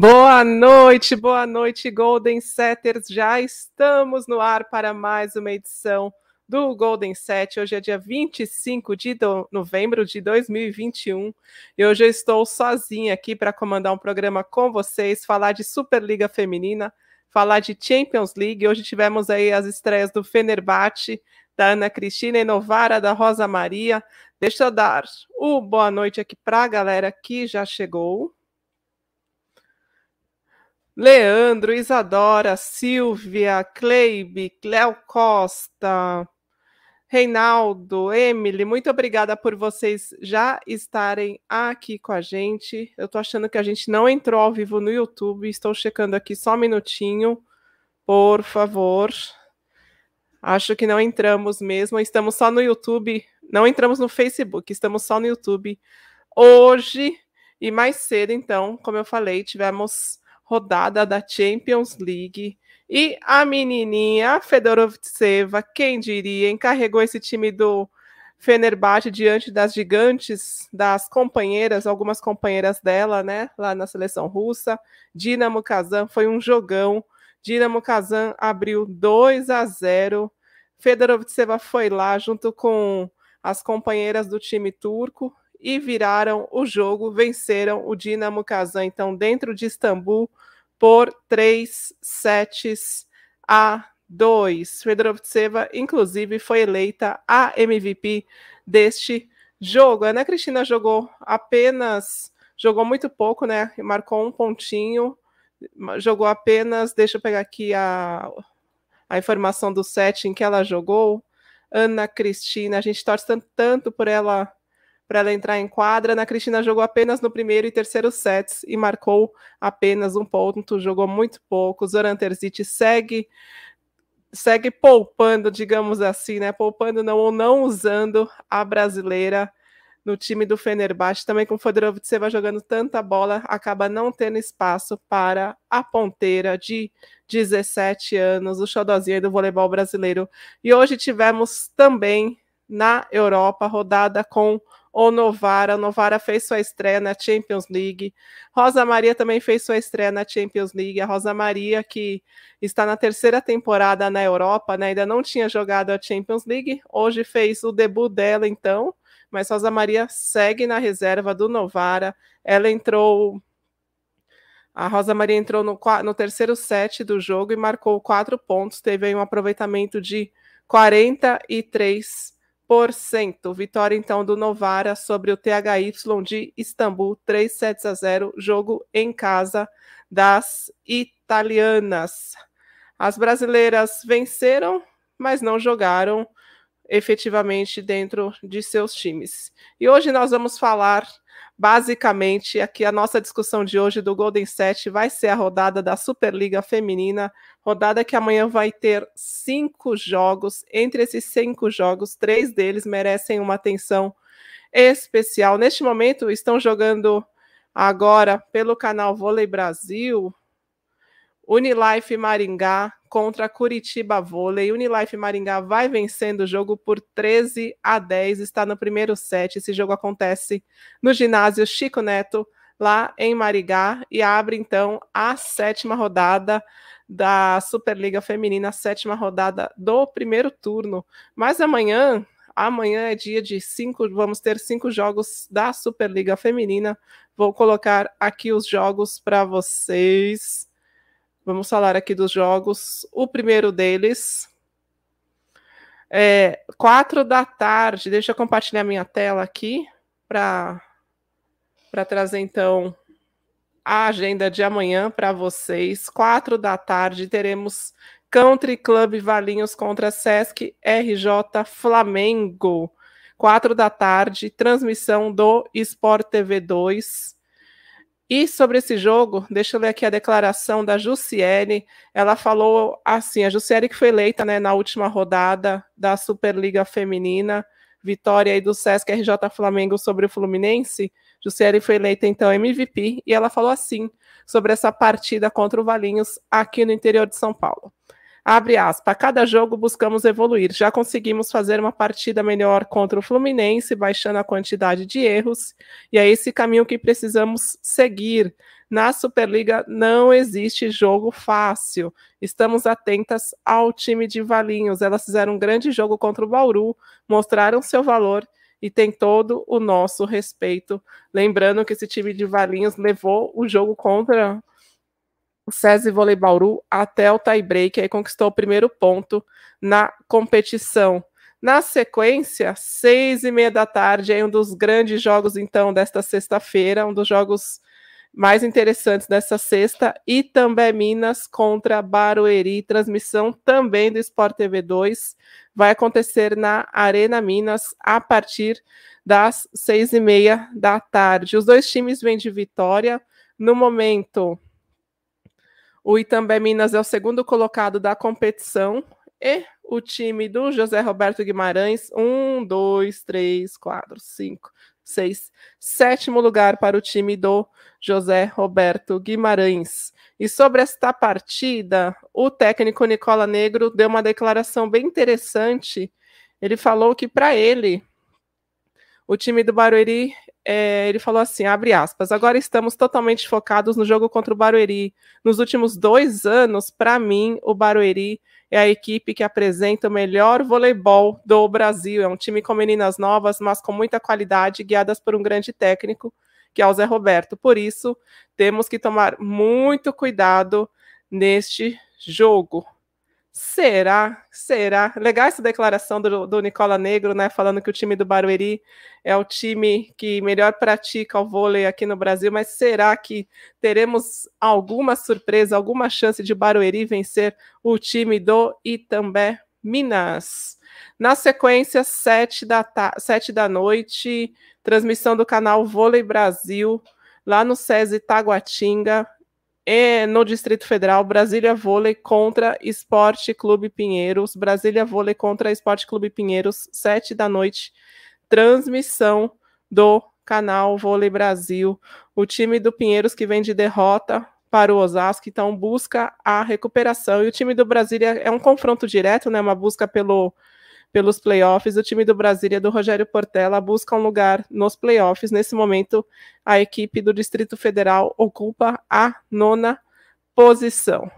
Boa noite, boa noite, Golden Setters. Já estamos no ar para mais uma edição do Golden Set. Hoje é dia 25 de novembro de 2021 e hoje eu estou sozinha aqui para comandar um programa com vocês, falar de Superliga Feminina, falar de Champions League. Hoje tivemos aí as estreias do Fenerbahçe, da Ana Cristina Novara, da Rosa Maria. Deixa eu dar o boa noite aqui para a galera que já chegou. Leandro, Isadora, Silvia, Cleibe, Cléo Costa, Reinaldo, Emily, muito obrigada por vocês já estarem aqui com a gente. Eu estou achando que a gente não entrou ao vivo no YouTube, estou checando aqui só um minutinho, por favor. Acho que não entramos mesmo, estamos só no YouTube, não entramos no Facebook, estamos só no YouTube hoje e mais cedo, então, como eu falei, tivemos rodada da Champions League e a menininha Fedorovtseva, quem diria, encarregou esse time do Fenerbahçe diante das gigantes, das companheiras, algumas companheiras dela, né, lá na seleção russa. Dinamo Kazan foi um jogão. Dinamo Kazan abriu 2 a 0. Fedorovtseva foi lá junto com as companheiras do time turco e viraram o jogo, venceram o Dinamo Kazan, então dentro de Istambul, por 3 sets a 2. Fedorovtseva, inclusive, foi eleita a MVP deste jogo. A Ana Cristina jogou apenas, jogou muito pouco, né? Marcou um pontinho, jogou apenas, deixa eu pegar aqui a, a informação do set em que ela jogou. Ana Cristina, a gente torce tanto, tanto por ela para ela entrar em quadra. Ana Cristina jogou apenas no primeiro e terceiro sets e marcou apenas um ponto, jogou muito pouco. Zoran Terzic segue segue poupando, digamos assim, né? Poupando não ou não usando a brasileira no time do Fenerbahçe, também com o Fedorovitseva jogando tanta bola, acaba não tendo espaço para a ponteira de 17 anos, o xodozinho do voleibol brasileiro. E hoje tivemos também na Europa rodada com ou Novara. Novara fez sua estreia na Champions League. Rosa Maria também fez sua estreia na Champions League. A Rosa Maria, que está na terceira temporada na Europa, né, ainda não tinha jogado a Champions League. Hoje fez o debut dela, então. Mas Rosa Maria segue na reserva do Novara. Ela entrou. A Rosa Maria entrou no, no terceiro set do jogo e marcou quatro pontos. Teve um aproveitamento de 43%. Vitória então do Novara sobre o THY de Istambul, 3 sets a 0, jogo em casa das italianas. As brasileiras venceram, mas não jogaram efetivamente dentro de seus times. E hoje nós vamos falar basicamente aqui a nossa discussão de hoje do Golden Set vai ser a rodada da Superliga Feminina Rodada que amanhã vai ter cinco jogos. Entre esses cinco jogos, três deles merecem uma atenção especial. Neste momento, estão jogando agora pelo canal Vôlei Brasil. Unilife Maringá contra Curitiba Vôlei. Unilife Maringá vai vencendo o jogo por 13 a 10, está no primeiro set. Esse jogo acontece no ginásio Chico Neto, lá em Maringá, e abre então a sétima rodada da Superliga Feminina, sétima rodada do primeiro turno. Mas amanhã, amanhã é dia de cinco, vamos ter cinco jogos da Superliga Feminina. Vou colocar aqui os jogos para vocês. Vamos falar aqui dos jogos. O primeiro deles é quatro da tarde. Deixa eu compartilhar minha tela aqui para para trazer então a agenda de amanhã para vocês. Quatro da tarde teremos Country Club Valinhos contra Sesc RJ Flamengo. Quatro da tarde, transmissão do Sport TV 2. E sobre esse jogo, deixa eu ler aqui a declaração da Jussiele. Ela falou assim: a Jussiele que foi eleita né, na última rodada da Superliga Feminina, vitória aí do Sesc RJ Flamengo sobre o Fluminense. Jussiele foi eleita então MVP e ela falou assim sobre essa partida contra o Valinhos aqui no interior de São Paulo. Abre aspas. A cada jogo buscamos evoluir. Já conseguimos fazer uma partida melhor contra o Fluminense, baixando a quantidade de erros, e é esse caminho que precisamos seguir. Na Superliga não existe jogo fácil. Estamos atentas ao time de Valinhos. Elas fizeram um grande jogo contra o Bauru, mostraram seu valor e tem todo o nosso respeito. Lembrando que esse time de Valinhos levou o jogo contra o SESI Vôlei Bauru até o tie-break e conquistou o primeiro ponto na competição. Na sequência, seis e meia da tarde, é um dos grandes jogos, então, desta sexta-feira, um dos jogos mais interessantes dessa sexta, e também Minas contra Barueri, transmissão também do Sport TV 2, vai acontecer na Arena Minas a partir das seis e meia da tarde. Os dois times vêm de vitória. No momento, o Itambé Minas é o segundo colocado da competição e o time do José Roberto Guimarães, um, dois, três, quatro, cinco, seis, sétimo lugar para o time do José Roberto Guimarães. E sobre esta partida, o técnico Nicola Negro deu uma declaração bem interessante. Ele falou que para ele o time do Barueri, é, ele falou assim, abre aspas, agora estamos totalmente focados no jogo contra o Barueri. Nos últimos dois anos, para mim, o Barueri é a equipe que apresenta o melhor voleibol do Brasil. É um time com meninas novas, mas com muita qualidade, guiadas por um grande técnico, que é o Zé Roberto. Por isso, temos que tomar muito cuidado neste jogo. Será? Será? Legal essa declaração do, do, Nicola Negro, né? Falando que o time do Barueri é o time que melhor pratica o vôlei aqui no Brasil, mas será que teremos alguma surpresa, alguma chance de Barueri vencer o time do Itambé Minas? Na sequência, sete da, sete da noite, transmissão do canal Vôlei Brasil, lá no SESI Taguatinga, no Distrito Federal, Brasília Vôlei contra Esporte Clube Pinheiros. Brasília Vôlei contra Esporte Clube Pinheiros, sete da noite. Transmissão do canal Vôlei Brasil. O time do Pinheiros que vem de derrota para o Osasco, então busca a recuperação. E o time do Brasília é um confronto direto, né? Uma busca pelo pelos playoffs. O time do Brasília, do Rogério Portela, busca um lugar nos playoffs. Nesse momento, a equipe do Distrito Federal ocupa a nona posição.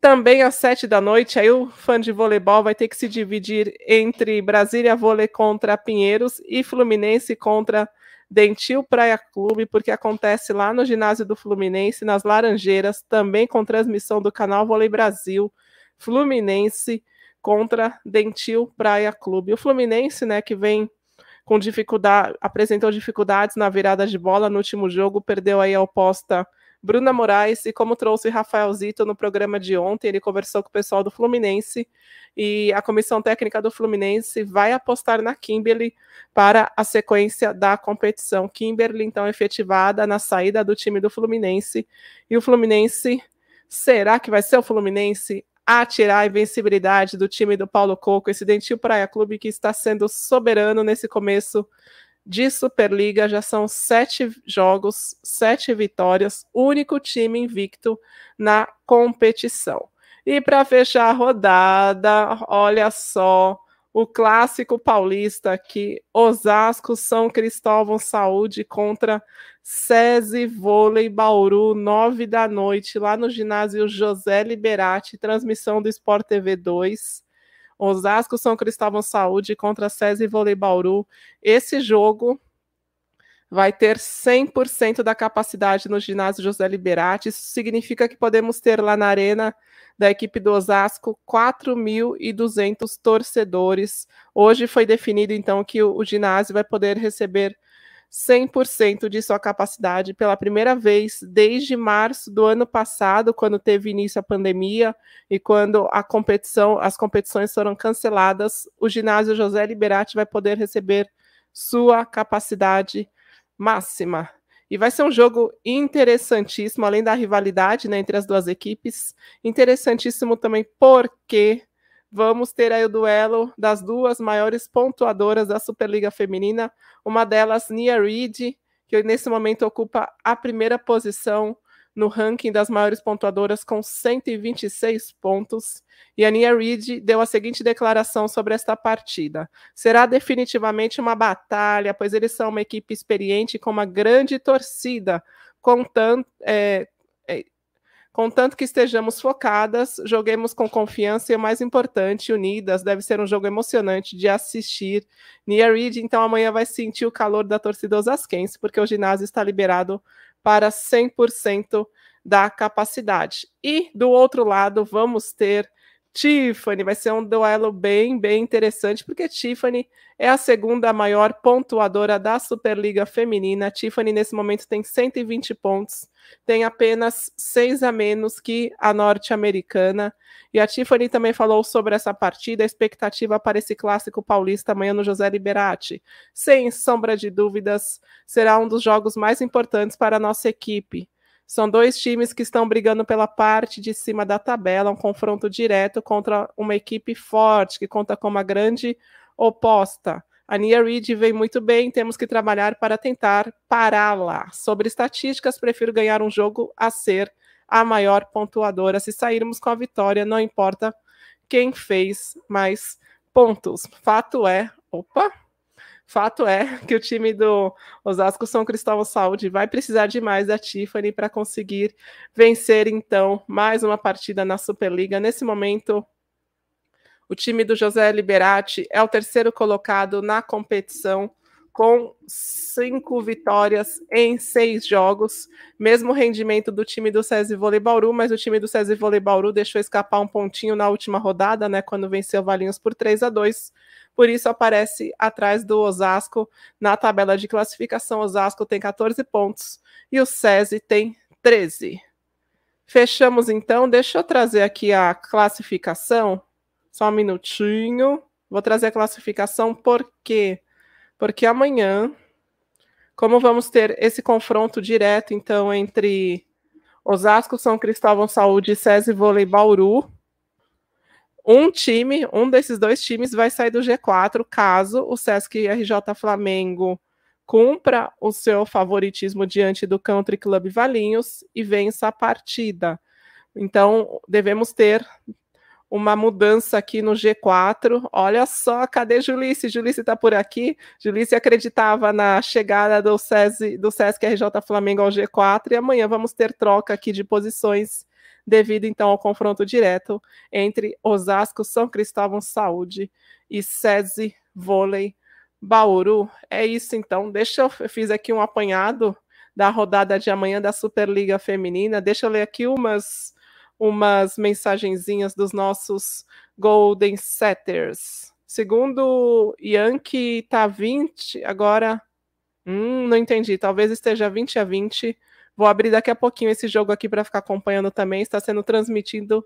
Também às sete da noite, aí o fã de voleibol vai ter que se dividir entre Brasília Vôlei contra Pinheiros e Fluminense contra Dentil Praia Clube, porque acontece lá no ginásio do Fluminense, nas Laranjeiras, também com transmissão do canal Vôlei Brasil, Fluminense contra Dentil Praia Clube. O Fluminense, né, que vem com dificuldade, apresentou dificuldades na virada de bola no último jogo, perdeu aí a oposta Bruna Moraes, e como trouxe Rafael Zito no programa de ontem, ele conversou com o pessoal do Fluminense e a comissão técnica do Fluminense vai apostar na Kimberly para a sequência da competição. Kimberly, então, efetivada na saída do time do Fluminense, e o Fluminense, será que vai ser o Fluminense a tirar a invencibilidade do time do Paulo Coco, esse Dentil Praia Clube que está sendo soberano nesse começo de Superliga. Já são sete jogos, sete vitórias, único time invicto na competição. E para fechar a rodada, olha só, o clássico paulista aqui, Osasco São Cristóvão Saúde contra SESI Vôlei Bauru, nove da noite, lá no ginásio José Liberati, transmissão do Sport TV 2. Osasco São Cristóvão Saúde contra SESI Vôlei Bauru. Esse jogo vai ter 100% da capacidade no ginásio José Liberati. Isso significa que podemos ter lá na arena da equipe do Osasco 4.200 torcedores. Hoje foi definido então que o, o ginásio vai poder receber 100% de sua capacidade pela primeira vez desde março do ano passado, quando teve início a pandemia e quando a competição, as competições foram canceladas, o ginásio José Liberati vai poder receber sua capacidade máxima. E vai ser um jogo interessantíssimo, além da rivalidade né, entre as duas equipes. Interessantíssimo também porque vamos ter aí o duelo das duas maiores pontuadoras da Superliga Feminina. Uma delas, Nia Reid, que nesse momento ocupa a primeira posição no ranking das maiores pontuadoras com 126 pontos. E a Nia Reid deu a seguinte declaração sobre esta partida: será definitivamente uma batalha, pois eles são uma equipe experiente com uma grande torcida, contanto, é, é, contanto que estejamos focadas, joguemos com confiança e o mais importante, unidas. Deve ser um jogo emocionante de assistir. Nia Reid, então, amanhã vai sentir o calor da torcida osasquense, porque o ginásio está liberado para 100% da capacidade. E do outro lado, vamos ter Tiffany. Vai ser um duelo bem, bem interessante, porque Tiffany é a segunda maior pontuadora da Superliga Feminina. Tiffany, nesse momento, tem 120 pontos, tem apenas seis a menos que a norte-americana. E a Tiffany também falou sobre essa partida, a expectativa para esse clássico paulista amanhã no José Liberati. Sem sombra de dúvidas, será um dos jogos mais importantes para a nossa equipe. São dois times que estão brigando pela parte de cima da tabela, um confronto direto contra uma equipe forte, que conta com uma grande oposta. A Nia Reid vem muito bem, temos que trabalhar para tentar pará-la. Sobre estatísticas, prefiro ganhar um jogo a ser a maior pontuadora. Se sairmos com a vitória, não importa quem fez mais pontos. Fato é, opa, fato é que o time do Osasco São Cristóvão Saúde vai precisar demais da Tiffany para conseguir vencer então mais uma partida na Superliga. Nesse momento, o time do José Liberati é o terceiro colocado na competição com cinco vitórias em seis jogos, mesmo rendimento do time do SESI Vôlei Bauru, mas o time do SESI Vôlei Bauru deixou escapar um pontinho na última rodada, né, quando venceu Valinhos por 3 a 2. Por isso aparece atrás do Osasco na tabela de classificação. Osasco tem 14 pontos e o SESI tem 13. Fechamos então. Deixa eu trazer aqui a classificação. Só um minutinho. Vou trazer a classificação porque porque amanhã, como vamos ter esse confronto direto, então, entre Osasco, São Cristóvão Saúde e SESI Vôlei Bauru, um time, um desses dois times vai sair do G4 caso o Sesc RJ Flamengo cumpra o seu favoritismo diante do Country Club Valinhos e vença a partida. Então, devemos ter uma mudança aqui no G4. Olha só, cadê Julice? Julice está por aqui. Julice acreditava na chegada do, SESI, do Sesc RJ Flamengo ao G4 e amanhã vamos ter troca aqui de posições devido então ao confronto direto entre Osasco, São Cristóvão Saúde e SESI Vôlei Bauru. É isso então. Deixa eu, eu fiz aqui um apanhado da rodada de amanhã da Superliga Feminina. Deixa eu ler aqui umas umas mensagenzinhas dos nossos Golden Setters. Segundo Yankee, tá 20, agora. Hum, não entendi. Talvez esteja 20 a 20. Vou abrir daqui a pouquinho esse jogo aqui para ficar acompanhando também. Está sendo transmitido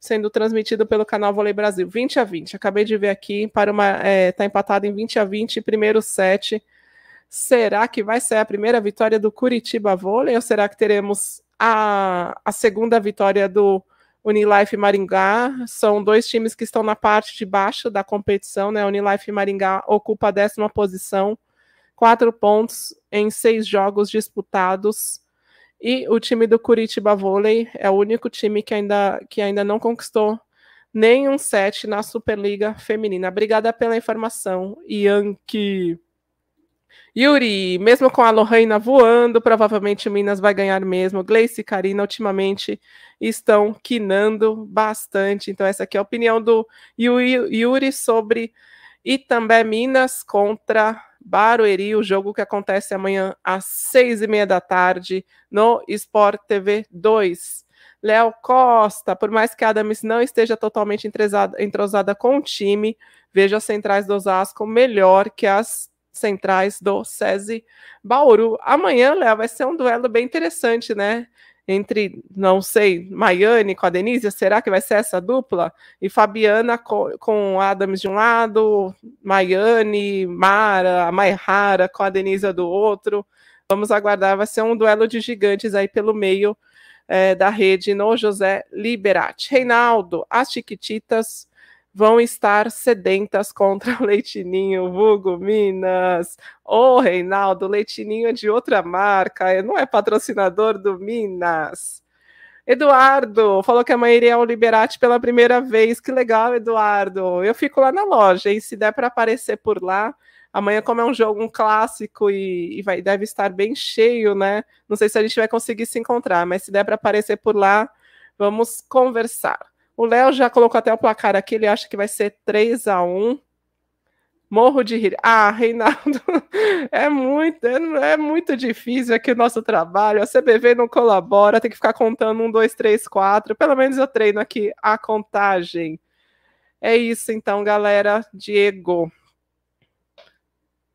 sendo transmitido pelo canal Vôlei Brasil. 20 a 20. Acabei de ver aqui para uma é, tá empatado em 20 a 20, primeiro set. Será que vai ser a primeira vitória do Curitiba Vôlei ou será que teremos a, a segunda vitória do Unilife Maringá. São dois times que estão na parte de baixo da competição, né? Unilife Maringá ocupa a décima posição, quatro pontos em seis jogos disputados. E o time do Curitiba Vôlei é o único time que ainda, que ainda não conquistou nenhum set na Superliga Feminina. Obrigada pela informação, Yankee. Yuri, mesmo com a Lorraine voando, provavelmente Minas vai ganhar mesmo. Gleice e Karina, ultimamente, estão quinando bastante. Então, essa aqui é a opinião do Yuri sobre Itambé Minas contra Barueri, o jogo que acontece amanhã às seis e meia da tarde no Sport TV 2. Léo Costa, por mais que Adams não esteja totalmente entrosada, entrosada com o time, veja as centrais do Osasco melhor que as centrais do SESI Bauru. Amanhã, Léo, vai ser um duelo bem interessante, né? Entre, não sei, Maiane com a Denise, será que vai ser essa dupla? E Fabiana com, com Adams de um lado, Maiane, Mara, Maihara com a Denise do outro. Vamos aguardar, vai ser um duelo de gigantes aí pelo meio é, da rede no José Liberati. Reinaldo, as Chiquititas vão estar sedentas contra o Leitinho, vulgo Minas. Ô, oh, Reinaldo, o Leitinho é de outra marca, não é patrocinador do Minas. Eduardo falou que amanhã iria ao Liberate pela primeira vez. Que legal, Eduardo. Eu fico lá na loja e se der para aparecer por lá, amanhã, como é um jogo um clássico e, e, vai, deve estar bem cheio, né? Não sei se a gente vai conseguir se encontrar, mas se der para aparecer por lá, vamos conversar. O Léo já colocou até o placar aqui, ele acha que vai ser 3 a 1 Morro de rir. Ah, Reinaldo, é muito, é, é, muito difícil aqui o nosso trabalho. A CBV não colabora, tem que ficar contando um, dois, três, quatro. Pelo menos eu treino aqui a contagem. É isso então, galera. Diego.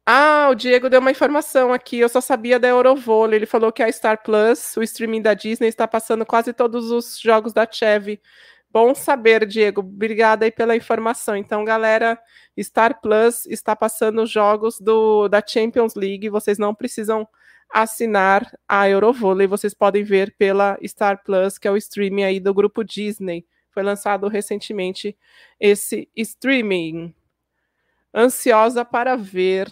Ah, o Diego deu uma informação aqui. Eu só sabia da Eurovôlei. Ele falou que a Star Plus, o streaming da Disney, está passando quase todos os jogos da Chevy Bom saber, Diego. Obrigada aí pela informação. Então, galera, Star Plus está passando os jogos do, da Champions League. Vocês não precisam assinar a Eurovôlei. Vocês podem ver pela Star Plus, que é o streaming aí do grupo Disney. Foi lançado recentemente esse streaming. Ansiosa para ver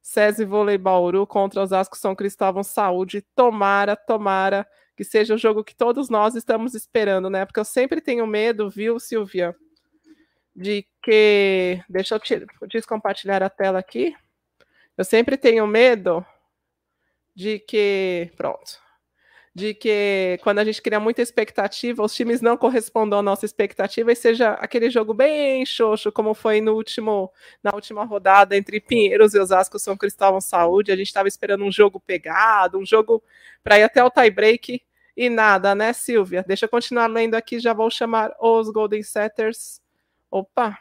SESI Vôlei Bauru contra os Asco São Cristóvão Saúde. Tomara, tomara que seja o jogo que todos nós estamos esperando, né? Porque eu sempre tenho medo, viu, Silvia, de que. Deixa eu te... descompartilhar a tela aqui. Eu sempre tenho medo de que. Pronto de que quando a gente cria muita expectativa, os times não correspondam à nossa expectativa e seja aquele jogo bem xoxo, como foi no último, na última rodada entre Pinheiros e Osasco São Cristóvão Saúde. A gente estava esperando um jogo pegado, um jogo para ir até o tie-break e nada, né, Silvia? Deixa eu continuar lendo aqui, já vou chamar os Golden Setters. Opa!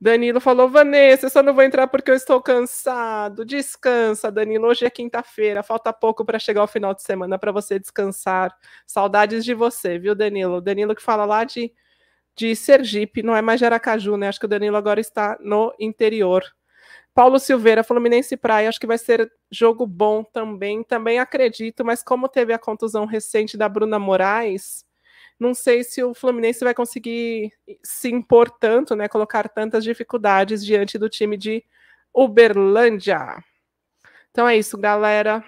Danilo falou: Vanessa, eu só não vou entrar porque eu estou cansado. Descansa, Danilo. Hoje é quinta-feira, falta pouco para chegar ao final de semana para você descansar. Saudades de você, viu, Danilo? Danilo que fala lá de, de Sergipe, não é mais de Aracaju, né? Acho que o Danilo agora está no interior. Paulo Silveira, Fluminense Praia, acho que vai ser jogo bom também, também acredito, mas como teve a contusão recente da Bruna Moraes, não sei se o Fluminense vai conseguir se impor tanto, né, colocar tantas dificuldades diante do time de Uberlândia. Então é isso, galera.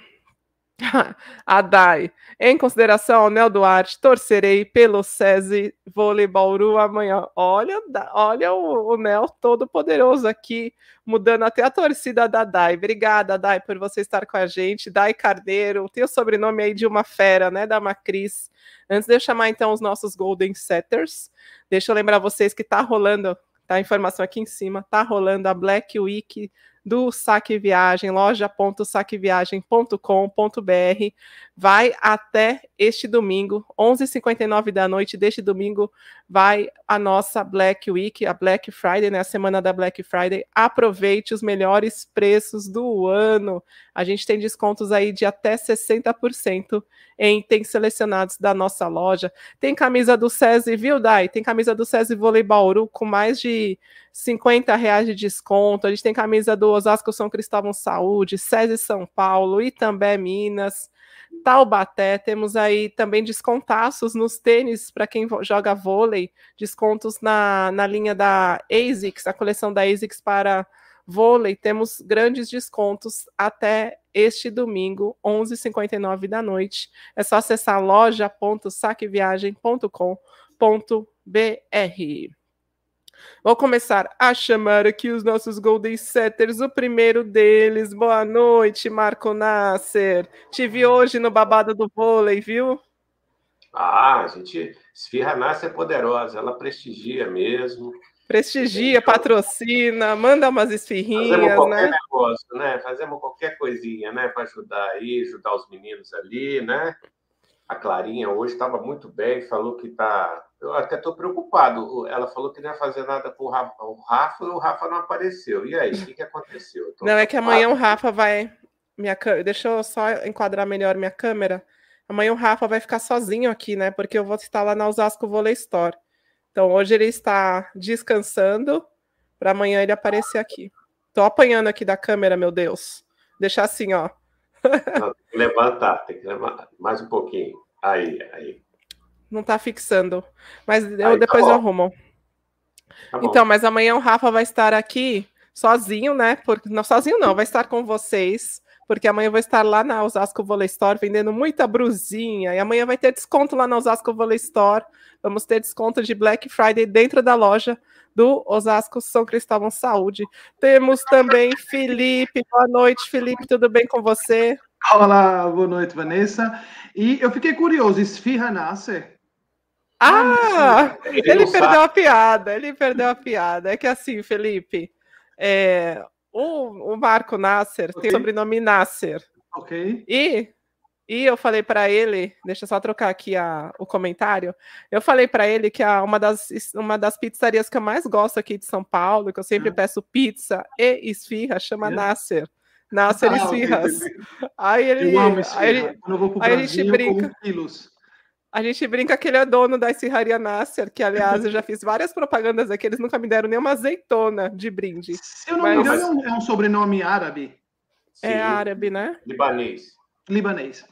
Adai. Em consideração Nel Duarte, torcerei pelo SESI Vôlei Bauru amanhã. Olha, olha o, o Nel todo poderoso aqui, mudando até a torcida da Dai. Obrigada, Dai, por você estar com a gente. Dai Carneiro, tem o sobrenome aí de uma fera, né, da Macris. Antes de eu chamar então os nossos Golden Setters, deixa eu lembrar vocês que tá rolando, tá a informação aqui em cima, tá rolando a Black Week do Saque Viagem, loja.saqueviagem.com.br. Vai até este domingo, 11h59 da noite deste domingo, vai a nossa Black Week, a Black Friday, né, a semana da Black Friday. Aproveite os melhores preços do ano. A gente tem descontos aí de até 60% em itens selecionados da nossa loja. Tem camisa do SESI, viu, Dai? Tem camisa do SESI Vôlei Bauru com mais de 50 reais de desconto. A gente tem camisa do Osasco São Cristóvão Saúde, SESI São Paulo, Itambé Minas, Taubaté. Temos aí também descontaços nos tênis para quem joga vôlei, descontos na, na linha da ASICS, a coleção da ASICS para vôlei. Temos grandes descontos até este domingo, 11h59 da noite. É só acessar loja.saqueviagem.com.br. Vou começar a chamar aqui os nossos Golden Setters. O primeiro deles, boa noite, Marco Nasser. Te vi hoje no babado do vôlei, viu? Ah, a gente. Esfirra Nasser é poderosa, ela prestigia mesmo. Prestigia, patrocina, manda umas esfirrinhas, Fazemos qualquer né? negócio, né? Fazemos qualquer coisinha, né? Para ajudar aí, ajudar os meninos ali, né? A Clarinha hoje estava muito bem, falou que tá. Eu até estou preocupado. Ela falou que não ia fazer nada com o Rafa, o Rafa e o Rafa não apareceu. E aí, o que, que aconteceu? Não, é que amanhã o Rafa vai. Minha... Deixa eu só enquadrar melhor minha câmera. Amanhã o Rafa vai ficar sozinho aqui, né? Porque eu vou estar lá na Osasco Volley Store. Então hoje ele está descansando para amanhã ele aparecer aqui. Tô apanhando aqui da câmera, meu Deus. Deixar assim, ó. Não, tem que levantar, tem que levantar mais um pouquinho. Aí, aí. Não tá fixando. Mas eu Aí, depois tá eu arrumo. Tá então, mas amanhã o Rafa vai estar aqui sozinho, né? Porque, não, sozinho não, vai estar com vocês. Porque amanhã eu vou estar lá na Osasco Volley Store vendendo muita brusinha. E amanhã vai ter desconto lá na Osasco Volley Store. Vamos ter desconto de Black Friday dentro da loja do Osasco São Cristóvão Saúde. Temos também Felipe. Boa noite, Felipe. Tudo bem com você? Olá, boa noite, Vanessa. E eu fiquei curioso, Esfirra Nasser? Ah, ele, ele perdeu a piada, ele perdeu a piada. É que assim, Felipe, é, o, o Marco Nasser okay. tem sobrenome Nasser. Ok. E e eu falei para ele, deixa eu só trocar aqui a, o comentário. Eu falei para ele que a, uma, das, uma das pizzarias que eu mais gosto aqui de São Paulo, que eu sempre ah. peço pizza e esfirra, chama é. Nasser. Nasser ah, Esfirras. Okay. Aí ele. Eu amo aí, ele, Quando eu vou pro aí Brasil, a gente brinca. A gente brinca que ele é dono da esfirraria Nasser, que aliás eu já fiz várias propagandas aqui, eles nunca me deram nenhuma azeitona de brinde. Se eu não Mas... me engano, é um sobrenome árabe. É Sim. árabe, né? Libanês. Libanês.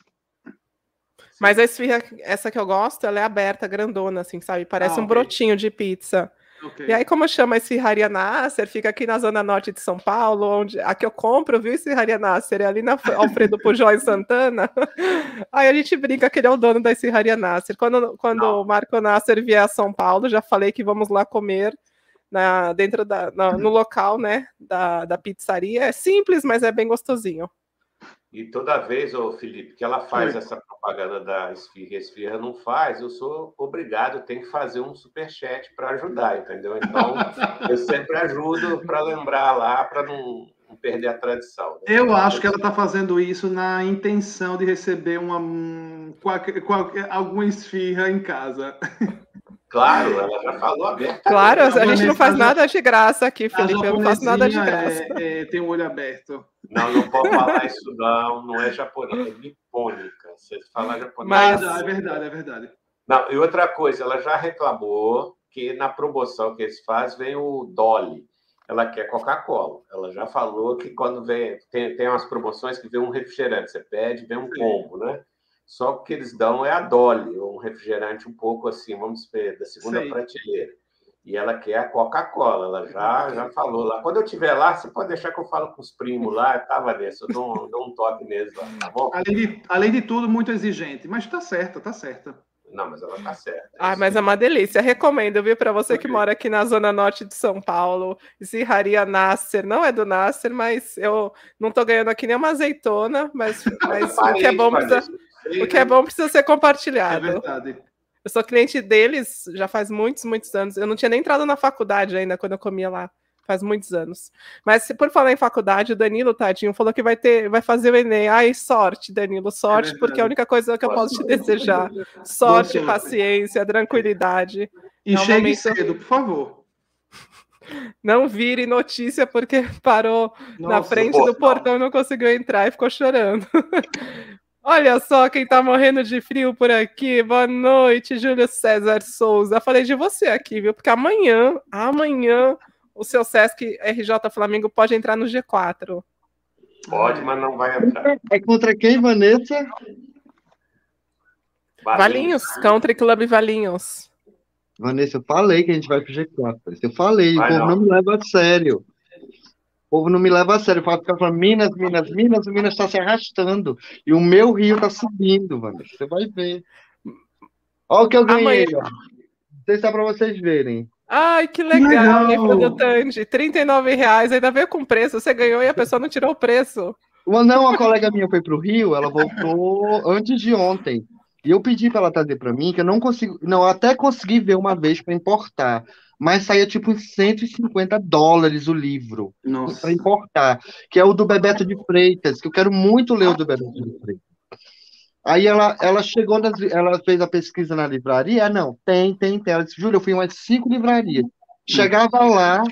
Mas a esfirra, essa que eu gosto, ela é aberta, grandona, assim, sabe? Parece ah, um brotinho de pizza. Okay. E aí, como chama Esfirraria Nasser, fica aqui na zona norte de São Paulo, onde a que eu compro, viu, Esfirraria Nasser, é ali na Alfredo Pujol em Santana. aí a gente brinca que ele é o dono da Esfirraria Nasser. Quando, quando o Marco Nasser vier a São Paulo, já falei que vamos lá comer na, dentro da, na, no local, né, da, da pizzaria. É simples, mas é bem gostosinho. E toda vez, ô Felipe, que ela faz essa propaganda da Esfirra e a Esfirra não faz, eu sou obrigado, tenho que fazer um superchat para ajudar, entendeu? Então, eu sempre ajudo para lembrar lá, para não, não, perder a tradição. Né? Eu então, acho que ela está fazendo isso na intenção de receber uma, qualquer, qualquer, alguma esfirra em casa. Claro, ela já falou aberto. Claro, a gente não faz nada de graça aqui, Felipe. Eu não faço nada de graça. É, é, tem o um olho aberto. Não, não pode falar isso, não. Não é japonês, é nipônica. Você fala japonês. Mas é verdade, é verdade. Não, e outra coisa, ela já reclamou que na promoção que eles fazem vem o Dolly. Ela quer Coca-Cola. Ela já falou que quando vem. Tem, tem umas promoções que vem um refrigerante. Você pede, vem um combo, né? Só que eles dão é a Dolly, um refrigerante um pouco assim, vamos ver, da segunda Sei. prateleira. E ela quer a Coca-Cola, ela já, já falou lá. Quando eu estiver lá, você pode deixar que eu falo com os primos lá, tá, Vanessa? Eu dou, dou um toque neles lá, tá bom? Além de, além de tudo, muito exigente, mas tá certa, tá certa. Não, mas ela tá certa. É ah, mas é uma delícia. Recomendo, viu, para você que mora aqui na zona norte de São Paulo. Esirraria Nasser, não é do Nasser, mas eu não tô ganhando aqui nem uma azeitona, mas, mas o que é bom precisa, o que é bom precisa ser compartilhado. É verdade. Eu sou cliente deles já faz muitos, muitos anos. Eu não tinha nem entrado na faculdade ainda quando eu comia lá. Faz muitos anos. Mas por falar em faculdade, o Danilo, tadinho, falou que vai ter, vai fazer o Enem. Ai, sorte, Danilo, sorte, é porque é a única coisa que eu posso te desejar. Sorte, paciência, tranquilidade. E é chegue momento... cedo, por favor. Não vire notícia porque parou Nossa, na frente do portão e não conseguiu entrar e ficou chorando. Olha só quem tá morrendo de frio por aqui. Boa noite, Júlio César Souza. Falei de você aqui, viu? Porque amanhã, amanhã, o seu Sesc RJ Flamengo pode entrar no G4. Pode, mas não vai entrar. É contra quem, Vanessa? Valinhos, Valinhos Country Club Valinhos. Vanessa, eu falei que a gente vai pro G4. Eu falei, vai o povo não. não me leva a sério povo não me leva a sério. Eu ficar falando Minas, Minas, Minas, o Minas está se arrastando. E o meu rio está subindo, mano. Você vai ver. Olha o que eu ganhei. Amanhã... Não sei se é para vocês verem. Ai, que legal, legal. Tandy. 39 reais, ainda veio com preço. Você ganhou e a pessoa não tirou o preço. Uma, não, uma colega minha foi para o Rio, ela voltou antes de ontem. E eu pedi para ela trazer para mim, que eu não consigo. Não, até consegui ver uma vez para importar mas saía tipo 150 dólares o livro para importar, que é o do Bebeto de Freitas, que eu quero muito ler o do Bebeto de Freitas. Aí ela, ela chegou, nas, ela fez a pesquisa na livraria, ah, não, tem, tem, tem. Ela disse, Júlia, eu fui em umas cinco livrarias. Chegava lá,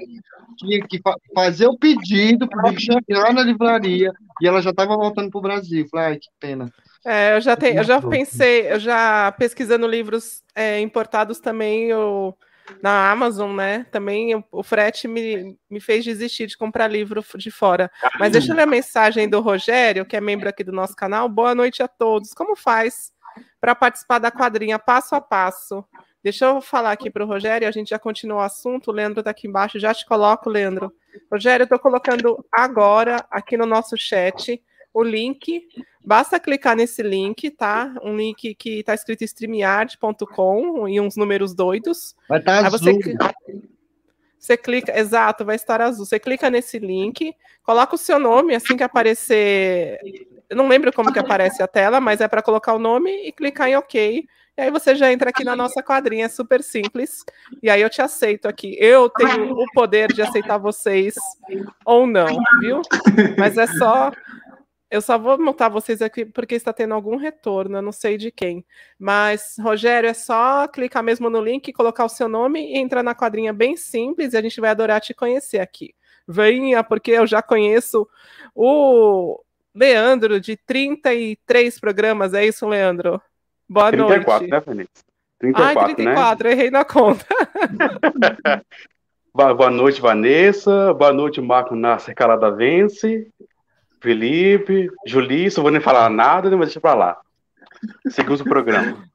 tinha que fa fazer o pedido para chegar na livraria, e ela já estava voltando para o Brasil. Falei, ai, que pena. É, eu já, tenho, eu já pensei, eu já pesquisando livros é, importados também, eu na Amazon, né? Também o, frete me, me fez desistir de comprar livro de fora. Mas deixa eu ler a mensagem do Rogério, que é membro aqui do nosso canal. Boa noite a todos. Como faz para participar da quadrinha passo a passo. Deixa eu falar aqui para o Rogério, a gente já continua o assunto. O Leandro está aqui embaixo, já te coloco, Leandro. Rogério, eu estou colocando agora aqui no nosso chat o link. Basta clicar nesse link, tá? Um link que está escrito streamyard.com e uns números doidos. Vai estar tá azul. Você, você clica, exato, vai estar azul. Você clica nesse link, coloca o seu nome assim que aparecer. Eu não lembro como que aparece a tela, mas é para colocar o nome e clicar em OK. E aí você já entra aqui na nossa quadrinha, é super simples. E aí eu te aceito aqui. Eu tenho o poder de aceitar vocês ou não, viu? Mas é só eu só vou montar vocês aqui porque está tendo algum retorno, eu não sei de quem. Mas, Rogério, é só clicar mesmo no link, colocar o seu nome e entrar na quadrinha bem simples e a gente vai adorar te conhecer aqui. Venha, porque eu já conheço o Leandro de 33 programas, é isso, Leandro? Boa 34, noite. né, Felipe? 34, Ai, 34, né? errei na conta. Boa noite, Vanessa. Boa noite, Marco Nasser Calada Vence. Felipe, Julício, vou nem falar nada, mas deixa pra lá. Seguimos o programa.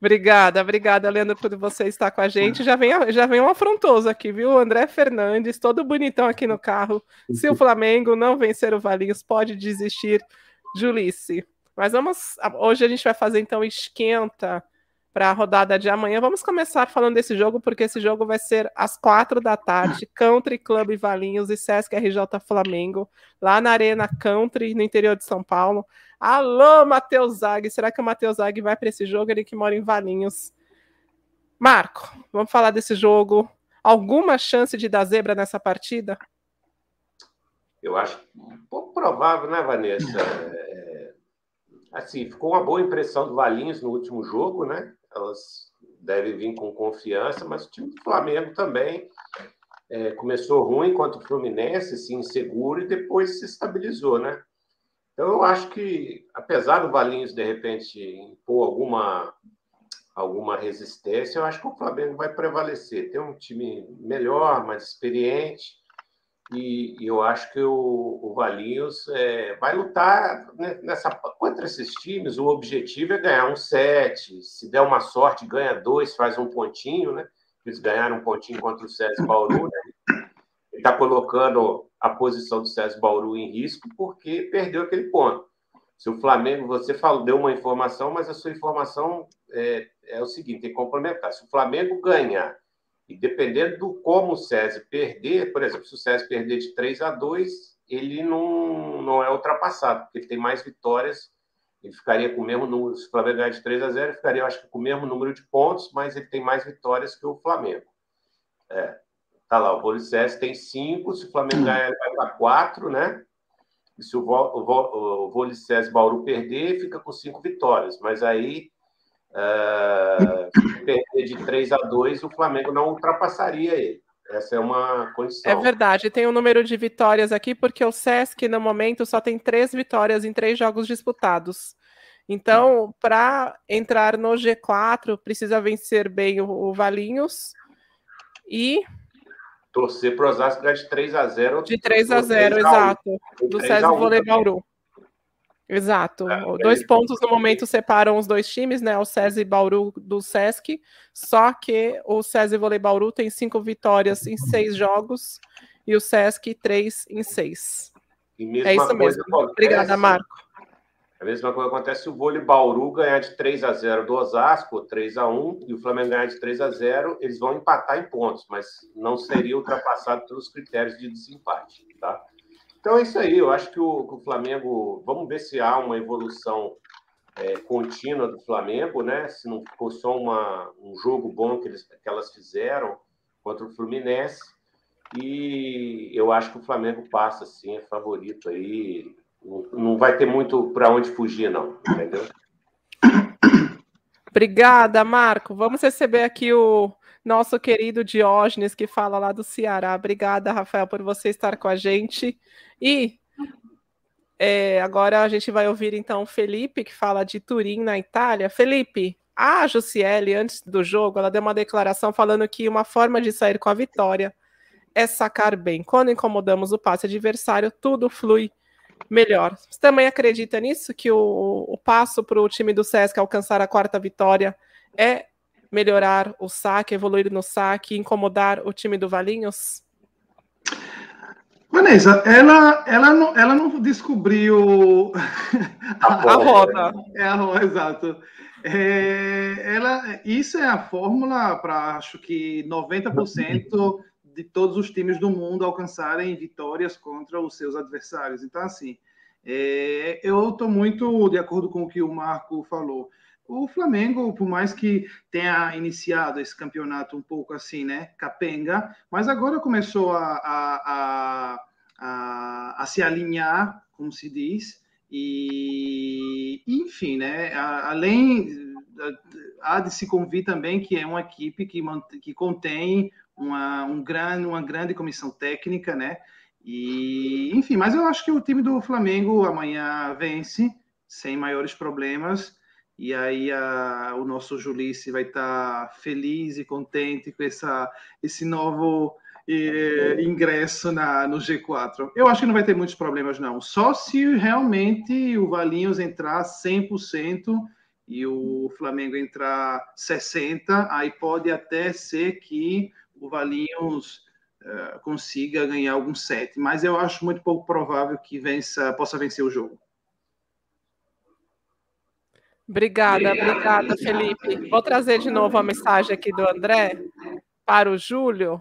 Obrigada, obrigada, Leandro, por você estar com a gente. Já vem, já vem um afrontoso aqui, viu? André Fernandes, todo bonitão aqui no carro. Se o Flamengo não vencer o Valinhos, pode desistir, Julice. Mas vamos. Hoje a gente vai fazer então esquenta para a rodada de amanhã. Vamos começar falando desse jogo, porque esse jogo vai ser às quatro da tarde, Country Club Valinhos e Sesc RJ Flamengo, lá na Arena Country, no interior de São Paulo. Alô, Matheus Zag! Será que o Matheus Zag vai para esse jogo? Ele que mora em Valinhos. Marco, vamos falar desse jogo. Alguma chance de dar zebra nessa partida? Eu acho um pouco provável, né, Vanessa? É, assim, ficou uma boa impressão do Valinhos no último jogo, né? Elas devem vir com confiança, mas o time do Flamengo também é, começou ruim contra o Fluminense, assim, inseguro, e depois se estabilizou, né? Então, eu acho que, apesar do Valinhos, de repente, impor alguma, alguma resistência, eu acho que o Flamengo vai prevalecer. Tem um time melhor, mais experiente, e, eu acho que o, o Valinhos é, vai lutar nessa contra esses times. O objetivo é ganhar um set. Se der uma sorte, ganha dois, faz um pontinho, né? Eles ganharam um pontinho contra o César Bauru. Né? Ele está colocando a posição do César Bauru em risco porque perdeu aquele ponto. Se o Flamengo, você falou, deu uma informação, mas a sua informação é, é o seguinte: tem que complementar. Se o Flamengo ganhar e dependendo do como o SESI perder, por exemplo, se o SESI perder de 3 a 2, ele não, não é ultrapassado, porque ele tem mais vitórias, ele ficaria com o mesmo número, se o Flamengo ganhar de 3 a 0, ele ficaria, acho que, com o mesmo número de pontos, mas ele tem mais vitórias que o Flamengo. É, tá lá, o SESI tem 5, se o Flamengo ganhar, ele vai para 4, né? E se o, o, o, SESI Bauru perder, fica com 5 vitórias, mas aí perder de 3 a 2, o Flamengo não ultrapassaria ele. Essa é uma condição. É verdade, tem um número de vitórias aqui, porque o Sesc, no momento, só tem três vitórias em três jogos disputados. Então, para entrar no G4, precisa vencer bem o, o Valinhos e. Torcer para o Osasco de 3 a 0 De 3 a 0 exato. Do César Voleibol Bauru. Exato. É, dois pontos no momento separam os dois times, né? O SESI Bauru do Sesc. Só que o SESI Vôlei Bauru tem cinco vitórias em seis jogos e o Sesc três em seis. é isso mesmo. Acontece, Obrigada, Marco. A mesma coisa acontece se o vôlei Bauru ganhar de 3 a 0 do Osasco, 3 a 1 e o Flamengo ganhar de 3 a 0 eles vão empatar em pontos, mas não seria ultrapassado pelos critérios de desempate, tá? Então é isso aí. Eu acho que o, que o Flamengo. Vamos ver se há uma evolução é, contínua do Flamengo, né? Se não ficou só uma, um jogo bom que, eles, que elas fizeram contra o Fluminense. E eu acho que o Flamengo passa, sim, é favorito aí. Não, não vai ter muito para onde fugir, não, entendeu? Obrigada, Marco. Vamos receber aqui o nosso querido Diógenes, que fala lá do Ceará. Obrigada, Rafael, por você estar com a gente. E é, agora a gente vai ouvir então o Felipe, que fala de Turim, na Itália. Felipe, a Jussiele, antes do jogo, ela deu uma declaração falando que uma forma de sair com a vitória é sacar bem. Quando incomodamos o passe adversário, tudo flui melhor. Você também acredita nisso? Que o, o passo para o time do Sesc alcançar a quarta vitória é melhorar o saque, evoluir no saque, incomodar o time do Valinhos? Vanessa, ela, ela, não, ela não descobriu a, a roda. É a roda, exato. É, ela, isso é a fórmula para, acho que, 90% de todos os times do mundo alcançarem vitórias contra os seus adversários. Então, assim, é, eu estou muito de acordo com o que o Marco falou. O Flamengo, por mais que tenha iniciado esse campeonato um pouco assim, né, capenga, mas agora começou a, a, a, a, se alinhar, como se diz, e enfim, né, além há de se convir também que é uma equipe que, que contém uma, um grande, uma grande comissão técnica, né? E, enfim, mas eu acho que o time do Flamengo amanhã vence sem maiores problemas. E aí a, o nosso Julice vai estar tá feliz e contente com essa, esse novo eh, ingresso na, no G4. Eu acho que não vai ter muitos problemas, não. Só se realmente o Valinhos entrar 100% e o Flamengo entrar 60%, aí pode até ser que o Valinhos uh, consiga ganhar algum set, mas eu acho muito pouco provável que vença, possa vencer o jogo. Obrigada, obrigada, Felipe. Vou trazer de novo a mensagem aqui do André para o Júlio.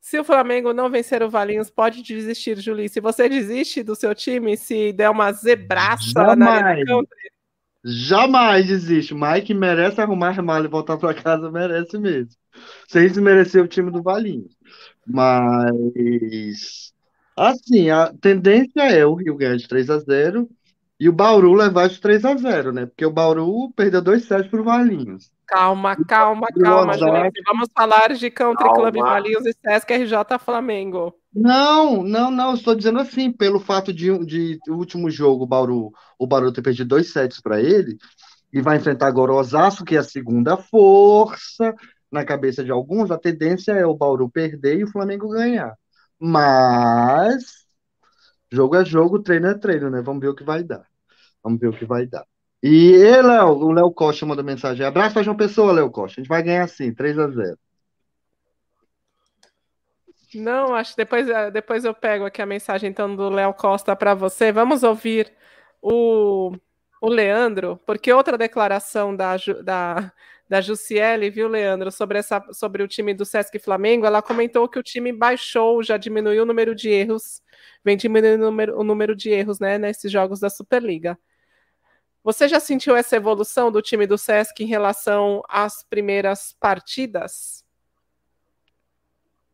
Se o Flamengo não vencer o Valinhos, pode desistir, Júlio. Se você desiste do seu time, se der uma zebraça Jamais. na Arena Country. Jamais desiste. Mike merece arrumar mal e voltar para casa, merece mesmo sem desmerecer o time do Valinho. Mas, assim, a tendência é o Rio ganhar de 3 a 0 e o Bauru levar de 3 a 0 né? Porque o Bauru perdeu 2 sets para o Valinhos. Calma, calma, calma, gente. Vamos falar de Country calma. Club Valinhos e Sesc RJ Flamengo. Não, não, não. Estou dizendo assim, pelo fato de, de o último jogo, o Bauru, o Bauru ter perdido dois sets para ele, e vai enfrentar agora o Osasco, que é a segunda força na cabeça de alguns, a tendência é o Bauru perder e o Flamengo ganhar. Mas jogo é jogo, treino é treino, né? Vamos ver o que vai dar. Vamos ver o que vai dar. E, e Léo, o Léo Costa mandou mensagem. Abraço para João Pessoa, Léo Costa. A gente vai ganhar sim, 3 a 0 Não, acho que depois, depois eu pego aqui a mensagem então do Léo Costa para você. Vamos ouvir o, o Leandro, porque outra declaração da, da, da Jussiele, viu, Leandro, sobre, essa, sobre o time do Sesc Flamengo, ela comentou que o time baixou, já diminuiu o número de erros, vem diminuindo o número, o número de erros né, nesses jogos da Superliga. Você já sentiu essa evolução do time do Sesc em relação às primeiras partidas?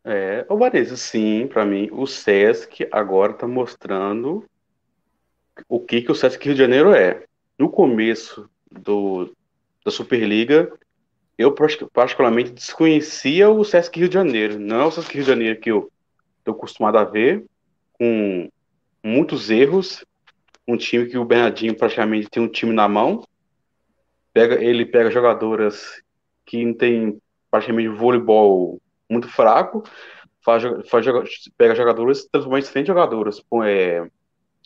É, o Vanessa, sim, para mim, o Sesc agora está mostrando o que, que o Sesc Rio de Janeiro é. No começo do, da Superliga, eu particularmente desconhecia o Sesc Rio de Janeiro. Não é o Sesc Rio de Janeiro que eu estou acostumado a ver, com muitos erros. Um time que o Bernardinho praticamente tem um time na mão. Pega, ele pega jogadoras que não tem praticamente voleibol muito fraco, faz, faz, pega jogadoras, transforma em jogadoras, é,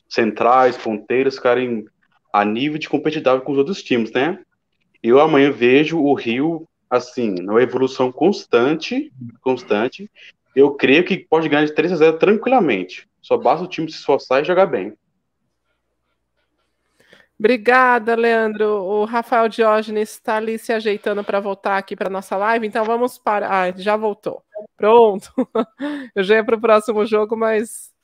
centrais, ponteiras, ficarem a nível de competitividade com os outros times, né? Eu amanhã vejo o Rio, assim, numa evolução constante, constante. Eu creio que pode ganhar de 3 a 0 tranquilamente. Só basta o time se esforçar e jogar bem. Obrigada, Leandro. O Rafael Diógenes está ali se ajeitando para voltar aqui para nossa live, então vamos para. Ah, já voltou. Pronto. Eu já ia para o próximo jogo, mas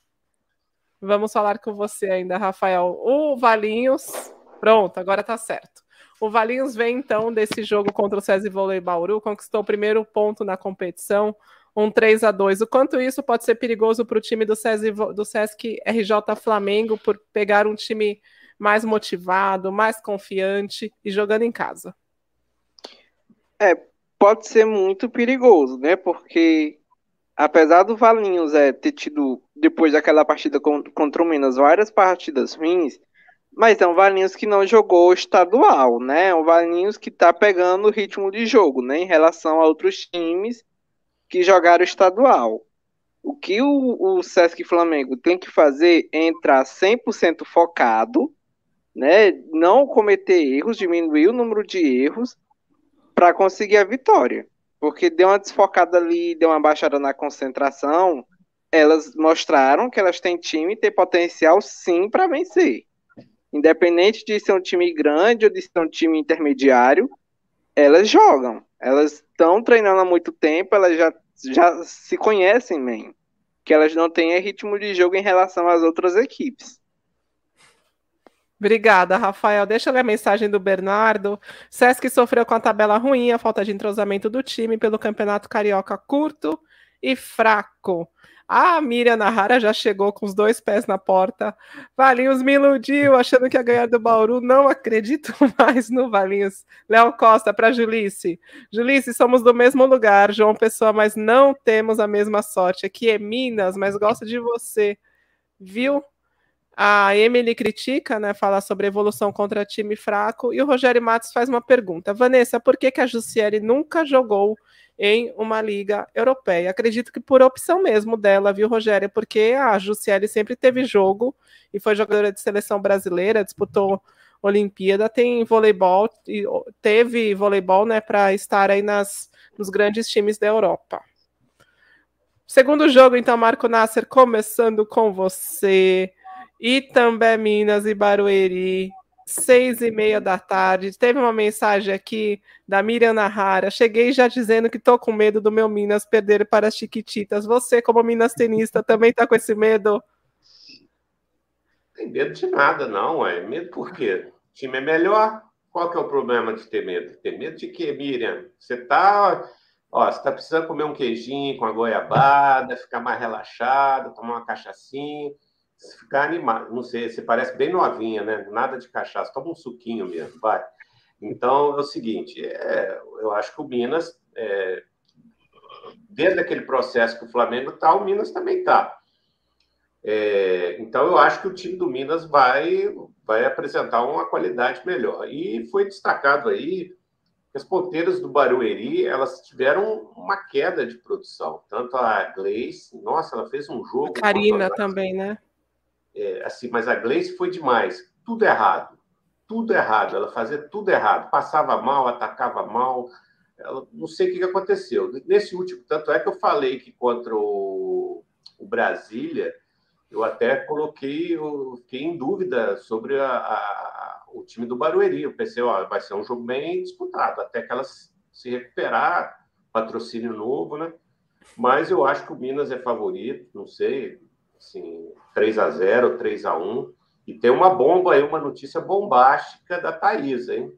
vamos falar com você ainda, Rafael. O Valinhos. Pronto, agora está certo. O Valinhos vem então desse jogo contra o César Vôlei Bauru, conquistou o primeiro ponto na competição, um 3 a 2 O quanto isso pode ser perigoso para o time do, César, do Sesc RJ Flamengo por pegar um time mais motivado, mais confiante e jogando em casa? É, pode ser muito perigoso, né? Porque apesar do Valinhos é, ter tido, depois daquela partida contra o Minas, várias partidas ruins, mas é um Valinhos que não jogou estadual, né? É um Valinhos que tá pegando o ritmo de jogo, né? Em relação a outros times que jogaram estadual. O que o, o Sesc Flamengo tem que fazer é entrar 100% focado, né? Não cometer erros, diminuir o número de erros para conseguir a vitória. Porque deu uma desfocada ali, deu uma baixada na concentração. Elas mostraram que elas têm time e têm potencial sim para vencer. Independente de ser um time grande ou de ser um time intermediário, elas jogam. Elas estão treinando há muito tempo, elas já, já se conhecem bem que elas não têm ritmo de jogo em relação às outras equipes. Obrigada, Rafael. Deixa eu ler a mensagem do Bernardo. Sesc sofreu com a tabela ruim, a falta de entrosamento do time pelo campeonato carioca curto e fraco. A Miriam Nahara já chegou com os dois pés na porta. Valinhos me iludiu, achando que ia ganhar do Bauru. Não acredito mais no Valinhos. Léo Costa para Julice. Julice, somos do mesmo lugar, João Pessoa, mas não temos a mesma sorte. Aqui é Minas, mas gosto de você. Viu? A Emily critica, né? Fala sobre evolução contra time fraco. E o Rogério Matos faz uma pergunta. Vanessa, por que, que a Jussiele nunca jogou em uma liga europeia. Acredito que por opção mesmo dela, viu, Rogério? Porque a Jussiele sempre teve jogo e foi jogadora de seleção brasileira, disputou Olimpíada, tem voleibol, teve voleibol, né, para estar aí nas, nos grandes times da Europa. Segundo jogo, então, Marco Nasser, começando com você. Itambé, Minas e Barueri seis e meia da tarde. Teve uma mensagem aqui da Miriam Nahara. Cheguei já dizendo que tô com medo do meu Minas perder para as Chiquititas. Você, como Minas tenista, também tá com esse medo? Tem medo de nada, não. É medo por quê? O time é melhor. Qual que é o problema de ter medo? Ter medo de quê, Miriam? Você tá, ó, tá precisando comer um queijinho com a goiabada, ficar mais relaxado, tomar uma cachaçinha se ficar animado, não sei, você parece bem novinha, né? Nada de cachaça, toma um suquinho mesmo, vai. Então é o seguinte, é, eu acho que o Minas, é, desde aquele processo que o Flamengo está, o Minas também está. É, então eu acho que o time do Minas vai, vai apresentar uma qualidade melhor. E foi destacado aí que as ponteiras do Barueri elas tiveram uma queda de produção. Tanto a Gleice, nossa, ela fez um jogo. A Karina também, né? É, assim, mas a Gleice foi demais. Tudo errado. Tudo errado. Ela fazia tudo errado. Passava mal, atacava mal. Ela, não sei o que aconteceu. Nesse último, tanto é que eu falei que contra o, o Brasília, eu até coloquei, eu fiquei em dúvida sobre a, a, o time do Barueri. Eu pensei, ó, vai ser um jogo bem disputado, até que elas se recuperar, patrocínio novo, né? Mas eu acho que o Minas é favorito, não sei, assim, 3 a 0 3 a 1 E tem uma bomba aí, uma notícia bombástica da Thaís, hein?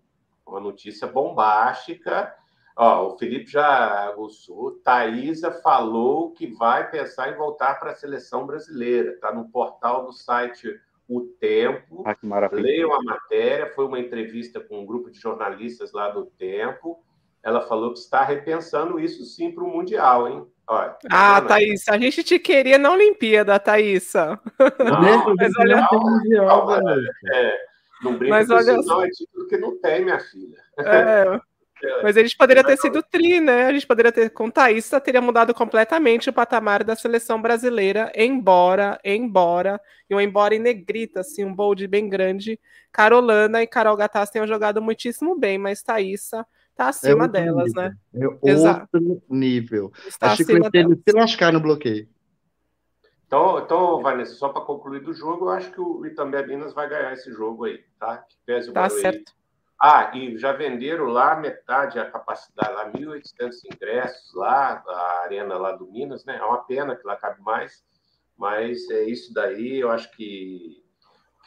Uma notícia bombástica. Ó, o Felipe já aguçou. Thaisa falou que vai pensar em voltar para a seleção brasileira. Está no portal do site O Tempo. Ah, que maravilha. Leiam a matéria. Foi uma entrevista com um grupo de jornalistas lá do Tempo. Ela falou que está repensando isso sim para o Mundial, hein? Olha, ah, Thaís, a gente te queria na Olimpíada, Thaís. Não, mas olha, não, não, é, não brinca mas olha, isso, não, é título que não tem, minha filha. É, mas a gente poderia ter sido tri, né? A gente poderia ter, com Thaís, teria mudado completamente o patamar da seleção brasileira, embora, embora, e um embora em negrita, assim, um bold bem grande. Carolana e Carol Gattas tenham jogado muitíssimo bem, mas Thaísa Tá é acima é delas, nível. né? É outro Exato. nível. Está Acho que ele se lascar no bloqueio. Então, então Vanessa, só para concluir do jogo, eu acho que o Itambé Minas vai ganhar esse jogo aí, tá? Que pese o tá certo. Ah, e já venderam lá metade a capacidade, lá 1.800 ingressos lá, a arena lá do Minas, né? É uma pena que lá cabe mais, mas é isso daí, eu acho que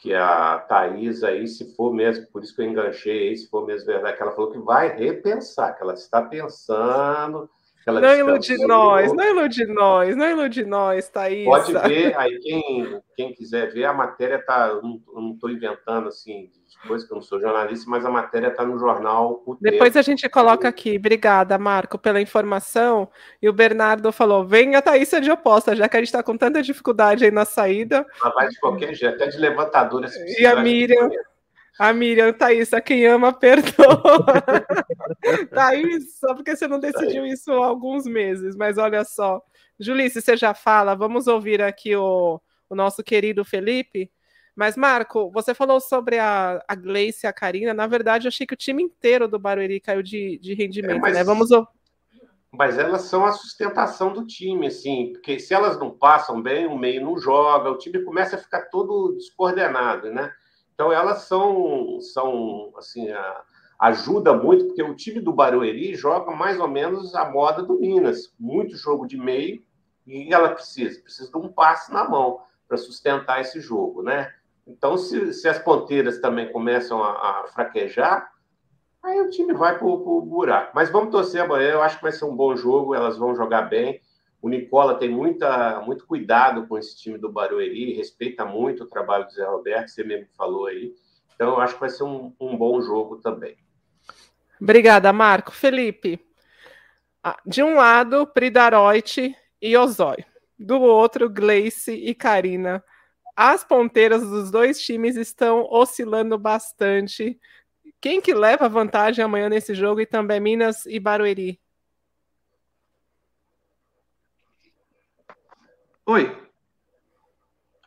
que a Thais aí, se for mesmo, por isso que eu enganchei aí, se for mesmo verdade, que ela falou que vai repensar, que ela está pensando. Não ilude nós, não ilude nós, não ilude nós, Thaís. Pode ver, aí quem, quem quiser ver, a matéria tá, não estou inventando assim, coisa que eu não sou jornalista, mas a matéria está no jornal. O Depois tempo. a gente coloca aqui. Obrigada, Marco, pela informação. E o Bernardo falou: venha a Thaísa de oposta, já que a gente está com tanta dificuldade aí na saída. Ela vai de qualquer jeito, até de levantadora. E a Miriam. A Miriam, Thaís, a quem ama, perdoa. Thaís, só porque você não decidiu isso há alguns meses, mas olha só, Julice, você já fala, vamos ouvir aqui o, o nosso querido Felipe. Mas, Marco, você falou sobre a, a Gleice e a Karina. Na verdade, eu achei que o time inteiro do Barueri caiu de, de rendimento, é, mas, né? Vamos Mas elas são a sustentação do time, assim, porque se elas não passam bem, o meio não joga, o time começa a ficar todo descoordenado, né? Então elas são, são assim, a, ajuda muito, porque o time do Barueri joga mais ou menos a moda do Minas, muito jogo de meio, e ela precisa, precisa de um passe na mão para sustentar esse jogo, né? Então, se, se as ponteiras também começam a, a fraquejar, aí o time vai para o buraco. Mas vamos torcer amanhã, eu acho que vai ser um bom jogo, elas vão jogar bem. O Nicola tem muita, muito cuidado com esse time do Barueri, respeita muito o trabalho do Zé Roberto, você mesmo falou aí. Então, eu acho que vai ser um, um bom jogo também. Obrigada, Marco. Felipe, de um lado, Pridaroite e Ozói. Do outro, Gleice e Karina as ponteiras dos dois times estão oscilando bastante. Quem que leva vantagem amanhã nesse jogo e também Minas e Barueri? Oi.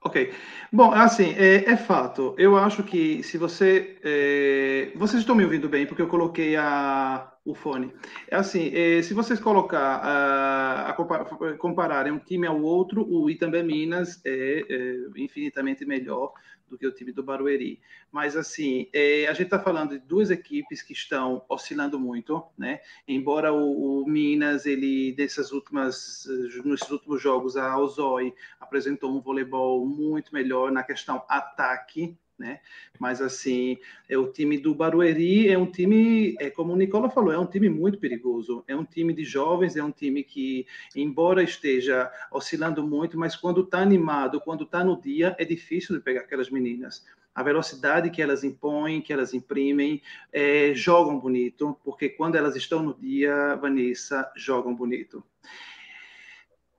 Ok. Bom, assim, é, é, fato. Eu acho que se você. É, vocês estão me ouvindo bem, porque eu coloquei a, o fone. É assim, é, se vocês colocar, a, a compararem um time ao outro, o Itambé Minas é, é, infinitamente melhor do que o time do Barueri. Mas, assim, é, a gente está falando de duas equipes que estão oscilando muito, né? Embora o, o Minas, ele, dessas últimas, nesses últimos jogos, a Ozoi apresentou um voleibol muito melhor na questão ataque, né? Mas assim, é o time do Barueri é um time, é como o Nicola falou, é um time muito perigoso. É um time de jovens, é um time que, embora esteja oscilando muito, mas quando está animado, quando está no dia, é difícil de pegar aquelas meninas. A velocidade que elas impõem, que elas imprimem, é, jogam bonito, porque quando elas estão no dia, Vanessa, jogam bonito.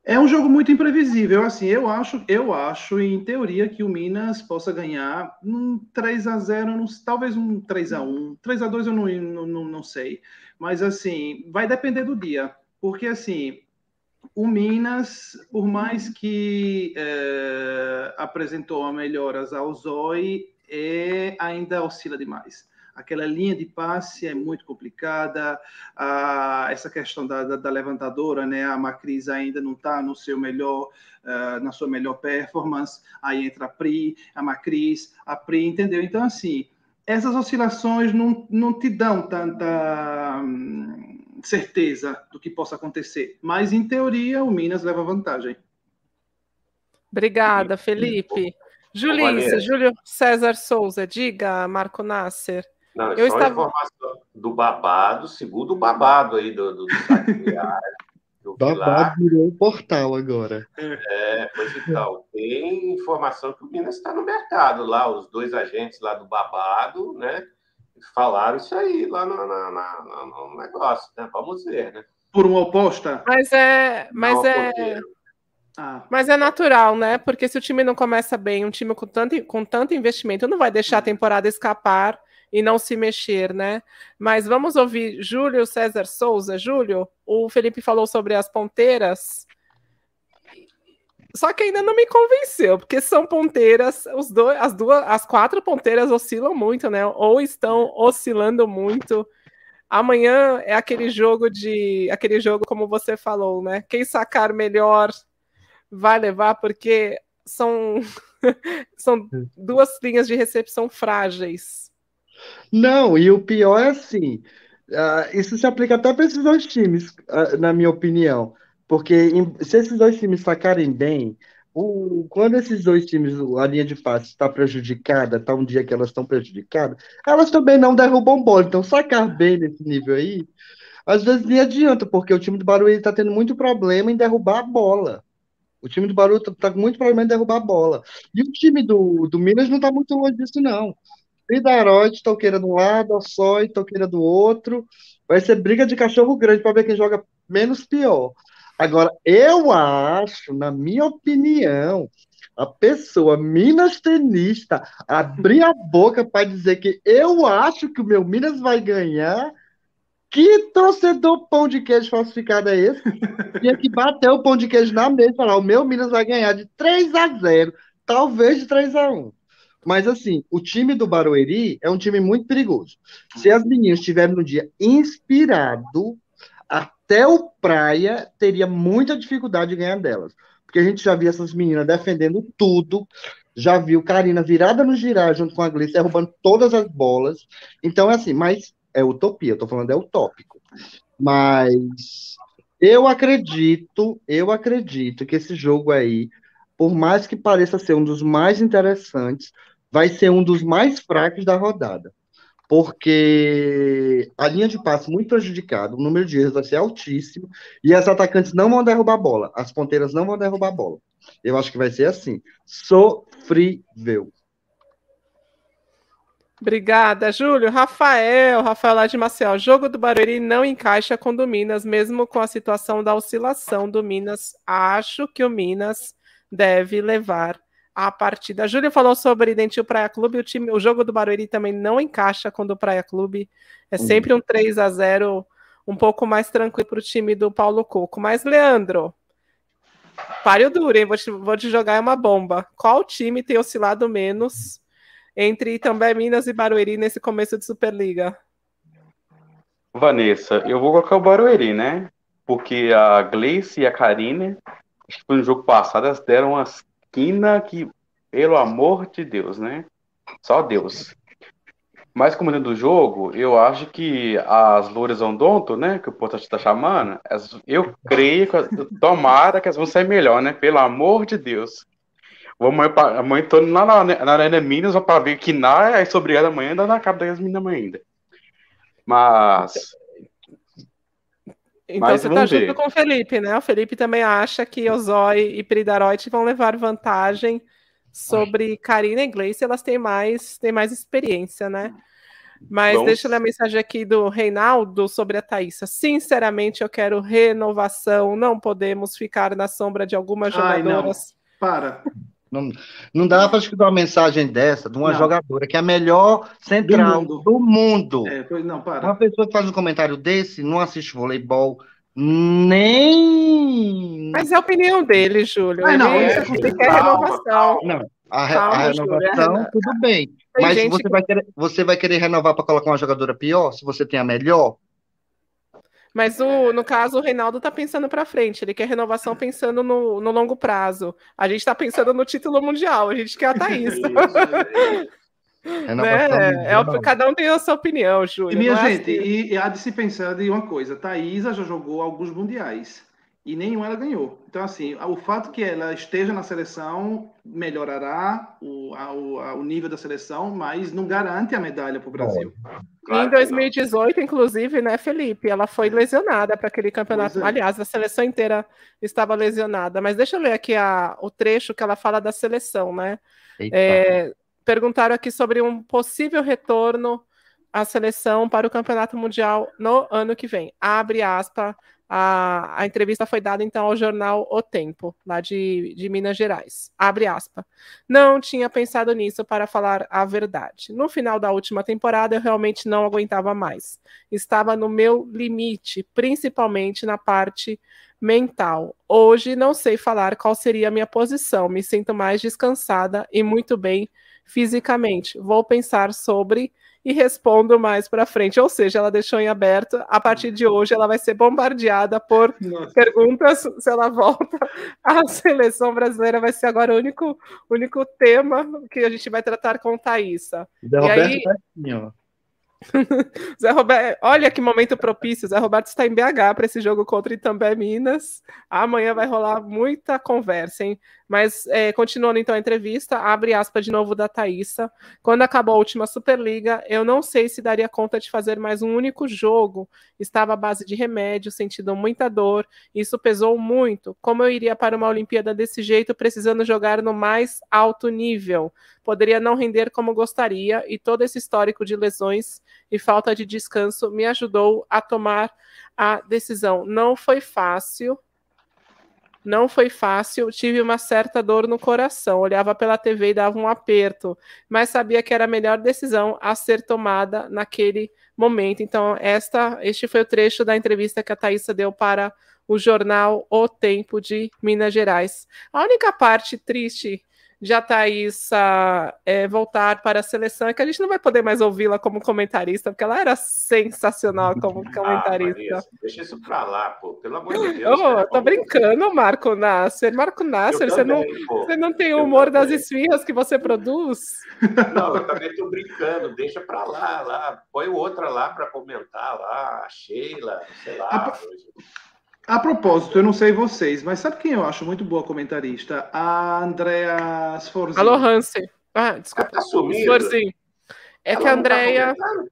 É um jogo muito imprevisível, assim, eu acho, eu acho em teoria que o Minas possa ganhar um 3 a 0, talvez um 3 a 1, 3 a 2 eu não, não, não sei, mas assim, vai depender do dia, porque assim, o Minas, por mais que é, apresentou melhoras ao Zói, é, ainda oscila demais aquela linha de passe é muito complicada, ah, essa questão da, da, da, levantadora, né, a Macris ainda não está no seu melhor, uh, na sua melhor performance, aí entra a Pri, a Macris, a Pri, entendeu? Então, assim, essas oscilações não, não te dão tanta hum, certeza do que possa acontecer, mas, em teoria, o Minas leva vantagem. Obrigada, Felipe. Julice, Júlio César Souza, diga, Marco Nasser. Não, eu só estava... informação do babado, segundo o babado aí do, do, do Babado virou um portal agora. É, pois então, tem informação que o Minas está no mercado lá, os dois agentes lá do babado, né? Falaram isso aí lá no, na, na, no negócio, né? Vamos ver, né? Por uma oposta? Mas é. Mas é. Ah. Mas é natural, né? Porque se o time não começa bem, um time com tanto, com tanto investimento não vai deixar a temporada escapar e não se mexer, né? Mas vamos ouvir Júlio César Souza. Júlio, o Felipe falou sobre as ponteiras. Só que ainda não me convenceu, porque são ponteiras, os dois, as duas, as quatro ponteiras oscilam muito, né? Ou estão oscilando muito. Amanhã é aquele jogo de, aquele jogo como você falou, né? Quem sacar melhor vai levar, porque são são duas linhas de recepção frágeis. Não, e o pior é assim, uh, isso se aplica até para esses dois times, uh, na minha opinião. Porque em, se esses dois times sacarem bem, o, quando esses dois times, a linha de passe está prejudicada, está um dia que elas estão prejudicadas, elas também não derrubam bola. Então, sacar bem nesse nível aí, às vezes nem adianta, porque o time do Barueri está tendo muito problema em derrubar a bola. O time do Barueri está tá com muito problema em derrubar a bola. E o time do, do Minas não está muito longe disso, não. Fridaroid, Toqueira de um lado, Açói, Toqueira do outro. Vai ser briga de cachorro grande para ver quem joga menos pior. Agora, eu acho, na minha opinião, a pessoa Minas tenista abrir a boca para dizer que eu acho que o meu Minas vai ganhar, Que torcedor pão de queijo falsificado é esse? Tinha que bater o pão de queijo na mesa e falar: o meu Minas vai ganhar de 3 a 0 talvez de 3 a 1 Mas assim, o time do Barueri é um time muito perigoso. Se as meninas estiverem no dia inspirado, até o Praia teria muita dificuldade de ganhar delas. Porque a gente já viu essas meninas defendendo tudo, já viu Karina virada no girar junto com a Gleice, derrubando todas as bolas. Então é assim, mas é utopia, eu tô falando é utópico. Mas eu acredito, eu acredito que esse jogo aí, por mais que pareça ser um dos mais interessantes, vai ser um dos mais fracos da rodada porque a linha de passe muito prejudicada, o número de erros vai ser altíssimo, e as atacantes não vão derrubar a bola, as ponteiras não vão derrubar a bola. Eu acho que vai ser assim, sofrível. Obrigada, Júlio. Rafael, Rafael lá de Maciel. O jogo do Barueri não encaixa com o do Minas, mesmo com a situação da oscilação do Minas. Acho que o Minas deve levar a partida. A Júlia falou sobre Dentil Praia Clube, o time, o jogo do Barueri também não encaixa com o do Praia Clube. É uhum. sempre um 3 a 0 um pouco mais tranquilo para o time do Paulo Coco. Mas, Leandro, pare o duro, hein? Vou te, vou te jogar uma bomba. Qual time tem oscilado menos entre também Minas e Barueri nesse começo de Superliga? Vanessa, eu vou colocar o Barueri, né? Porque a Gleice e a Karine, acho que no jogo passado, elas deram umas esquina que, pelo amor de Deus, né? Só Deus. Mas como do jogo, eu acho que as Loures Ondonto, né, que o Porto está chamando, eu creio que, tomara que elas vão sair melhor, né? Pelo amor de Deus. Vou amanhã, amanhã tô lá na, na Arena Minas para ver que na, aí sou obrigado amanhã ainda na cabo das meninas ainda. Mas então Mas você tá junto com o Felipe, né? O Felipe também acha que Ozói e Pridaroit vão levar vantagem sobre Karina e Gleice, elas têm mais, têm mais experiência, né? Mas Vamos. deixa eu ler a mensagem aqui do Reinaldo sobre a Thaísa. Sinceramente, eu quero renovação. Não podemos ficar na sombra de algumas jogadoras. Ai, Para. Não, não dá para escutar uma mensagem dessa de uma não. jogadora que é a melhor central do mundo. Do mundo. É, não, para. Uma pessoa que faz um comentário desse não assiste voleibol, nem. Mas é a opinião dele, Júlio. Mas não, ele, ele quer renovação. Não, a, calma, a renovação, Júlio, tudo bem. Mas você, vai querer, você vai querer renovar para colocar uma jogadora pior? Se você tem a melhor? Mas o, no caso, o Reinaldo está pensando para frente, ele quer renovação pensando no, no longo prazo. A gente está pensando no título mundial, a gente quer a Thaís. né? é, cada um tem a sua opinião, Júlio. E minha é gente, assim. e, e há de se pensar de uma coisa: Thaisa já jogou alguns mundiais e nenhum ela ganhou. Então, assim, o fato que ela esteja na seleção melhorará o, a, o, a, o nível da seleção, mas não garante a medalha para o Brasil. Claro em 2018, inclusive, né, Felipe? Ela foi lesionada para aquele campeonato. É. Aliás, a seleção inteira estava lesionada. Mas deixa eu ler aqui a, o trecho que ela fala da seleção, né? É, perguntaram aqui sobre um possível retorno à seleção para o Campeonato Mundial no ano que vem. Abre aspas a, a entrevista foi dada então ao jornal O Tempo, lá de, de Minas Gerais. Abre aspas. Não tinha pensado nisso para falar a verdade. No final da última temporada, eu realmente não aguentava mais. Estava no meu limite, principalmente na parte mental. Hoje não sei falar qual seria a minha posição. Me sinto mais descansada e muito bem fisicamente. Vou pensar sobre e respondo mais para frente. Ou seja, ela deixou em aberto. A partir de hoje, ela vai ser bombardeada por Nossa. perguntas se ela volta à seleção brasileira. Vai ser agora o único, único tema que a gente vai tratar com Thaisa. E, aí, tá assim, Zé Roberto, olha que momento propício. Zé Roberto está em BH para esse jogo contra Itambé Minas. Amanhã vai rolar muita conversa, hein? Mas é, continuando então a entrevista, abre aspas de novo da Thaísa. Quando acabou a última Superliga, eu não sei se daria conta de fazer mais um único jogo. Estava à base de remédio, sentindo muita dor. Isso pesou muito. Como eu iria para uma Olimpíada desse jeito, precisando jogar no mais alto nível? Poderia não render como gostaria, e todo esse histórico de lesões e falta de descanso me ajudou a tomar a decisão. Não foi fácil Não foi fácil, tive uma certa dor no coração. Olhava pela TV e dava um aperto, mas sabia que era a melhor decisão a ser tomada naquele momento. Então, esta, este foi o trecho da entrevista que a Thaisa deu para o jornal O Tempo de Minas Gerais. A única parte triste de a Thaisa é, voltar para a seleção é que a gente não vai poder mais ouvi-la como comentarista, porque ela era sensacional como ah, comentarista. Ah, deixa isso para lá, pô, pelo amor de Deus. Oh, tô brincando, Marco Nasser. Marco Nasser, você, não, você não tem o humor das esfirras que você produz? Não, eu também tô brincando, deixa para lá, lá. Põe outra lá para comentar lá, a Sheila, sei lá. A propósito, eu não sei vocês, mas sabe quem eu acho muito boa comentarista? A Andrea Sforzi. Alô, Hansen. Ah, desculpa. Tá. É Ela que a Andrea... Tá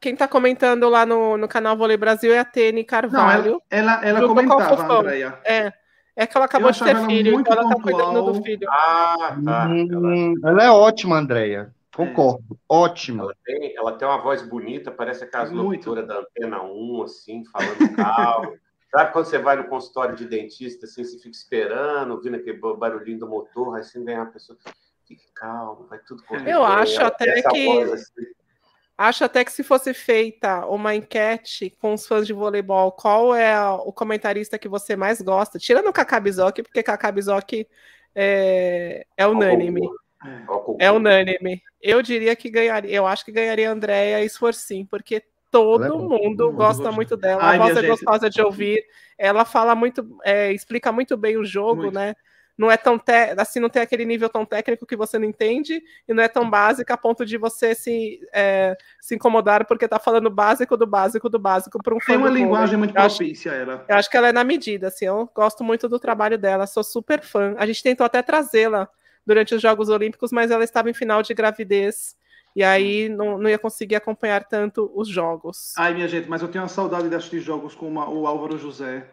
quem está comentando lá no, no canal Vôlei Brasil é a Tene Carvalho. Não, ela, ela, ela comentava, a Andrea. É. É que ela acabou de ter filho, então ela está cuidando do filho. Ah, tá. Hum, ela... é ótima, Andrea. Concordo. É. Ótima. Ela tem, ela tem uma voz bonita, parece aquelas locutora da Antena 1, assim, falando calmo. Sabe quando você vai no consultório de dentista, assim, você fica esperando, ouvindo aquele barulhinho do motor, assim vem a pessoa, fique calmo, vai tudo correr. Eu acho até que. Assim. Acho até que se fosse feita uma enquete com os fãs de voleibol, qual é o comentarista que você mais gosta? Tirando o Kaká Bizoc, porque Kaká Bizoc é, é unânime. É unânime. Eu diria que ganharia, eu acho que ganharia Andréia e Esforcim, porque todo é mundo gosta muito dela. Ai, a voz é gostosa de ouvir. Ela fala muito, é, explica muito bem o jogo, muito. né? Não é tão te... assim, não tem aquele nível tão técnico que você não entende e não é tão básica a ponto de você se, é, se incomodar porque tá falando básico do básico do básico para um Tem uma linguagem muito propícia ela. Eu acho que ela é na medida, assim, eu gosto muito do trabalho dela, sou super fã. A gente tentou até trazê-la durante os Jogos Olímpicos, mas ela estava em final de gravidez e aí não, não ia conseguir acompanhar tanto os jogos. Ai, minha gente, mas eu tenho uma saudade de assistir jogos com uma, o Álvaro José.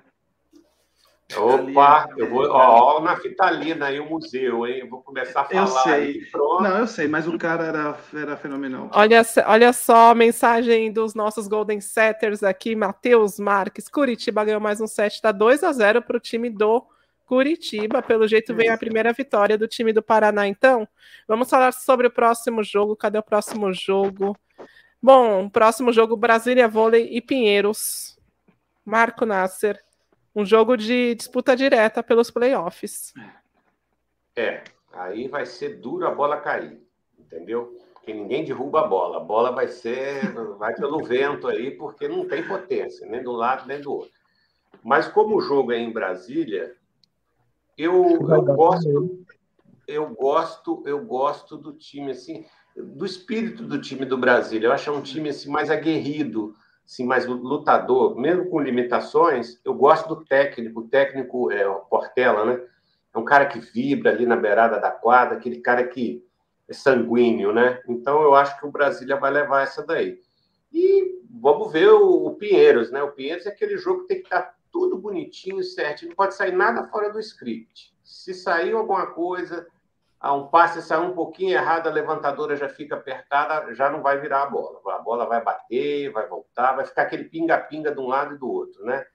Opa, eu vou ó, ó, na fitalina aí o museu, hein? Eu vou começar a falar. Eu sei. Aí, não, eu sei, mas o cara era, era fenomenal. Olha, olha só a mensagem dos nossos Golden Setters aqui, Matheus Marques. Curitiba ganhou mais um set, tá 2 a 0 para o time do Curitiba. Pelo jeito, vem a primeira vitória do time do Paraná. Então, vamos falar sobre o próximo jogo. Cadê o próximo jogo? Bom, próximo jogo: Brasília Vôlei e Pinheiros. Marco Nasser. Um jogo de disputa direta pelos playoffs. É, aí vai ser duro a bola cair, entendeu? Porque ninguém derruba a bola. A bola vai ser, vai pelo vento aí, porque não tem potência, nem do lado nem do outro. Mas como o jogo é em Brasília, eu, eu gosto, eu gosto, eu gosto do time assim, do espírito do time do Brasil. Eu acho um time assim mais aguerrido, assim mais lutador, mesmo com limitações. Eu gosto do técnico, o técnico é o Portela, né? É um cara que vibra ali na beirada da quadra, aquele cara que é sanguíneo, né? Então eu acho que o Brasília vai levar essa daí. E vamos ver o, o Pinheiros, né? O Pinheiros é aquele jogo que tem que estar tudo bonitinho, certo. Não pode sair nada fora do script. Se sair alguma coisa, um passe sair um pouquinho errado, a levantadora já fica apertada, já não vai virar a bola. A bola vai bater, vai voltar, vai ficar aquele pinga-pinga de um lado e do outro, né?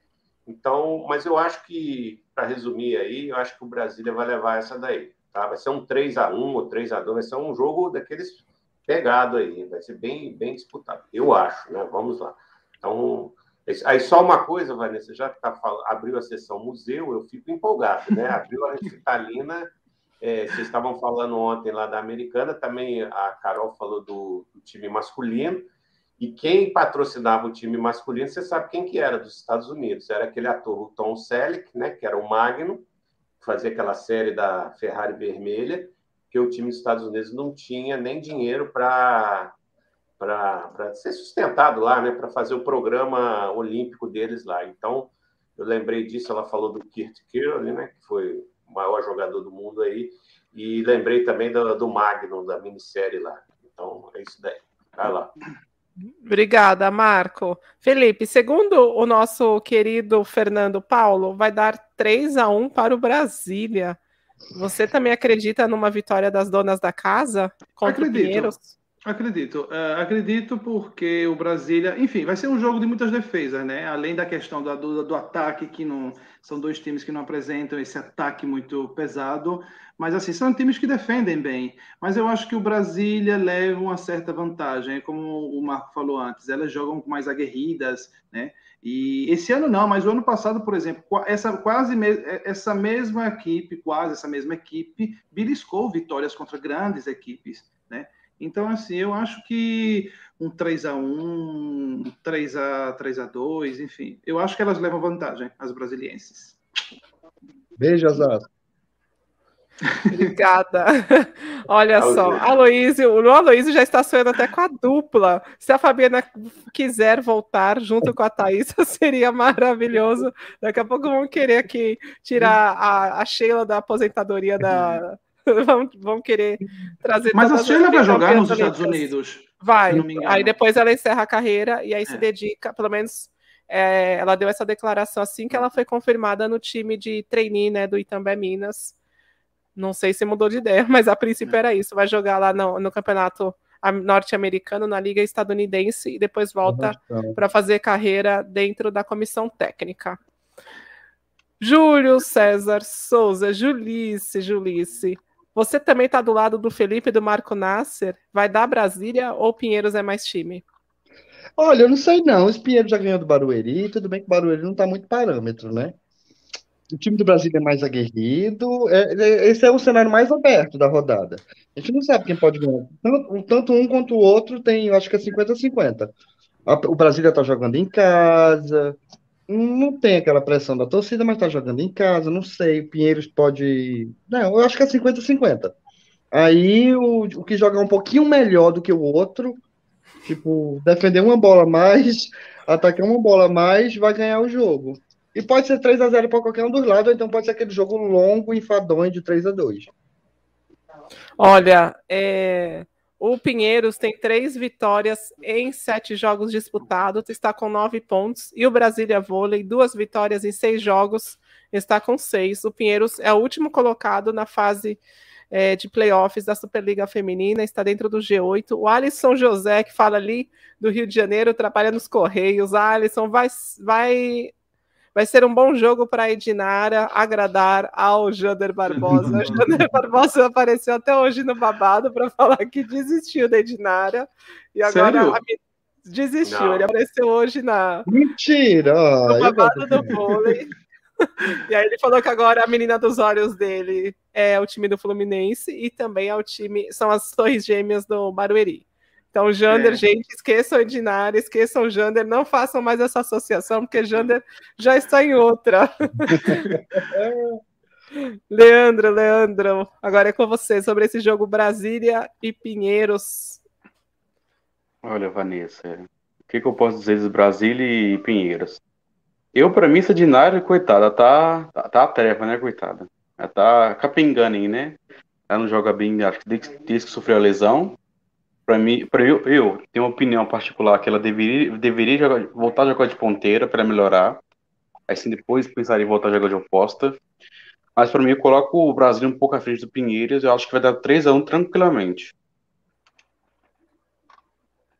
Então, mas eu acho que, para resumir aí, eu acho que o Brasília vai levar essa daí. Tá? Vai ser um 3 a 1 ou 3 a 2 vai ser um jogo daqueles pegado aí, vai ser bem, bem disputado. Eu acho, né? Vamos lá. Então, Aí só uma coisa, Vanessa, já que tá abriu a sessão museu, eu fico empolgado, né? Abriu a recitalina, é, vocês estavam falando ontem lá da americana, também a Carol falou do, do, time masculino, e quem patrocinava o time masculino, você sabe quem que era, dos Estados Unidos, era aquele ator, o Tom Selleck, né? Que era o Magno, que fazia aquela série da Ferrari Vermelha, que o time dos Estados Unidos não tinha nem dinheiro para para ser sustentado lá, né, para fazer o programa olímpico deles lá. Então, eu lembrei disso, ela falou do Kurt Curley, né, que foi o maior jogador do mundo aí, e lembrei também do, do Magnum, da minissérie lá. Então, é isso daí. Vai lá. Obrigada, Marco. Felipe, segundo o nosso querido Fernando Paulo, vai dar 3 a 1 para o Brasília. Você também acredita numa vitória das donas da casa contra Acredito. o Pinheiros? Acredito. Uh, acredito porque o Brasília, enfim, vai ser um jogo de muitas defesas, né? Além da questão do, do, do, ataque, que não são dois times que não apresentam esse ataque muito pesado, mas assim, são times que defendem bem. Mas eu acho que o Brasília leva uma certa vantagem, como o Marco falou antes, elas jogam mais aguerridas, né? E esse ano não, mas o ano passado, por exemplo, essa quase essa mesma equipe, quase essa mesma equipe, beliscou vitórias contra grandes equipes? Então, assim, eu acho que um 3 a 1 3 a 3 a 2 enfim, eu acho que elas levam vantagem, as brasilienses. Beijo, Azar. Obrigada. Olha só, Aloísio, o Aloísio já está sonhando até com a dupla. Se a Fabiana quiser voltar junto com a Thaís, seria maravilhoso. Daqui a pouco vão querer aqui tirar a, a Sheila da aposentadoria da. vão, vão querer trazer. Mas a Sheila vai jogar nos Estados Unidos. Vai. Aí depois ela encerra a carreira e aí é. se dedica, pelo menos. É, ela deu essa declaração assim que ela foi confirmada no time de trainee né, do Itambé Minas não sei se mudou de ideia, mas a princípio é. era isso. Vai jogar lá no, no campeonato norte-americano, na liga estadunidense, e depois volta para fazer carreira dentro da comissão técnica. Júlio César Souza, Julice, Julice. Você também está do lado do Felipe e do Marco Nasser? Vai dar Brasília ou Pinheiros é mais time? Olha, eu não sei não. Os Pinheiros já ganhou do Barueri, tudo bem que o Barueri não está muito parâmetro, né? o time do Brasil é mais aguerrido. É, é, esse é o cenário mais aberto da rodada. A gente não sabe quem pode ganhar. Tanto, tanto um quanto o outro tem, eu acho que é 50-50. O Brasília está jogando em casa. Não tem aquela pressão da torcida, mas está jogando em casa. Não sei. O Pinheiros pode. Não, eu acho que é 50-50. Aí o, o que jogar um pouquinho melhor do que o outro, tipo, defender uma bola mais, atacar uma bola mais, vai ganhar o jogo. E pode ser 3 a 0 para qualquer um dos lados, ou então pode ser aquele jogo longo, enfadonho de 3 a 2 Olha, é... o Pinheiros tem três vitórias em sete jogos disputados, está com nove pontos, e o Brasília Vôlei, duas vitórias em seis jogos, está com seis. O Pinheiros é o último colocado na fase é, de playoffs da Superliga Feminina, está dentro do G8. O Alisson José, que fala ali do Rio de Janeiro, trabalha nos Correios. Alisson vai, vai Vai ser um bom jogo para a Edinara agradar ao Jander Barbosa. O Jander Barbosa apareceu até hoje no babado para falar que desistiu da Edinara. E agora a... desistiu. Não. Ele apareceu hoje na. Mentira! No babado do vôlei. E aí ele falou que agora a menina dos olhos dele é o time do Fluminense e também é o time, são as torres gêmeas do Barueri. Então, Jander, é. gente, esqueçam Edinara, esqueçam Jander, não façam mais essa associação, porque Jander já está em outra. Leandro, Leandro, agora é com você sobre esse jogo Brasília e Pinheiros. Olha, Vanessa, o que, que eu posso dizer de Brasília e Pinheiros? Eu, para mim, essa Dinara, coitada, tá, tá, tá a treva, né, coitada? Ela tá capengando aí, né? Ela não joga bem, acho que desde que sofreu a lesão para mim, para eu, eu tenho uma opinião particular que ela deveria, deveria jogar, voltar a jogar de ponteira para melhorar. Aí sim depois pensar em voltar a jogar de oposta. Mas para mim eu coloco o Brasil um pouco à frente do Pinheiros, eu acho que vai dar 3 a 1 tranquilamente.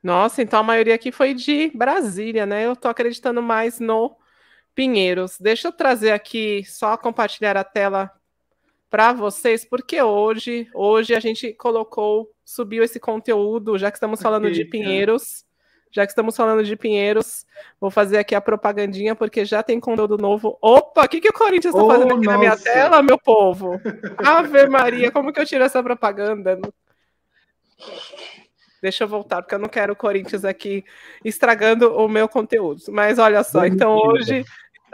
Nossa, então a maioria aqui foi de Brasília, né? Eu tô acreditando mais no Pinheiros. Deixa eu trazer aqui, só compartilhar a tela para vocês, porque hoje, hoje a gente colocou, subiu esse conteúdo, já que estamos falando de Pinheiros, já que estamos falando de Pinheiros, vou fazer aqui a propagandinha, porque já tem conteúdo novo. Opa, o que, que o Corinthians está oh, fazendo aqui nossa. na minha tela, meu povo? Ave Maria, como que eu tiro essa propaganda? Deixa eu voltar, porque eu não quero o Corinthians aqui estragando o meu conteúdo. Mas olha só, então hoje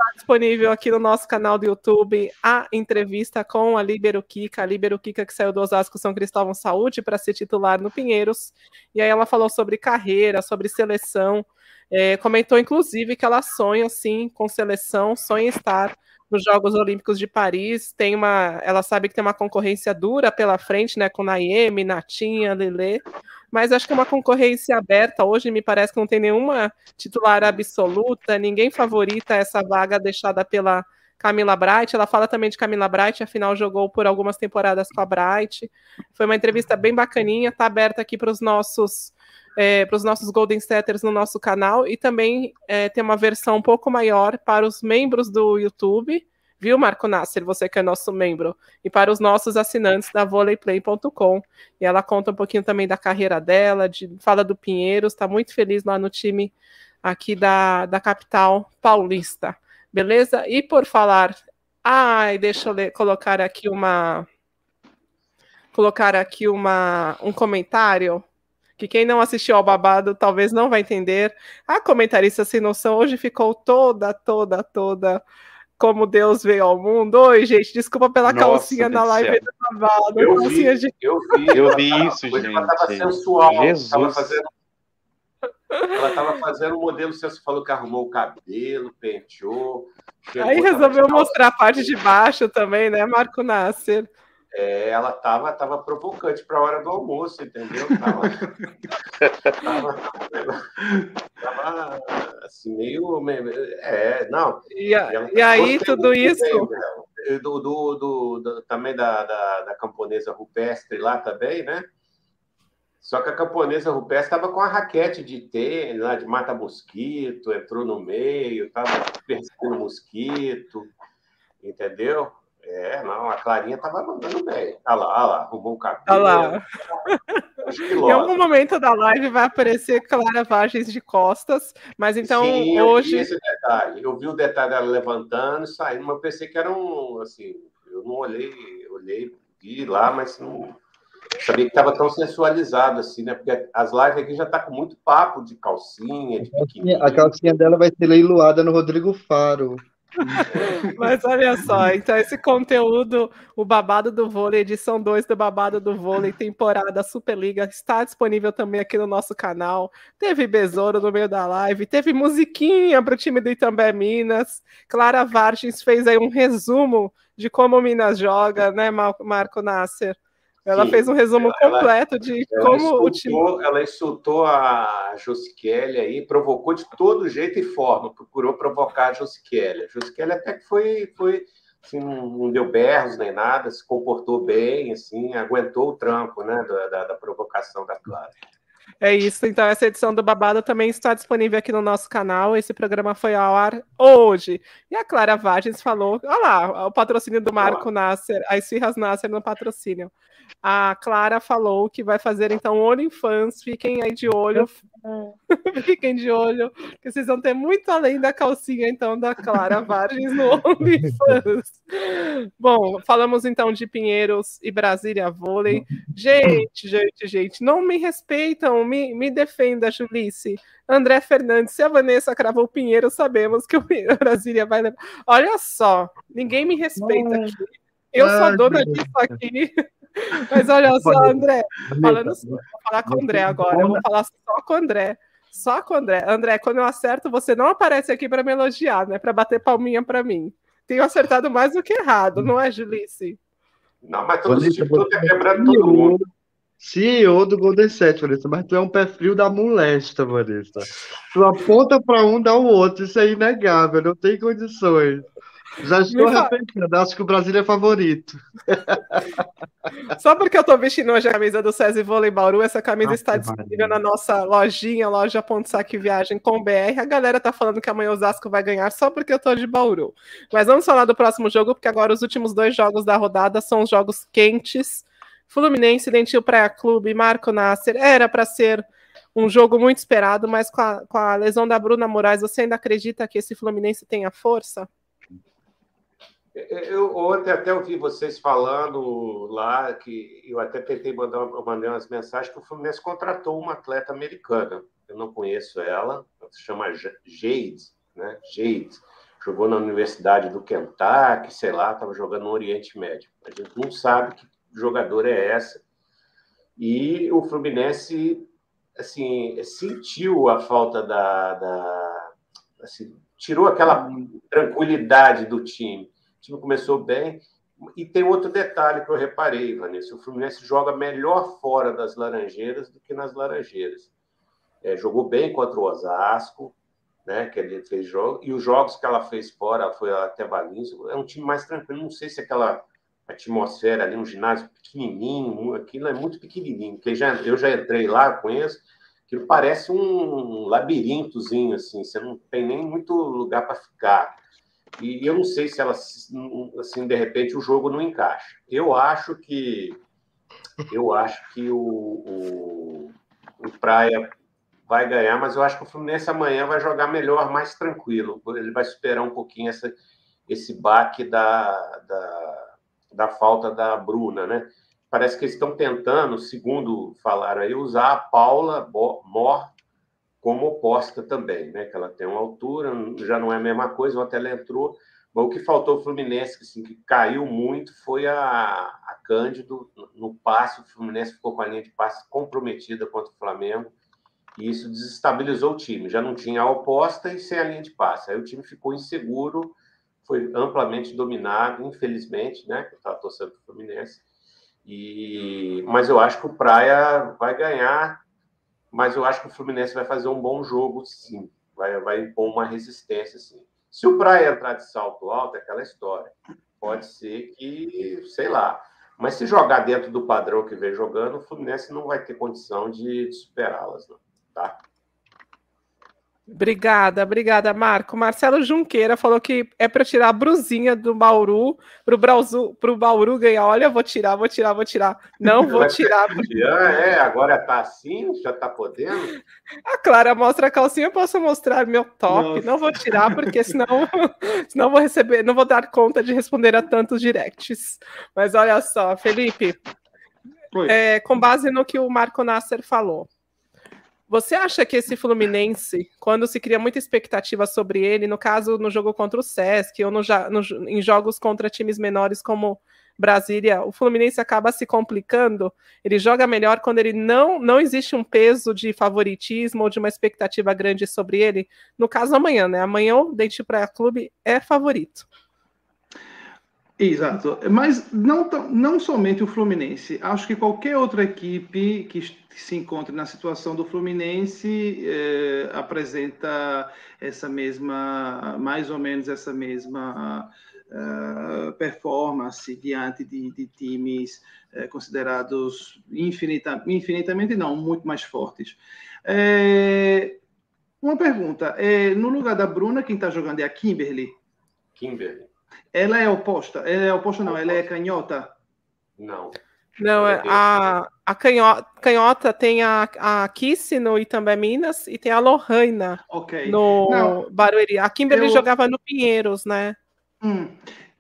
está disponível aqui no nosso canal do YouTube a entrevista com a Libero Kika, a Libero Kika que saiu do Osasco São Cristóvão Saúde para ser titular no Pinheiros. E aí ela falou sobre carreira, sobre seleção, é, comentou inclusive que ela sonha sim com seleção, sonha estar nos Jogos Olímpicos de Paris. Tem uma, ela sabe que tem uma concorrência dura pela frente, né, com Naime, Natinha, Lele, mas acho que é uma concorrência aberta. Hoje me parece que não tem nenhuma titular absoluta, ninguém favorita essa vaga deixada pela Camila Bright. Ela fala também de Camila Bright, afinal jogou por algumas temporadas com a Bright. Foi uma entrevista bem bacaninha, tá aberta aqui para os nossos é, para os nossos Golden Setters no nosso canal e também é, tem uma versão um pouco maior para os membros do YouTube, viu, Marco Nasser, você que é nosso membro, e para os nossos assinantes da voleiplay.com. E ela conta um pouquinho também da carreira dela, de, fala do Pinheiros, está muito feliz lá no time aqui da, da capital paulista. Beleza? E por falar. Ai, deixa eu ler, colocar aqui uma. Colocar aqui uma, um comentário que quem não assistiu ao babado talvez não vai entender. A comentarista sem noção hoje ficou toda, toda, toda como Deus veio ao mundo. Oi, gente, desculpa pela Nossa, calcinha na live do babado. Eu vi, de... eu vi, eu vi isso, gente. Ela estava sensual, fazendo ela estava fazendo o modelo, você falou que arrumou o cabelo, penteou. Aí resolveu mostrar a parte de baixo também, né, Marco Nasser? É, ela estava tava provocante para a hora do almoço, entendeu? Tava, tava, tava, assim, meio. É, não. E, a, e aí, tudo isso. Bem, do, do, do, do, também da, da, da camponesa rupestre lá também, né? Só que a camponesa rupestre estava com a raquete de tênis, lá de mata-mosquito, entrou no meio, estava perseguindo mosquito, entendeu? É, não, a Clarinha estava mandando bem. Olha lá, olha lá, arrumou o cabelo. Olha lá. em algum momento da live vai aparecer Clara Vargens de costas, mas então Sim, hoje. Eu vi esse detalhe. Eu vi o detalhe dela levantando e saindo, mas eu pensei que era um. Assim, eu não olhei, olhei, vi lá, mas não sabia que estava tão sensualizado assim, né? Porque as lives aqui já tá com muito papo de calcinha, de biquíni. A calcinha dela vai ser leiloada no Rodrigo Faro. Mas olha só, então esse conteúdo, o Babado do Vôlei, edição 2 do Babado do Vôlei, temporada Superliga, está disponível também aqui no nosso canal. Teve Besouro no meio da live, teve musiquinha para o time do Itambé Minas. Clara Vargens fez aí um resumo de como o Minas joga, né, Marco Nasser? Ela Sim, fez um resumo ela, completo de como insultou, o time. Ela insultou a Josikelly aí, provocou de todo jeito e forma, procurou provocar a Josikelly. A Josikelly até que foi, foi assim, não deu berros nem nada, se comportou bem, assim, aguentou o tranco né, da, da, provocação da Clara. É isso, então essa edição do Babado também está disponível aqui no nosso canal. Esse programa foi ao ar hoje. E a Clara Vagens falou: olha lá, o patrocínio do Marco. Nasser, as Firras Nasser no patrocínio. A Clara falou que vai fazer então OnlyFans. Fiquem aí de olho. Fiquem de olho, que vocês vão ter muito além da calcinha então da Clara Vargens no OnlyFans. Bom, falamos então de Pinheiros e Brasília Vôlei. Gente, gente, gente, não me respeitam, me, me defenda, Julice. André Fernandes, se a Vanessa cravou o Pinheiro, sabemos que o Brasília vai levar. Olha só, ninguém me respeita aqui. Eu sou a dona disso aqui. Mas olha só, André, falando vou falar com o André agora, eu vou falar só com o André. Só com o André. André, quando eu acerto, você não aparece aqui para me elogiar, né? Para bater palminha para mim. Tenho acertado mais do que errado, não é, Julice? Não, mas todo esse tipo tá quebrando todo mundo. CEO do Golden State, Vanessa, mas tu é um pé frio da molesta, Vanessa. Tu aponta para um, dá o outro, isso é inegável, não tem condições. Já estou arrependendo, acho que o Brasil é favorito. Só porque eu estou vestindo hoje a camisa do César Vôlei Bauru, essa camisa está disponível na nossa lojinha, loja.saqueviagem com BR. A galera tá falando que amanhã o Osasco vai ganhar só porque eu estou de Bauru. Mas vamos falar do próximo jogo, porque agora os últimos dois jogos da rodada são os jogos quentes. Fluminense, Dentil Praia Clube, Marco Nasser. Era para ser um jogo muito esperado, mas com a, com a lesão da Bruna Moraes, você ainda acredita que esse Fluminense tenha força? Eu ontem até ouvi vocês falando lá que eu até tentei mandar mandei umas mensagens que o Fluminense contratou uma atleta americana. Eu não conheço ela, ela se chama Jade, né? Jade. Jogou na Universidade do Kentucky, sei lá, estava jogando no Oriente Médio. A gente não sabe que jogador é essa. E o Fluminense assim sentiu a falta da, da assim, tirou aquela tranquilidade do time o time começou bem. E tem outro detalhe que eu reparei, Vanessa: o Fluminense joga melhor fora das Laranjeiras do que nas Laranjeiras. É, jogou bem contra o Osasco, né? Que ele fez jogo e os jogos que ela fez fora foi até Valinhos. É um time mais tranquilo. Não sei se aquela atmosfera ali, um ginásio pequenininho, aquilo é muito pequenininho. Que já eu já entrei lá, conheço. Aquilo parece um labirintozinho assim. Você não tem nem muito lugar para ficar. E eu não sei se ela, assim, de repente o jogo não encaixa. Eu acho que eu acho que o, o, o Praia vai ganhar, mas eu acho que o Fluminense amanhã vai jogar melhor, mais tranquilo. Ele vai superar um pouquinho essa, esse baque da, da, da falta da Bruna, né? Parece que eles estão tentando, segundo falaram aí, usar a Paula Mor como oposta também, né? Que ela tem uma altura, já não é a mesma coisa, ontem ela entrou. Mas o que faltou o Fluminense, assim, que caiu muito, foi a, a Cândido no passe. O Fluminense ficou com a linha de passe comprometida contra o Flamengo e isso desestabilizou o time. Já não tinha a oposta e sem a linha de passe. Aí o time ficou inseguro, foi amplamente dominado, infelizmente, né? Eu estava torcendo para o Fluminense. E... Mas eu acho que o Praia vai ganhar, mas eu acho que o Fluminense vai fazer um bom jogo, sim. Vai, vai impor uma resistência, sim. Se o Praia entrar de salto alto, é aquela história. Pode ser que, sei lá. Mas se jogar dentro do padrão que vem jogando, o Fluminense não vai ter condição de, de superá-las, não tá? Obrigada, obrigada, Marco. Marcelo Junqueira falou que é para tirar a brusinha do Bauru, para o Bauru ganhar. Olha, vou tirar, vou tirar, vou tirar. Não vou tirar. É, agora tá assim, já tá podendo. A Clara mostra a calcinha, eu posso mostrar meu top. Nossa. Não vou tirar, porque senão, senão vou receber, não vou dar conta de responder a tantos directs. Mas olha só, Felipe, é, com base no que o Marco Nasser falou. Você acha que esse Fluminense, quando se cria muita expectativa sobre ele, no caso no jogo contra o Sesc ou no, no, em jogos contra times menores como Brasília, o Fluminense acaba se complicando? Ele joga melhor quando ele não não existe um peso de favoritismo ou de uma expectativa grande sobre ele? No caso amanhã, né? Amanhã o Dente Praia Clube é favorito. Exato, mas não, não somente o Fluminense, acho que qualquer outra equipe que se encontre na situação do Fluminense eh, apresenta essa mesma, mais ou menos essa mesma uh, performance diante de, de times uh, considerados infinita, infinitamente não, muito mais fortes. É, uma pergunta, é, no lugar da Bruna, quem está jogando é a Kimberly? Kimberly. Ela é oposta. Ela é oposta, não. Ela é canhota. Não. Não, é a, a canhota, canhota tem a, a Kiss no Itambé Minas e tem a Lohana okay. no não, Barueri. A Kimberly eu... jogava no Pinheiros, né? Hum.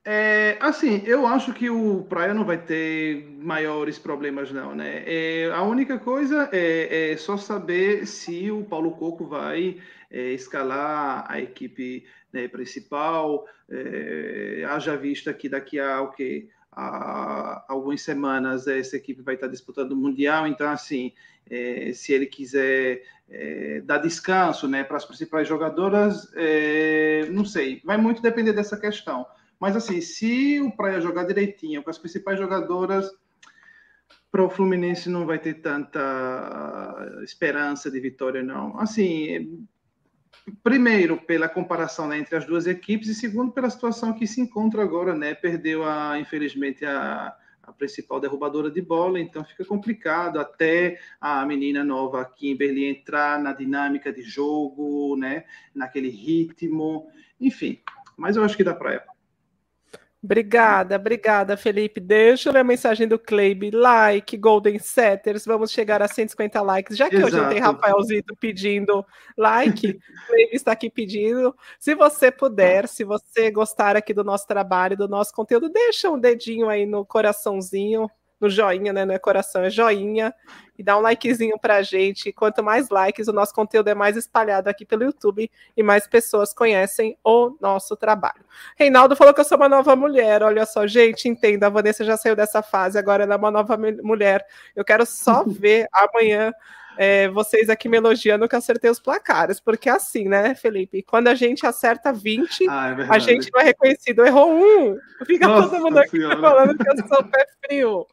É, assim, eu acho que o Praia não vai ter maiores problemas, não, né? É, a única coisa é, é, só saber se o Paulo Coco vai é, escalar a equipe né, principal, é, haja vista que daqui a o que a, algumas semanas essa equipe vai estar disputando o mundial, então assim, é, se ele quiser é, dar descanso, né, para as principais jogadoras, é, não sei, vai muito depender dessa questão. Mas assim, se o Praia jogar direitinho com as principais jogadoras, para o Fluminense não vai ter tanta esperança de vitória, não. Assim, primeiro pela comparação né, entre as duas equipes e segundo pela situação que se encontra agora, né? Perdeu a, infelizmente a, a principal derrubadora de bola, então fica complicado até a menina nova Kimberly entrar na dinâmica de jogo, né? Naquele ritmo, enfim. Mas eu acho que dá para Obrigada, obrigada, Felipe. Deixa eu ler a mensagem do Cleibe. Like, Golden Setters. Vamos chegar a 150 likes. Já que Exato. hoje tem Rafaelzito pedindo like, Cleibe está aqui pedindo. Se você puder, se você gostar aqui do nosso trabalho, do nosso conteúdo, deixa um dedinho aí no coraçãozinho no joinha, né? Não é coração, é joinha. E dá um likezinho pra gente. Quanto mais likes, o nosso conteúdo é mais espalhado aqui pelo YouTube e mais pessoas conhecem o nosso trabalho. Reinaldo falou que eu sou uma nova mulher. Olha só, gente, entenda, a Vanessa já saiu dessa fase, agora ela é uma nova mulher. Eu quero só ver amanhã é, vocês aqui me elogiando que eu acertei os placares, porque é assim, né, Felipe? Quando a gente acerta 20, ah, é a gente não é reconhecido, errou um. Fica Nossa todo mundo aqui falando que eu sou pé frio.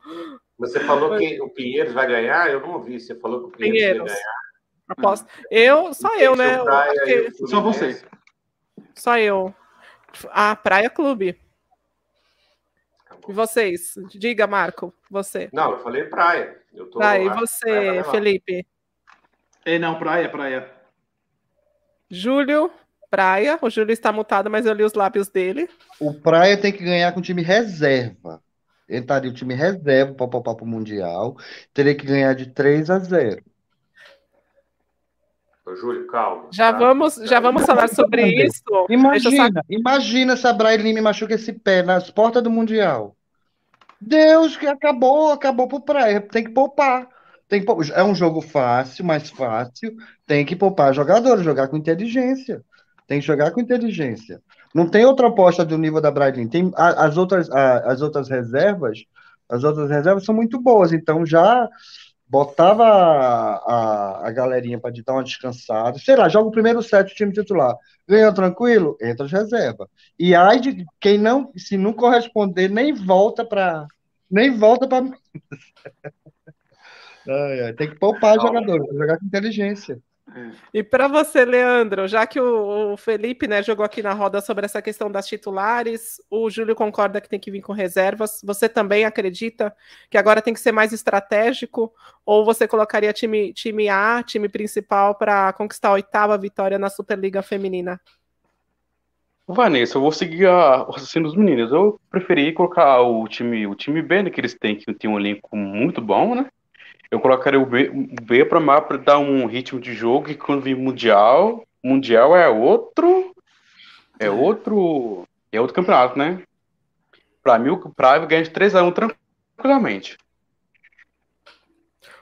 Você falou que o Pinheiros vai ganhar? Eu não ouvi. Você falou que o Pinheiros, Pinheiros. vai ganhar. Aposto. Eu, só eu, né? Praia, Eu Só você. Só eu. Ah, Praia Clube. E vocês? Diga, Marco, você. Não, eu falei praia. Eu tô, Tá, e praia vai você, levar. Felipe? É, não, praia, praia. Júlio, Praia. O Júlio está mutado, mas eu li os lábios dele. O Praia tem que ganhar com o time reserva. Entraria o time reserva para poupar para o Mundial. Teria que ganhar de 3 a 0. Júlio, calma. Já tá? vamos, já vamos falar sobre isso. Imagina, imagina se a Brian me machuca esse pé nas portas do Mundial. Deus, que acabou, acabou pro Praia. Tem que poupar. Tem que pou- É um jogo fácil, mais fácil. Tem que poupar jogadores, jogar com inteligência. Tem que jogar com inteligência. Não tem outra aposta do nível da Brian. Tem as outras, as outras reservas, as outras reservas são muito boas. Então já botava a, a, a galerinha para dar uma descansada. Sei lá, joga o primeiro set, o time titular. Ganhou tranquilo? Entra de reserva. E aí de quem não, se não corresponder, nem volta para nem volta para tem que poupar jogadores, jogar com inteligência. E para você, Leandro, já que o, o Felipe né, jogou aqui na roda sobre essa questão das titulares, o Júlio concorda que tem que vir com reservas. Você também acredita que agora tem que ser mais estratégico? Ou você colocaria time, time A, time principal, para conquistar a oitava vitória na Superliga Feminina? Vanessa, eu vou seguir a- o raciocínio dos meninos. Eu preferi colocar o time, o time B, né, que eles têm, que tem um elenco muito bom, né? Eu colocaria o B, o B para mar para dar um ritmo de jogo e quando vir mundial, mundial é outro, é outro, é outro campeonato, né? Para mim, o Praia ganha de 3 a 1 tranquilamente.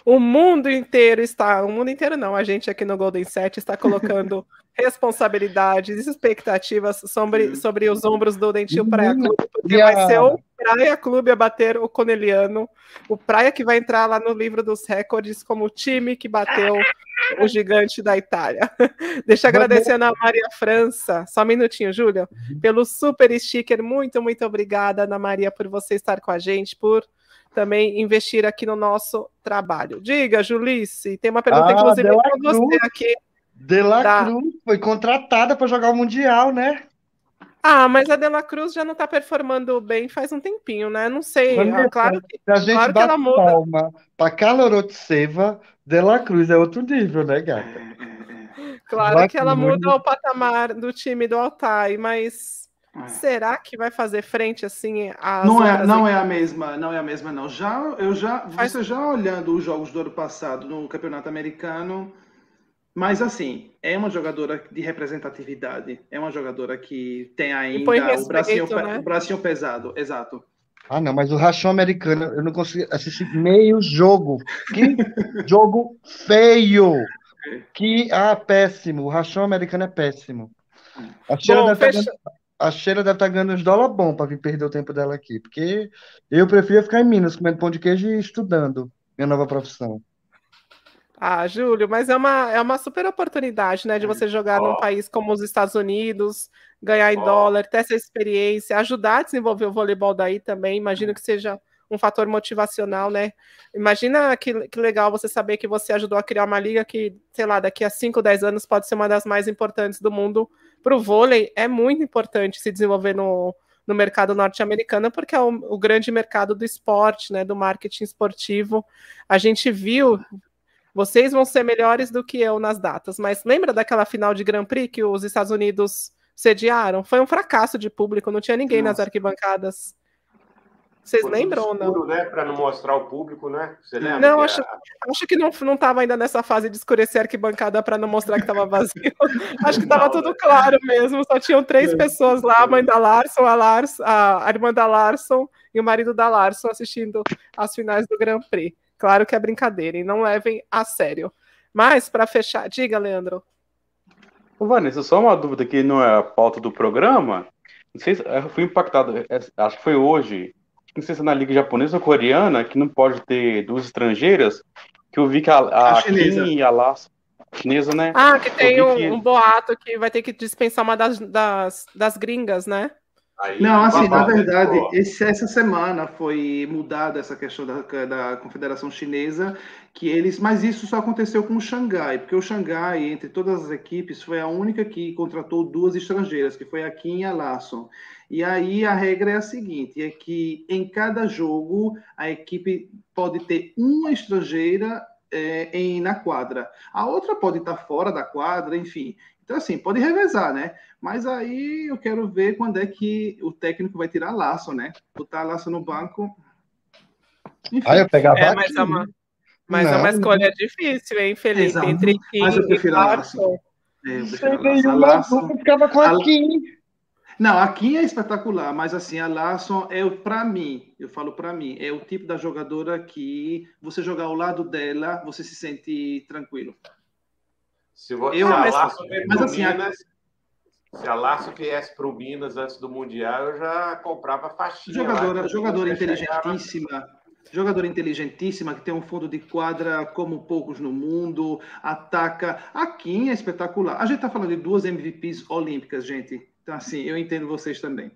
O mundo inteiro está, o mundo inteiro não, a gente aqui no Golden Set está colocando responsabilidades, expectativas sobre, sobre os ombros do Dentil Clube, porque vai ser o Praia Clube a bater o Coneliano, o Praia que vai entrar lá no livro dos recordes como o time que bateu o gigante da Itália. Deixa eu agradecer a Ana Maria França, só um minutinho, Júlia, pelo super sticker, muito, muito obrigada, Ana Maria, por você estar com a gente, por também investir aqui no nosso trabalho. Diga, Julice, tem uma pergunta, Ah, inclusive, para você aqui. De La. Cruz foi contratada para jogar o Mundial, né? Ah, mas a Dela Cruz já não está performando bem faz um tempinho, né? Não sei. Vanessa, ah, claro que a gente Claro que ela muda. palma para Carla Orotseva, De La Cruz é outro nível, né, gata? Claro Vai que ela que muda muda. o patamar do time do Altai, mas É. será que vai fazer frente assim às Não é, não é a mesma, não é a mesma não. Já eu já Faz- você já olhando os jogos do ano passado no Campeonato Americano, mas assim, é uma jogadora de representatividade, é uma jogadora que tem ainda põe o bracinho, respeito, né? o bracinho pesado, exato. Ah, não, mas o rachão americano, eu não consegui assistir meio jogo. Que jogo feio! Que, ah, péssimo. O rachão americano é péssimo. A Sheila Bom, deve fecha- estar ganhando, a Sheila deve estar ganhando uns dólares bons para vir perder o tempo dela aqui. Porque eu preferia ficar em Minas comendo pão de queijo e estudando minha nova profissão. Ah, Júlio, mas é uma, é uma super oportunidade, né, de você jogar num Ó. país como os Estados Unidos, ganhar em Ó. dólar, ter essa experiência, ajudar a desenvolver o voleibol daí também. Imagino que seja um fator motivacional, né? Imagina que, que legal você saber que você ajudou a criar uma liga que, sei lá, daqui a 5, 10 anos pode ser uma das mais importantes do mundo. Para o vôlei, é muito importante se desenvolver no, no mercado norte-americano, porque é o, o grande mercado do esporte, né? Do marketing esportivo. A gente viu vocês vão ser melhores do que eu nas datas. Mas lembra daquela final de Grand Prix que os Estados Unidos sediaram? Foi um fracasso de público, não tinha ninguém nas Nossa. arquibancadas. Vocês Foi lembram ou não? né? Para não mostrar ao público, né? Você lembra? Não, acho- a- Acho que não não estava ainda nessa fase de escurecer a arquibancada para não mostrar que estava vazio. Acho que estava tudo né? claro mesmo. Só tinham três pessoas lá: a mãe da Larson, a, Lars, a a irmã da Larson e o marido da Larson assistindo as finais do Grand Prix. Claro que é brincadeira, e não levem a sério. Mas, para fechar, diga, Leandro. Ô, Vanessa, só uma dúvida que não é a pauta do programa. Não sei se eu fui impactado, é, acho que foi hoje. Não sei se é na Liga Japonesa ou Coreana, que não pode ter duas estrangeiras. Que eu vi que a, a, A chinesa. Kim e a Laço, chinesa, né? Ah, que tem um, que- um boato que vai ter que dispensar uma das, das, das gringas, né? Aí, Não, assim, na babado, verdade, esse- essa semana foi mudada essa questão da, da Confederação Chinesa, que eles, mas isso só aconteceu com o Xangai, porque o Xangai, entre todas as equipes, foi a única que contratou duas estrangeiras, que foi a Kim e a Larson. E aí a regra é a seguinte, é que em cada jogo a equipe pode ter uma estrangeira é, em, na quadra. A outra pode estar fora da quadra, enfim. Então, assim, pode revezar, né? Mas aí eu quero ver quando é que o técnico vai tirar laço, né? Botar laço no banco. Enfim, Aí eu pegava É, mas aqui. é uma, mas é Não, uma escolha difícil, hein, Felipe? Exato. Entre Kim Mas eu e prefiro a Larson. Larson. é, eu Não prefiro sei a laço. A laço. dúvida, ficava com A- aqui. Não, a Kim é espetacular, mas assim, a Larson é, para mim, eu falo para mim, é o tipo da jogadora que você jogar ao lado dela, você se sente tranquilo. Se, vo... Eu- a mas- mas assim, a- Minas, se a Laço viesse para o Minas antes do Mundial, eu já comprava faixinha. Jogadora, lá, jogadora chegava- inteligentíssima, jogadora inteligentíssima que tem um fundo de quadra como poucos no mundo, ataca. A Kim é espetacular. A gente tá falando de duas MVPs olímpicas, gente. Então assim, eu entendo vocês também.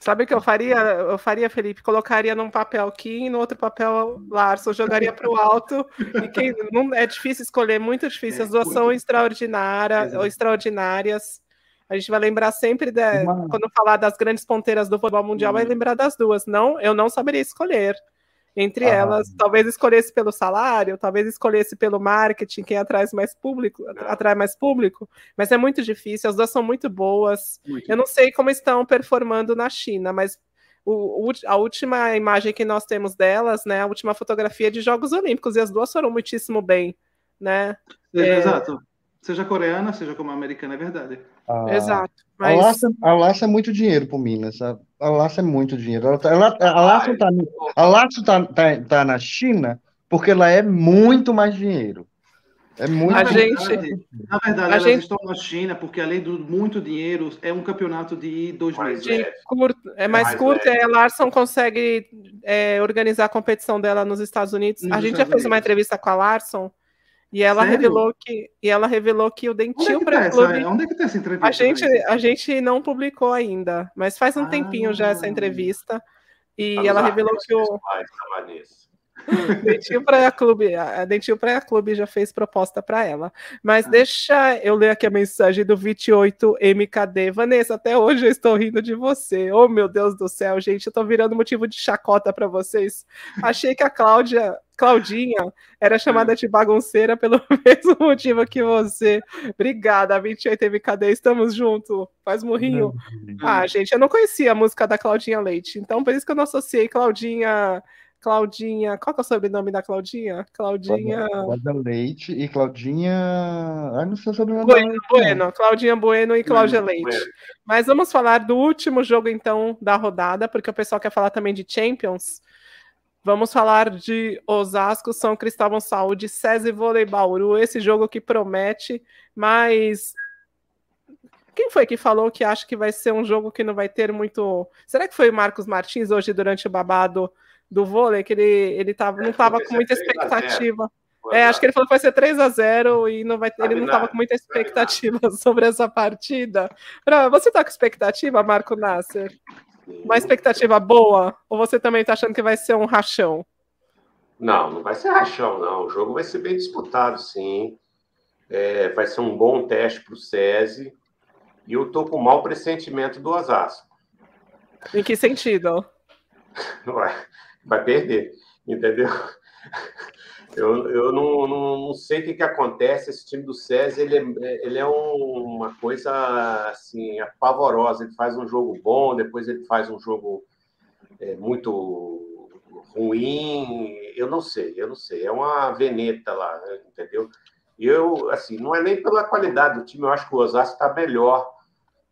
Sabe o que eu faria? Eu faria, Felipe, colocaria num papel Kim, no outro papel Larson, jogaria para o alto. E quem não é difícil escolher, muito difícil. É, As duas são extraordinárias, ou extraordinárias. A gente vai lembrar sempre de, quando falar das grandes ponteiras do futebol mundial, vai lembrar das duas. Não, eu não saberia escolher. Entre Ah. elas, talvez escolhesse pelo salário, talvez escolhesse pelo marketing, quem atrai mais público, atrai mais público, mas é muito difícil, as duas são muito boas. Eu não sei como estão performando na China, mas o- a última imagem que nós temos delas, né, a última fotografia é de Jogos Olímpicos, e as duas foram muitíssimo bem, né? É. Exato. Seja coreana, seja como americana, é verdade. Ah, Exato. A Mas Laça, a Laça é muito dinheiro pro Minas. A, a Laça é muito dinheiro. Ela, tá- ela, a Laça tá, a Laça tá, tá, tá na China porque ela é muito mais dinheiro. É muito A gente- verdade, na verdade a elas gente- estão na China porque além do muito dinheiro, é um campeonato de dois Mais meses. de curto, é mais mais curto, leve. é, a Larson consegue é, organizar a competição dela nos Estados Unidos. Nos a gente já Estados fez uma Unidos. entrevista com a Larson e ela Sério? revelou que e ela revelou que o Onde é dentinho que para tá clube essa, onde é que tá essa entrevista? A gente, a gente não publicou ainda, mas faz um Ah. tempinho já essa entrevista. E Tá ela revelou arquivos que o. Dentinho Praia Clube, a Dentinho Praia Clube já fez proposta para ela. Mas Ah. deixa eu ler aqui a mensagem do 28MKD. Vanessa, até hoje eu estou rindo de você. Oh, meu Deus do céu, gente, eu tô virando motivo de chacota para vocês. Achei que a Cláudia, Claudinha, era chamada de bagunceira pelo mesmo motivo que você. Obrigada, 28MKD, estamos juntos. Faz murrinho. Ah, gente, eu não conhecia a música da Claudinha Leite, então por isso que eu não associei Claudinha. Claudinha. Qual que é o sobrenome da Claudinha? Claudinha. Guarda Leite e Claudinha. Ai, não sei o sobrenome Bueno, não. Bueno, Claudinha Bueno e Cláudia Bueno, Leite. Mas vamos falar do último jogo, então, da rodada, porque o pessoal quer falar também de Champions. Vamos falar de Osasco, São Cristóvão Saúde, SESI Vôlei Bauru, esse jogo que promete, mas quem foi que falou que acha que vai ser um jogo que não vai ter muito. Será que foi o Marcos Martins hoje durante o babado do vôlei? Que ele, ele tava, não É, estava vai com muita 3 a 0. expectativa. É, acho que ele falou que vai ser 3 a 0 e não vai, ele não estava com muita expectativa sobre essa partida. Você está com expectativa, Marco Nasser? Uma expectativa boa? Ou você também está achando que vai ser um rachão? Não, não vai ser rachão, não. O jogo vai ser bem disputado, sim. É, vai ser um bom teste para o SESI. E eu tô com mau pressentimento do Osasco. Em que sentido? Vai, vai perder, entendeu? Eu, eu não, não, não sei o que, que acontece. Esse time do SESI, ele é, ele é um- uma coisa assim, pavorosa. Ele faz um jogo bom, depois ele faz um jogo é, muito ruim. Eu não sei, eu não sei. É uma veneta lá, entendeu? Eu, assim, não é nem pela qualidade do time, eu acho que o Osasco está melhor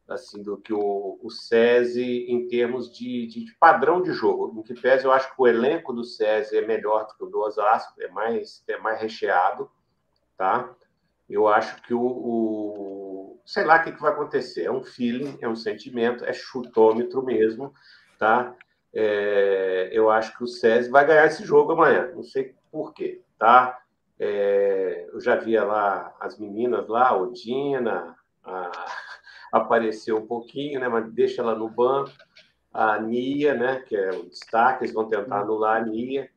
assim, do que o, o SESI em termos de, de padrão de jogo. Em que pese, eu acho que o elenco do SESI é melhor do que o do Osasco, é mais, é mais recheado, tá? Eu acho que o, o sei lá o que, que vai acontecer. É um feeling, é um sentimento, é chutômetro mesmo, tá? É, eu acho que o SESI vai ganhar esse jogo amanhã. Não sei por quê, tá? É, eu já via lá as meninas lá, a Odina, a, apareceu um pouquinho, né? Mas deixa ela no banco. a Nia, né, que é o destaque, eles vão tentar anular a Nia.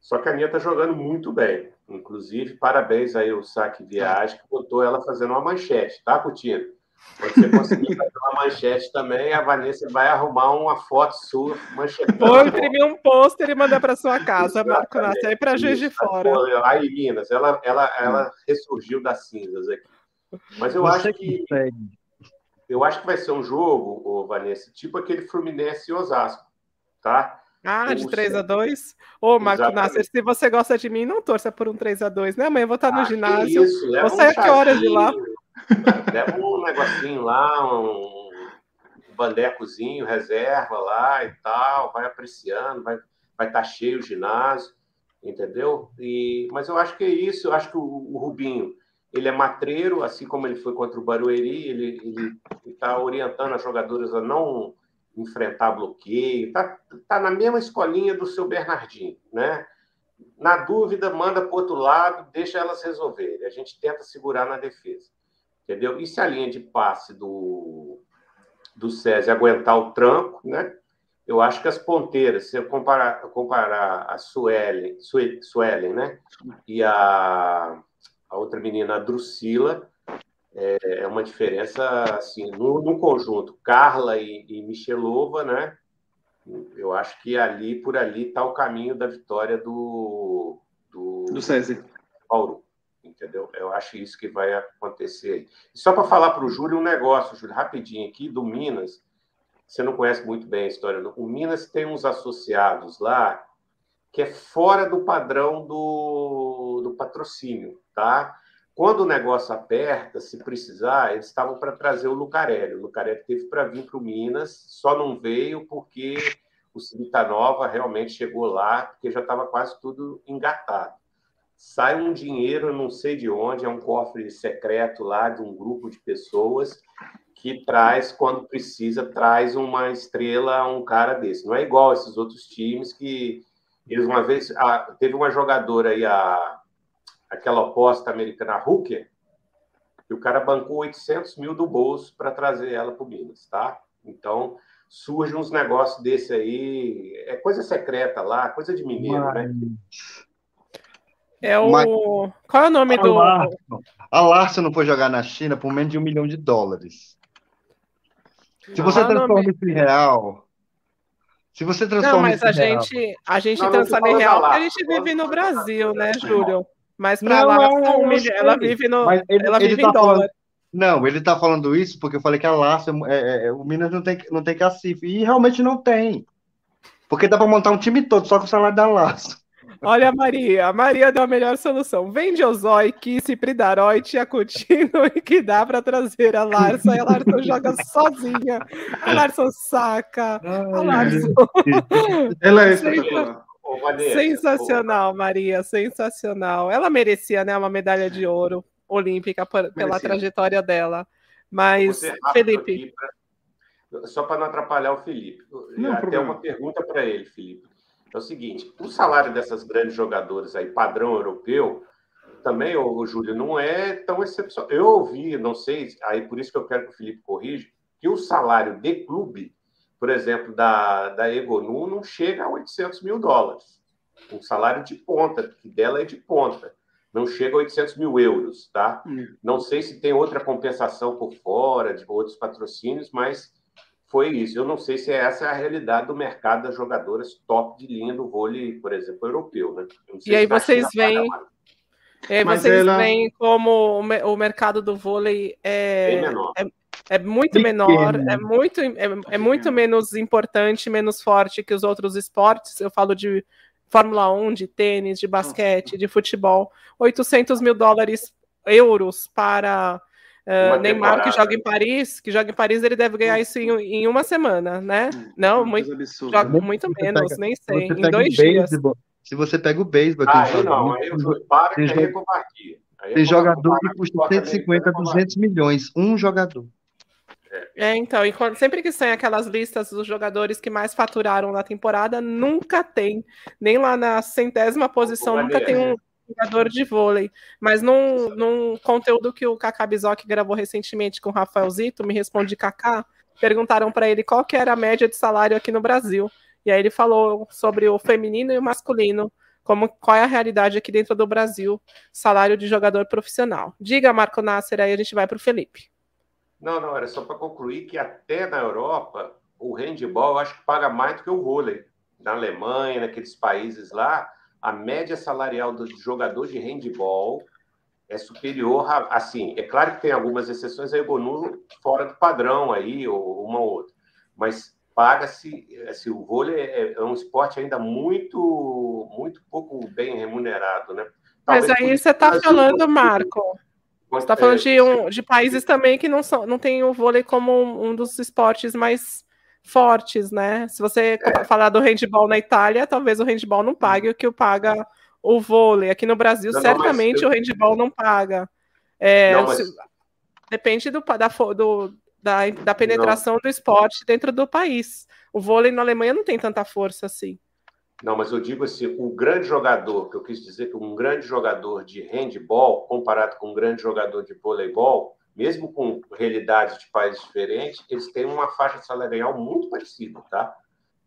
Só que a Nia está jogando muito bem. Inclusive, parabéns aí ao Saque Viagem, que botou ela fazendo uma manchete, tá, Coutinho? Quando você conseguir fazer uma manchete também, a Vanessa vai arrumar uma foto sua manchete. Vou imprimir um pôster e mandar para sua casa, Marco Nassi, aí para Juiz de Fora. Aí, Minas, ela, ela, ela ressurgiu das cinzas aqui. Mas eu você acho que. Eu acho que vai ser um jogo, ô, Vanessa, tipo aquele Fluminense e Osasco, tá? Ah, de 3 a 2 Ô, Marco Nasser, se você gosta de mim, não torça por um 3 a 2 né? Amanhã eu vou estar no ah, ginásio. Isso, vou sair um a que horas de lá? Leva um negocinho lá, um bandecozinho, reserva lá e tal, vai apreciando, vai vai estar cheio o ginásio, entendeu? E, mas eu acho que é isso, eu acho que o, o Rubinho, ele é matreiro, assim como ele foi contra o Barueri, ele está orientando as jogadoras a não enfrentar bloqueio, está tá na mesma escolinha do seu Bernardinho, né? Na dúvida, manda para o outro lado, deixa elas resolverem. A gente tenta segurar na defesa, entendeu? E se a linha de passe do, do César aguentar o tranco, né? Eu acho que as ponteiras, se eu comparar, comparar a Suelen, Suelen, né? E a, a outra menina, a Drusila, é, é uma diferença assim no, no conjunto Carla e, e, Michelova, né? Eu acho que ali por ali está o caminho da vitória do do, do César Paulo, entendeu? Eu acho isso que vai acontecer. E só para falar para o Júlio um negócio, Júlio, rapidinho aqui do Minas. Você não conhece muito bem a história. O Minas tem uns associados lá que é fora do padrão do, do patrocínio, tá? Quando o negócio aperta, se precisar, eles estavam para trazer o Lucarelli. O Lucarelli teve para vir para o Minas, só não veio porque o Civita Nova realmente chegou lá, porque já estava quase tudo engatado. Sai um dinheiro, não sei de onde, é um cofre secreto lá de um grupo de pessoas que traz, quando precisa, traz uma estrela, um cara desse. Não é igual esses outros times que eles uma vez. Ah, teve uma jogadora aí, a aquela aposta americana Hooker, que o cara bancou 800 mil do bolso para trazer ela para o Minas, tá? Então, surge uns negócios desse aí, é coisa secreta lá, coisa de mineiro, né? Mas... né? É o. Mas... Qual é o nome a do. Larson. A Larson não foi jogar na China por menos de um milhão de dólares. Se você ah, transforma isso em real, se você transforma Não, mas a gente, a gente não, transforma em real porque a gente vive no Brasil, né, Júlio? Mas para lá, não, não, ela vive, no, ele, ela vive tá em dólar. Falando, não, ele está falando isso porque eu falei que a Laço, é, é, é, o Minas não tem, não tem cacife. E realmente não tem. Porque dá para montar um time todo só com o salário da Laço. Olha a Maria, a Maria deu a melhor solução. Vende Ozói, Kiss, Pridarói, Tia Coutinho e que dá para trazer a Larson. E a Larson joga sozinha. A Larson saca. A Larson. Ela é espetacular. sensacional, Maria, sensacional. Ela merecia, né, uma medalha de ouro olímpica por, pela trajetória dela. Mas, Felipe. Pra... Só para não atrapalhar o Felipe. Não, Até problema. uma pergunta para ele, Felipe. É o seguinte: o salário dessas grandes jogadoras aí, padrão europeu, também, o Júlio, não é tão excepcional. Eu ouvi, não sei, aí por isso que eu quero que o Felipe corrija, que o salário de clube por exemplo, da, da Egonu não chega a 800 mil dólares. Um salário de ponta, que dela é de ponta. Não chega a 800 mil euros, tá? Hum. Não sei se tem outra compensação por fora, de outros patrocínios, mas foi isso. Eu não sei se essa é a realidade do mercado das jogadoras top de linha do vôlei, por exemplo, europeu, né? E aí vocês veem... É, vocês ela... veem como o mercado do vôlei é, é, é muito menor, é muito, é, é, muito menos importante, menos forte que os outros esportes. Eu falo de Fórmula 1, de tênis, de basquete, de futebol. 800 mil dólares, euros para uh, Neymar, que joga em Paris. Que joga em Paris, ele deve ganhar isso em, em uma semana, né? Hum, Não, muito, joga muito menos, pega, nem sei. Em dois dias. Se você pega o beisebol... Ah, aí não, aí eu para que aí é Tem jogador que custa 150, 200 milhões, um jogador. É, então, e quando, sempre que saem aquelas listas dos jogadores que mais faturaram na temporada, nunca tem, nem lá na centésima posição, nunca tem um, jogador de vôlei. Mas num, num conteúdo que o Kaká Bizoc gravou recentemente com o Rafael Zito, me responde Kaká, perguntaram para ele qual que era a média de salário aqui no Brasil. E aí ele falou sobre o feminino e o masculino, como qual é a realidade aqui dentro do Brasil, salário de jogador profissional. Diga, Marco Nasser, aí a gente vai para o Felipe. Não, não, era só para concluir que até na Europa o handball acho que paga mais do que o vôlei. Na Alemanha, naqueles países lá, a média salarial do jogador de handball é superior a, assim, é claro que tem algumas exceções aí, o Gonu fora do padrão aí, ou uma ou outra, mas paga-se, assim, o vôlei é, é, um esporte ainda muito, muito pouco bem remunerado, né? Talvez mas aí você está falando, Marco, você está falando de, um, de países também que não, são, não tem o vôlei como um dos esportes mais fortes, né? Se você é. falar do handball na Itália, talvez o handball não pague o que o paga o vôlei. Aqui no Brasil, não, certamente não, o handball não paga. É, não, mas... se, depende do, da, do, da, da penetração do esporte dentro do país. O vôlei na Alemanha não tem tanta força assim. Não, mas eu digo assim, o grande jogador, que eu quis dizer que um grande jogador de handball, comparado com um grande jogador de voleibol, mesmo com realidades de países diferentes, eles têm uma faixa salarial muito parecida, tá?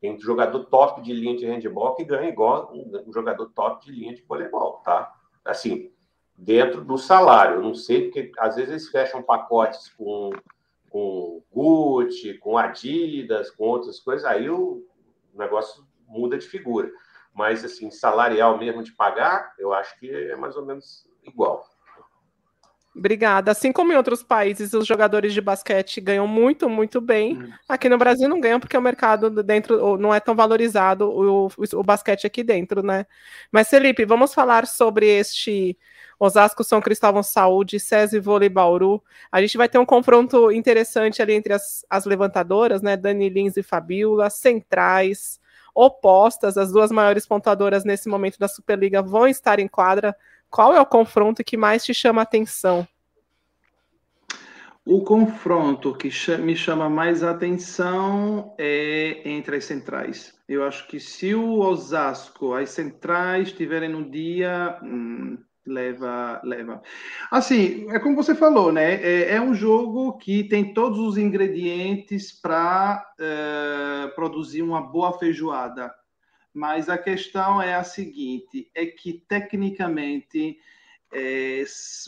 Tem jogador top de linha de handball que ganha igual um jogador top de linha de voleibol, tá? Assim, dentro do salário. Não sei, porque às vezes eles fecham pacotes com, com Gucci, com Adidas, com outras coisas, aí o negócio muda de figura. Mas, assim, salarial mesmo de pagar, eu acho que é mais ou menos igual. Obrigada. Assim como em outros países, os jogadores de basquete ganham muito, muito bem. Hum. Aqui no Brasil não ganham porque o mercado dentro não é tão valorizado o, o, o basquete aqui dentro, né? Mas, Felipe, vamos falar sobre este Osasco São Cristóvão Saúde, SESI Vôlei Bauru. A gente vai ter um confronto interessante ali entre as, as levantadoras, né? Dani Lins e Fabiola, centrais, opostas. As duas maiores pontuadoras nesse momento da Superliga vão estar em quadra qual é o confronto que mais te chama a atenção? O confronto que me chama mais atenção é entre as centrais. Eu acho que se o Osasco, as centrais estiverem no dia, hum, leva, leva. Assim, é como você falou, né? É, é um jogo que tem todos os ingredientes para é, produzir uma boa feijoada mas a questão é a seguinte: é que tecnicamente é,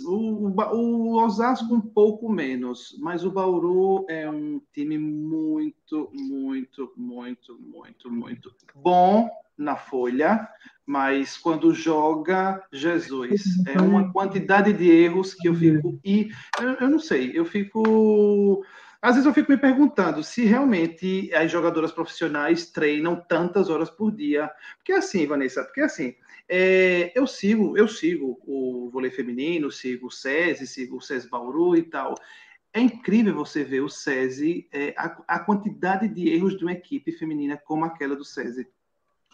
o, o, Osasco um pouco menos, mas o Bauru é um time muito, muito, muito, muito, muito bom na folha, mas quando joga, Jesus, é uma quantidade de erros que eu fico e eu, eu não sei, eu fico às vezes eu fico me perguntando se realmente as jogadoras profissionais treinam tantas horas por dia. Porque assim, Vanessa, porque assim, é, eu sigo, eu sigo o vôlei feminino, sigo o SESI, sigo o SESI Bauru e tal. É incrível você ver o SESI, é, a, a, quantidade de erros de uma equipe feminina como aquela do SESI.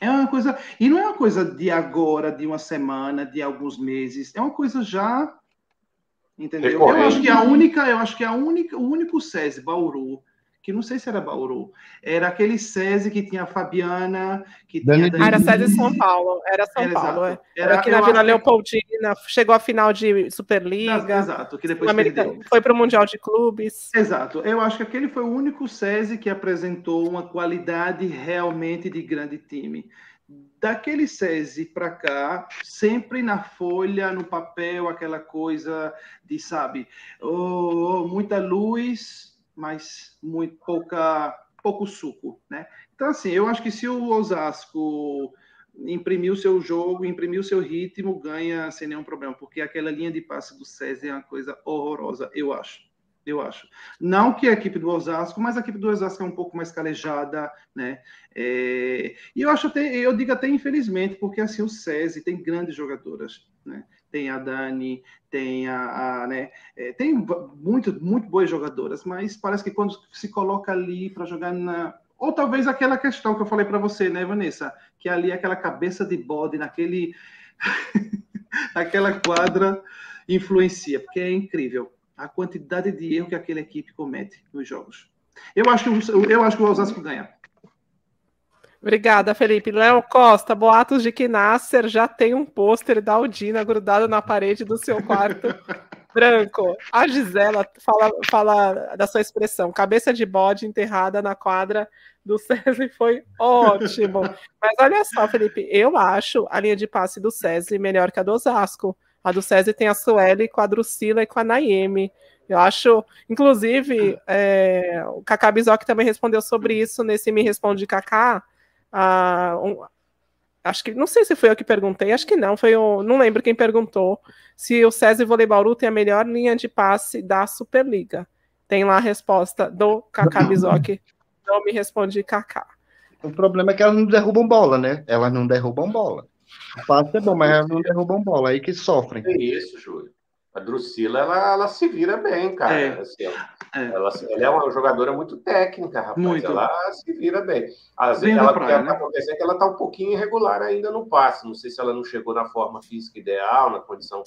É uma coisa, e não é uma coisa de agora, de uma semana, de alguns meses, é uma coisa já Entendeu? Recorrente. Eu acho que a única, eu acho que a única, o único SESI Bauru, que não sei se era Bauru, era aquele SESI que tinha a Fabiana, que tinha Dani... Era SESI São Paulo, era São era, Paulo, é. era, aqui na Vila Leopoldina, chegou à final de Superliga. Exato, que depois foi para o Mundial de Clubes. Exato, eu acho que aquele foi o único SESI que apresentou uma qualidade realmente de grande time daquele SESI para cá, sempre na folha, no papel, aquela coisa de, sabe, oh, muita luz, mas muito pouca, pouco suco, né? Então, assim, eu acho que se o Osasco imprimir o seu jogo, imprimir o seu ritmo, ganha sem nenhum problema, porque aquela linha de passe do SESI é uma coisa horrorosa, eu acho eu acho. Não que a equipe do Osasco, mas a equipe do Osasco é um pouco mais calejada, né? É, e eu acho até, eu digo até infelizmente, porque assim o SESI tem grandes jogadoras, né? Tem a Dani, tem a, a né? É, tem muito, muito boas jogadoras, mas parece que quando se coloca ali para jogar na ou talvez aquela questão que eu falei para você, né, Vanessa, que ali é aquela cabeça de bode naquele aquela quadra influencia, porque é incrível a quantidade de erro que aquela equipe comete nos jogos. Eu acho que, eu acho que o Osasco ganha. Obrigada, Felipe. Léo Costa, boatos de que Nasser já tem um pôster da Aldina grudado na parede do seu quarto branco. A Gisela fala, fala da sua expressão, cabeça de bode enterrada na quadra do César foi ótimo. Mas olha só, Felipe, eu acho a linha de passe do César melhor que a do Osasco. A do César tem a Sueli com a Drusila e com a Naime. Eu acho, inclusive, é, o Kaká Bizoc também respondeu sobre isso nesse Me Responde Kaká. Ah, um, acho que não sei se foi eu que perguntei, acho que não, foi o, não lembro quem perguntou se o César Vôlei Bauru tem a melhor linha de passe da Superliga. Tem lá a resposta do Kaká Bizoc. Não me responde Kaká. O problema é que elas não derrubam bola, né? Elas não derrubam bola. O passe é bom, mas elas não derrubam bola, aí que sofrem. É isso, Júlio. A Drusila, ela, ela se vira bem, cara. É. Assim, É. ela, ela é uma jogadora muito técnica, rapaz. Muito. Ela se vira bem. Às vezes, ela, praia, ela né? tá acontecendo que ela tá um pouquinho irregular ainda no passe. Não sei se ela não chegou na forma física ideal, na condição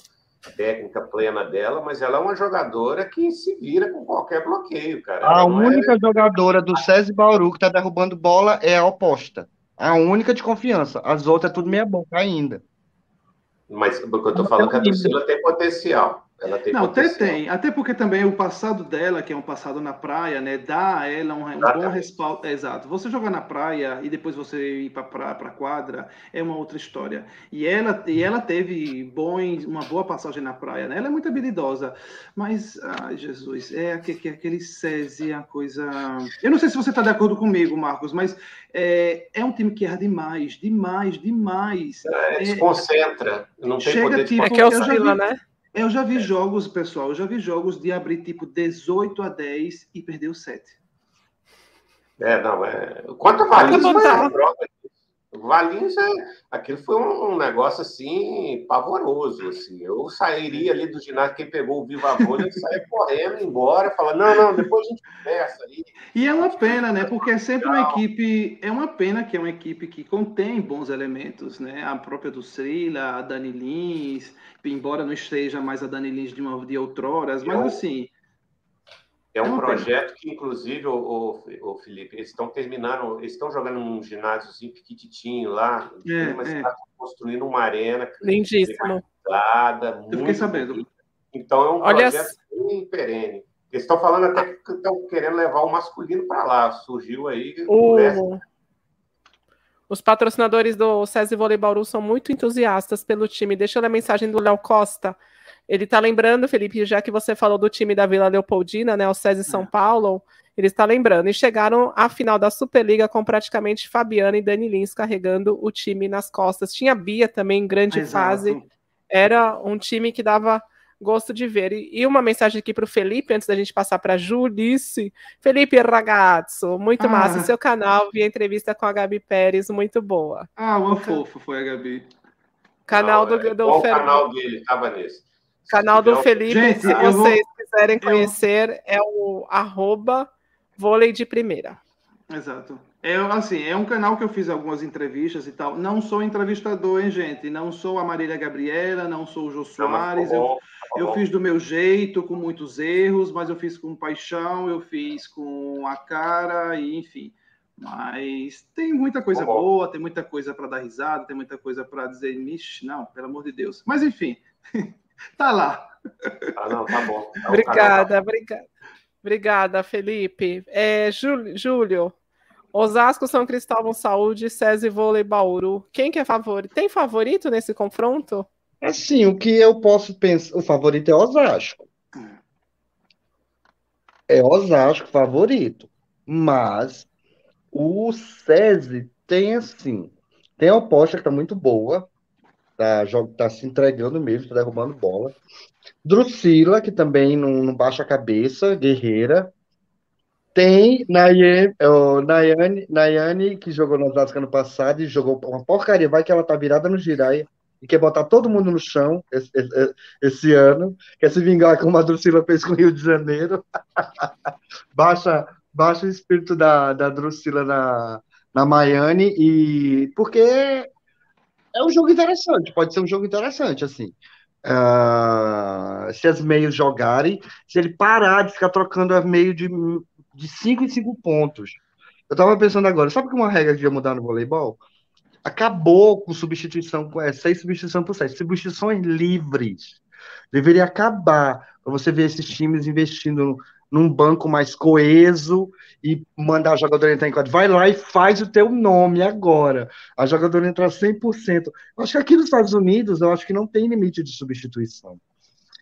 técnica plena dela, mas ela é uma jogadora que se vira com qualquer bloqueio, cara. A Ela é- única jogadora do César Bauru que tá derrubando bola é a oposta. A única de confiança. As outras é tudo meia boca ainda. Mas porque eu tô falando que a Drusila tem potencial. Ela tem Não, até tem. Até porque também o passado dela, que é um passado na praia, né, dá a ela um, um bom respaldo. Exato. Você jogar na praia e depois você ir para pra, pra quadra é uma outra história. E ela, e ela teve bons, uma boa passagem na praia, né? Ela é muito habilidosa. Mas, ai, Jesus, é aquele, que- aquele SESI, a coisa. Eu não sei se você está de acordo comigo, Marcos, mas é, é um time que erra demais, demais, demais. É, desconcentra. Não tem Chega, poder de tipo, É que já oscila, vi- né? Eu já vi jogos, pessoal, eu já vi jogos de abrir tipo 18 a 10 e perder o 7. É, não, é. Quanto Valinhos Vou foi Valinhos, é... aquilo foi um, um negócio assim, pavoroso. Assim. Eu sairia ali do ginásio, quem pegou o Viva Vôlei, saia correndo, embora, falar, não, não, depois a gente conversa aí. E é uma pena, né? Porque é sempre uma equipe. É uma pena que é uma equipe que contém bons elementos, né? A própria Ducila, a Dani Lins, embora não esteja mais a Dani Lins de, uma, de outroras, mas assim. É um projeto que, inclusive, o, o, o Felipe, eles estão terminando, eles estão jogando num ginásiozinho pequititinho lá, É, mas é. está construindo uma arena Lindíssimo. climatizada, Eu fiquei muito sabendo. bonita. Então é um Olha projeto bem perene. Eles estão falando até que estão querendo levar o masculino para lá. Surgiu aí. O- Os patrocinadores do SESI Vôlei Bauru são muito entusiastas pelo time. Deixa eu ler a mensagem do Léo Costa. Ele está lembrando, Felipe, já que você falou do time da Vila Leopoldina, né, o SESI São Paulo, ele está lembrando. E chegaram à final da Superliga com praticamente Fabiana e Dani Lins carregando o time nas costas. Tinha Bia também em grande Exato. fase. Era um time que dava gosto de ver. E, uma mensagem aqui para o Felipe, antes da gente passar para a Julice. Felipe Ragazzo, muito Ah. massa. Seu canal, vi a entrevista com a Gabi Pérez, muito boa. Ah, uma fofa foi a Gabi. Canal Não, do, é, do qual o canal dele estava canal do Não, Felipe, Gente, se eu vou- vocês quiserem eu- conhecer, é o arroba vôlei de primeira. Exato. É assim, é um canal que eu fiz algumas entrevistas e tal. Não sou entrevistador, hein, gente? Não sou a Marília Gabriela, não sou o Jô Não, Soares. ficou Eu, bom, ficou eu bom. fiz do meu jeito, com muitos erros, mas eu fiz com paixão, eu fiz com a cara, e enfim. Mas tem muita coisa bom. boa, tem muita coisa para dar risada, tem muita coisa para dizer, Mixe, não, pelo amor de Deus. Mas enfim, tá lá. Ah, não, tá bom. Então, Obrigada, tá obrigada. Obrigada, Felipe. É, Jú- Júlio, Osasco, São Cristóvão, Saúde, SESI Vôlei Bauru. Quem que é favorito? Tem favorito nesse confronto? Assim, o que eu posso pensar, o favorito é Osasco. É Osasco favorito. Mas o SESI tem assim, tem a oposta que tá muito boa, tá, tá se entregando mesmo, tá derrubando bola. Drusila, que também não, não baixa a cabeça, guerreira. Tem Naye- ó, Nayane, Nayane, que jogou no Osasco ano passado e jogou uma porcaria, vai que ela tá virada no Giraia e quer botar todo mundo no chão esse, esse- esse ano, quer se vingar como a Drusila fez com o Rio de Janeiro. Baixa, baixa o espírito da, da Drusila na, na Maiane, e porque é um jogo interessante, pode ser um jogo interessante, assim. Ah, se as meias jogarem, se ele parar de ficar trocando a meio de, de cinco em cinco pontos. Eu tava pensando agora, sabe que uma regra devia mudar no voleibol? Acabou com substituição, com é, seis substituições por sete. Substituições livres. Deveria acabar para você ver esses times investindo num banco mais coeso e mandar a jogadora entrar em quadro. Vai lá e faz o teu nome agora. A jogadora entrar 100%. Eu acho que aqui nos Estados Unidos, eu acho que não tem limite de substituição.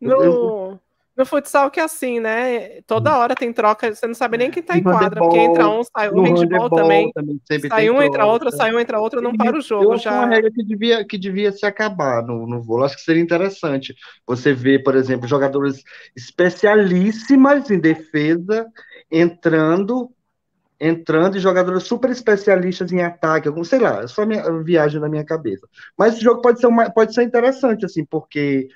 No, eu... no futsal que é assim, né? Toda hora tem troca, você não sabe nem quem tá em quadra, porque entra um, sai um, handball, também, também sai um, entra outro, sai um, entra outro, não para o jogo. Eu acho já... uma regra que devia, que devia se acabar no, no vôlei. Acho que seria interessante você ver, por exemplo, jogadores especialíssimas em defesa entrando entrando e jogadores super especialistas em ataque, algum, sei lá, é só minha viagem na minha cabeça. Mas o jogo pode ser, uma, pode ser interessante, assim, porque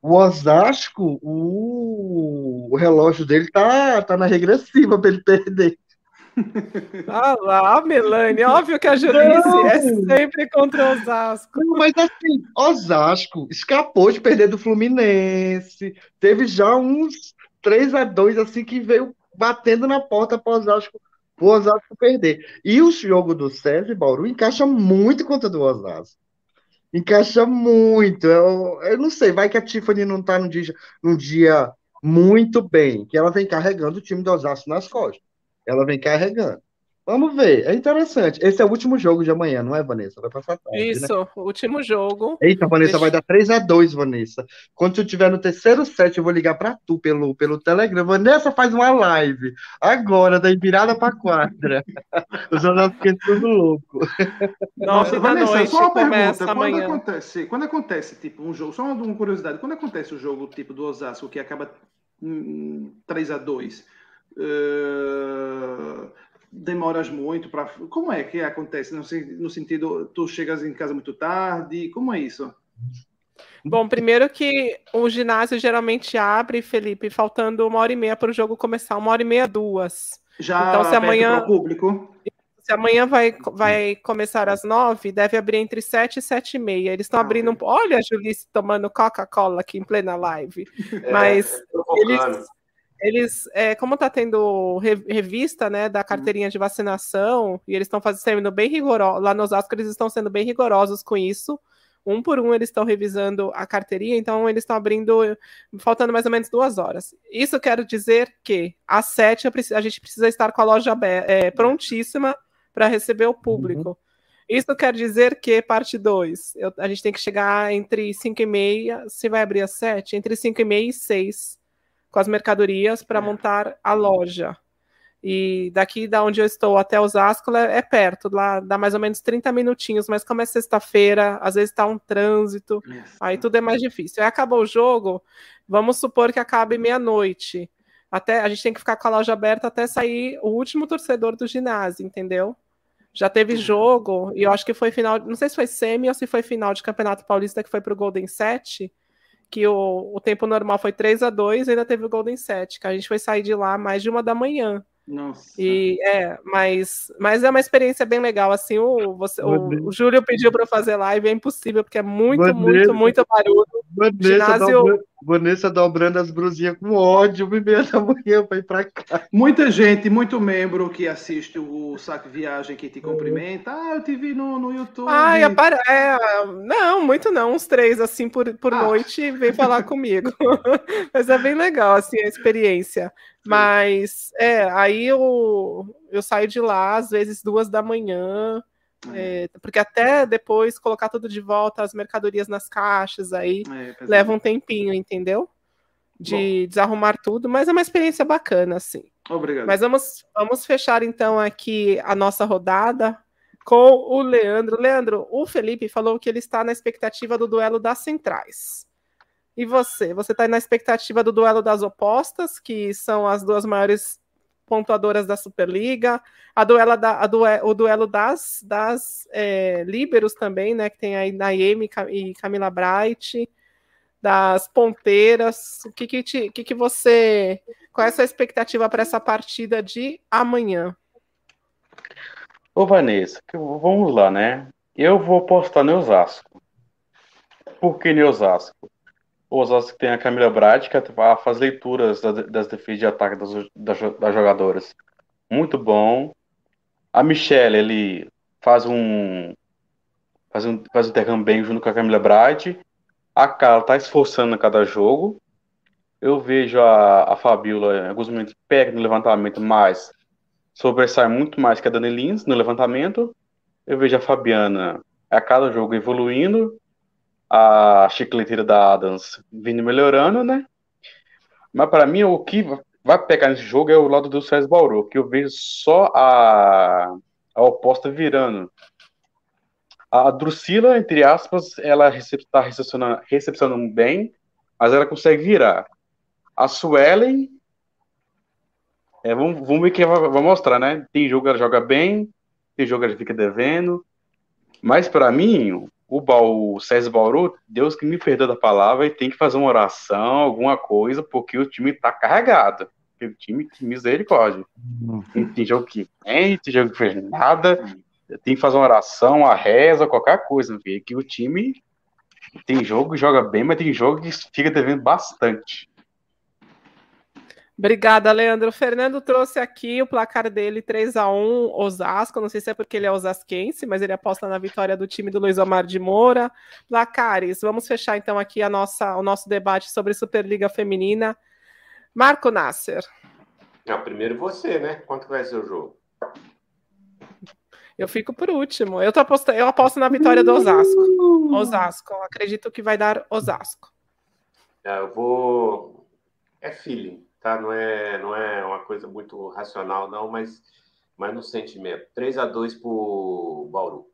o Osasco, o, o relógio dele tá, tá na regressiva para ele perder. Ah lá, Melanie, óbvio que a Julice é sempre contra o Osasco. Não, mas assim, Osasco escapou de perder do Fluminense, teve já uns 3 a 2 assim que veio batendo na porta para o Osasco, o Osasco perder. E o jogo do César e Bauru encaixa muito contra do Osasco. Encaixa muito. Eu, eu não sei, vai que a Tiffany não tá num dia, num dia muito bem, que ela vem carregando o time do Osasco nas costas. Ela vem carregando. Vamos ver, é interessante. Esse é o último jogo de amanhã, não é, Vanessa? Vai passar tarde, né? Isso, né? último jogo. Eita, Vanessa, Deixa... vai dar 3 a 2 Vanessa. Quando tu tiver no terceiro set, eu vou ligar pra tu pelo, pelo Telegram. Vanessa faz uma live agora, da virada pra quadra. Os nossos ficam tudo louco. Nossa, Vanessa, noite, só uma pergunta. Quando amanhã. acontece, quando acontece, tipo, um jogo, só uma curiosidade, quando acontece o jogo, tipo, do Osasco, que acaba hum, 3 a 2 uh demoras muito para. Como é que acontece? No, no sentido, tu chegas em casa muito tarde? Como é isso? Bom, primeiro que o ginásio geralmente abre, Felipe, faltando uma hora e meia para o jogo começar, uma hora e meia, duas. Já então, se amanhã público. Se amanhã vai, vai começar às nove, deve abrir entre sete e sete e meia. Eles estão ah, abrindo. Um... Olha a Julice tomando Coca-Cola aqui em plena live. É, Mas eles, eles, é, como está tendo revista, né, da carteirinha de vacinação, e eles estão sendo bem rigorosos, lá nos Oscar eles estão sendo bem rigorosos com isso, um por um eles estão revisando a carteirinha, então eles estão abrindo, faltando mais ou menos duas horas. Isso quer dizer que às sete a gente precisa estar com a loja é, prontíssima para receber o público. Uhum. Isso quer dizer que, parte 2, a gente tem que chegar entre 5 e meia, se vai abrir às 7, entre 5 e meia e 6 com as mercadorias para é. montar a loja. E daqui da onde eu estou até Osasco é, é perto, lá dá mais ou menos 30 minutinhos, mas como é sexta-feira, às vezes está um trânsito, Isso. aí tudo é mais difícil. Aí acabou o jogo, vamos supor que acabe meia-noite. Até a gente tem que ficar com a loja aberta até sair o último torcedor do ginásio, entendeu? Já teve uhum. jogo, e eu acho que foi final, não sei se foi semi ou se foi final de Campeonato Paulista que foi para o Golden 7 que o, o tempo normal foi 3 a 2 ainda teve o Golden 7, que a gente foi sair de lá mais de uma da manhã. Nossa. E é, mas, mas é uma experiência bem legal. Assim, o, você, o, o Júlio pediu para fazer live, é impossível, porque é muito, Vanessa, muito, muito barulho. Vanessa, Ginásio... Vanessa dobrando as brusinhas com ódio, uma meia da manhã para ir para cá. Muita gente, muito membro que assiste o Saque Viagem que te cumprimenta. Ah, eu te vi no, no YouTube. Ah, apare... é, não, muito não, uns três assim por, por ah. noite vem falar comigo. mas é bem legal assim a experiência. Mas é, aí eu, eu saio de lá às vezes duas da manhã, é, porque até depois colocar tudo de volta, as mercadorias nas caixas, aí é, leva um tempinho, entendeu? De Bom. desarrumar tudo, mas é uma experiência bacana, assim. Obrigado. Mas vamos, vamos fechar então aqui a nossa rodada com o Leandro. Leandro, o Felipe falou que ele está na expectativa do duelo das centrais. E você? Você está na expectativa do duelo das opostas, que são as duas maiores pontuadoras da Superliga, a duela da, a o duelo das, das é, líberos também, né? Que tem aí Naemi e Camila Bright, das ponteiras. O que, que, te, que, que você. Qual é a sua expectativa para essa partida de amanhã? Ô, Vanessa, vamos lá, né? Eu vou postar no Osasco. Por que no Osasco? O Osasco tem a Camila Brad, que faz leituras das, das defesas de ataque das, das, das jogadoras. Muito bom. A Michelle, ele faz um faz um, faz um intercâmbio bem junto com a Camila Bright. A Carla tá esforçando a cada jogo. Eu vejo a, a Fabiola em alguns momentos pega no levantamento, mas sobressai muito mais que a Dani Lins no levantamento. Eu vejo a Fabiana a cada jogo evoluindo. A chicleteira da Adams vindo melhorando, né? Mas para mim, o que vai pegar nesse jogo é o lado do César Bauru, que eu vejo só a, a oposta virando. A Drusila, entre aspas, ela está recepcionando, recepcionando bem, mas ela consegue virar. A Suelen, é, vamos, vamos ver que vai, vai mostrar, né? Tem jogo que ela joga bem, tem jogo que ela fica devendo. Mas para mim, o, o César Bauru, Deus que me perdoa da palavra, e tem que fazer uma oração, alguma coisa, porque o time tá carregado. O time, que misericórdia. Uhum. Tem, jogo que tem, tem jogo que fez nada tem que fazer uma oração, uma reza, qualquer coisa, ver que o time tem jogo que joga bem, mas tem jogo que fica devendo bastante. Obrigada, Leandro. O Fernando trouxe aqui o placar dele 3 a 1 Osasco. Não sei se é porque ele é osasquense, mas ele aposta na vitória do time do Luiz Omar de Moura. Placares, vamos fechar então aqui a nossa, o nosso debate sobre Superliga Feminina. Marco Nasser. Não, primeiro você, né? Quanto vai ser o jogo? Eu fico por último. Eu, tô aposto, eu aposto na vitória do Osasco. Osasco. Acredito que vai dar Osasco. É, eu vou. É feeling, tá? Não é, não é uma coisa muito racional, não, mas, mas no sentimento. 3 a 2 pro Bauru.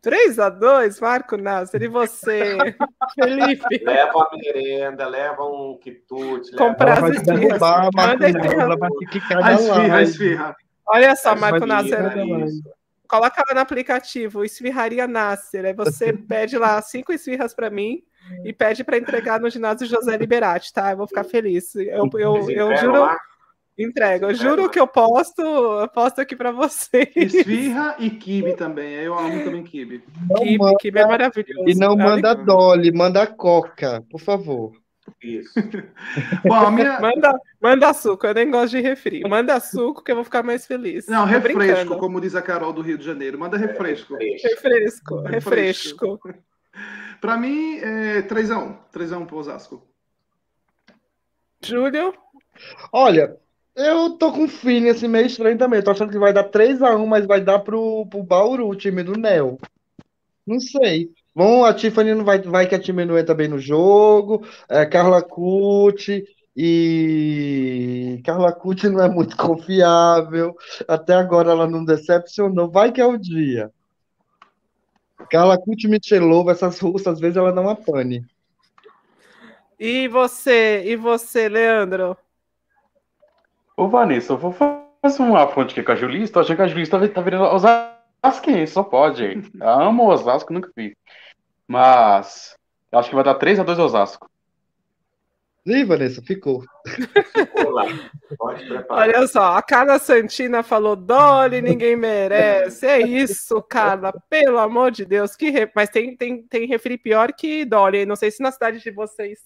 3 a 2 Marco Nasser, e você, Felipe? Leva a merenda, leva um quitute. Comprar as esfirras. A esfirra, Olha só, Marco Nasser. Coloca lá no aplicativo, esfirraria Nasser. Aí você pede lá cinco esfirras para mim e pede para entregar no ginásio José Liberati, tá? Eu vou ficar feliz. Eu, eu, eu juro. Lá? Entrego. Eu juro que eu posto, eu posto aqui para vocês. Esfirra e kibe também. Eu amo também kibe. Kibe, manda, kibe é maravilhoso. E não manda Dolly, manda Coca, por favor. Isso. Bom, minha... manda, manda suco, eu nem gosto de refri. Manda suco que eu vou ficar mais feliz. Não, refresco, como diz a Carol do Rio de Janeiro. Manda refresco. refresco, refresco. Para mim, é 3x1. 3x1 pro Osasco. Júlio? Olha, eu tô com um feeling assim meio estranho também. tô achando que vai dar 3x1, mas vai dar pro, pro Bauru, o time do Nel. Não sei. Bom, a Tiffany não vai, vai que a Tiffany não entra bem no jogo. É, Carla Cucci e Carla Cucci não é muito confiável. Até agora ela não decepcionou. Vai que é o dia. Carla Cucci Michelova, essas russas, às vezes ela não apane. E você, e você, Leandro? Ô, Vanessa, eu vou fazer uma fonte aqui com a Julista. Achando que a Julista tá, tá virando Osasquense, só pode. Eu amo Osasco, nunca vi. Mas acho que vai dar 3x2 Osasco. Ih, Vanessa, ficou. ficou lá. Pode preparar. Olha só, a Carla Santina falou: Dolly, ninguém merece. É isso, Carla, pelo amor de Deus. Que re... Mas tem, tem, tem refri pior que Dolly. Não sei se na cidade de vocês.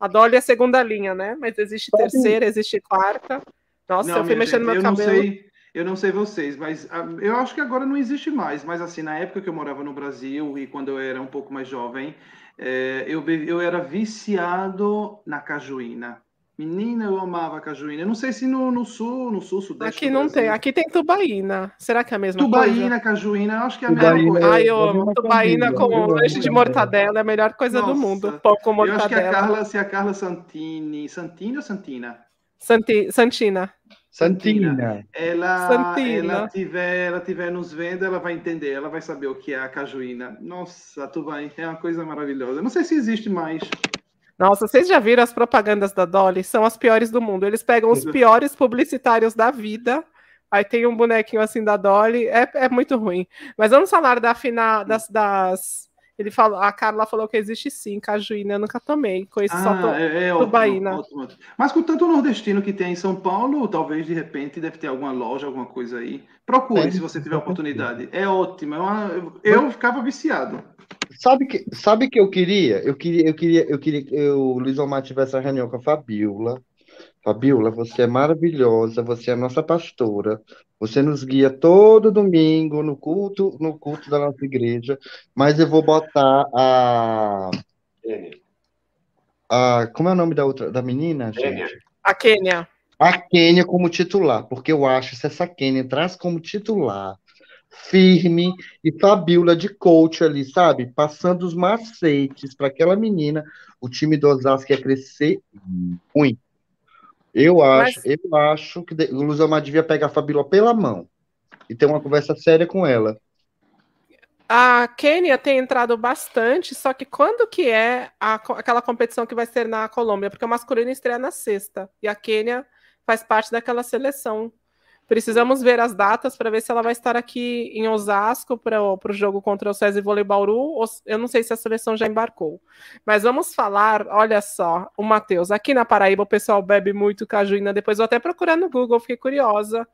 A Dolly é segunda linha, né? Mas existe terceira, existe quarta. Nossa, não, eu fui mexendo no meu cabelo. Não sei eu não sei vocês, mas ah, eu acho que agora não existe mais. Mas assim, na época que eu morava no Brasil e quando eu era um pouco mais jovem, é, eu, eu era viciado na cajuína. Menina, eu amava cajuína. Eu não sei se no, no sul, no sul, sudeste. Aqui não Brasil. tem. Aqui tem tubaína. Será que é a mesma tubaína, coisa? Tubaína, cajuína, eu acho que é a mesma coisa. Ai, eu amo. Tubaína com lanche de mortadela é a melhor coisa Nossa. do mundo. Pão com mortadela. Eu acho que a Carla, se a Carla Santini. Santini ou Santina? Santi, Santina. Santina. Ela, Santina. ela tiver, ela tiver nos vendo, ela vai entender, ela vai saber o que é a cajuína. Nossa, tu vai, é uma coisa maravilhosa. Não sei se existe mais. Nossa, vocês já viram as propagandas da Dolly? São as piores do mundo. Eles pegam os piores publicitários da vida. Aí tem um bonequinho assim da Dolly. É, é muito ruim. Mas vamos falar da final das, das ele falou, a Carla falou que existe sim, cajuína, eu nunca tomei. Conheço ah, só to, é, é tubaína. Ótimo, ótimo. Mas com tanto nordestino que tem em São Paulo, talvez de repente deve ter alguma loja, alguma coisa aí. Procure é, se você tiver oportunidade. É ótimo. É uma, eu ficava viciado. Sabe que, sabe que eu queria? Eu queria, eu queria, eu queria que o Luiz Omar tivesse a reunião com a Fabiola, Fabiola, você é maravilhosa, você é nossa pastora. Você nos guia todo domingo no culto, no culto da nossa igreja. Mas eu vou botar a, Kênia. a como é o nome da outra da menina, Kênia. gente? A Quênia. A Kênia como titular, porque eu acho que se essa Kênia traz como titular, firme e Fabiola de coach ali, sabe? Passando os macetes para aquela menina, o time do Osasco ia crescer muito. Eu acho, Mas- eu acho que o Luzamar devia pegar a Fabiola pela mão e ter uma conversa séria com ela. A Quênia tem entrado bastante, só que quando que é a aquela competição que vai ser na Colômbia? Porque o masculino estreia na sexta e a Quênia faz parte daquela seleção. Precisamos ver as datas para ver se ela vai estar aqui em Osasco para o jogo contra o César Vôlei Bauru. Eu não sei se a seleção já embarcou. Mas vamos falar, olha só, o Matheus. Aqui na Paraíba o pessoal bebe muito cajuína. Depois vou até procurar no Google, fiquei curiosa.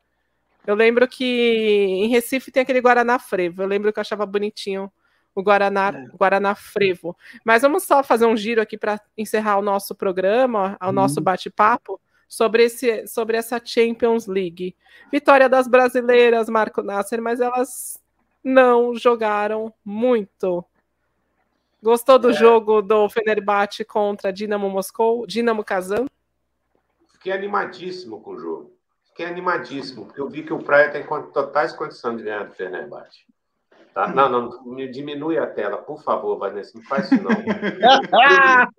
Eu lembro que em Recife tem aquele Guaraná Frevo. Eu lembro que eu achava bonitinho o Guaraná, É. Guaraná Frevo. Mas vamos só fazer um giro aqui para encerrar o nosso programa, o nosso bate-papo, sobre, esse, sobre essa Champions League. Vitória das brasileiras, Marco Nasser, mas elas não jogaram muito. Gostou do jogo do Fenerbahçe contra Dinamo Moscou, Dinamo Kazan? Fiquei animadíssimo com o jogo. Fiquei animadíssimo, porque eu vi que o Praia tem con- totais condições de ganhar do Fenerbahçe. Tá? Não, não, me diminui a tela, por favor, Vanessa, não faz isso não.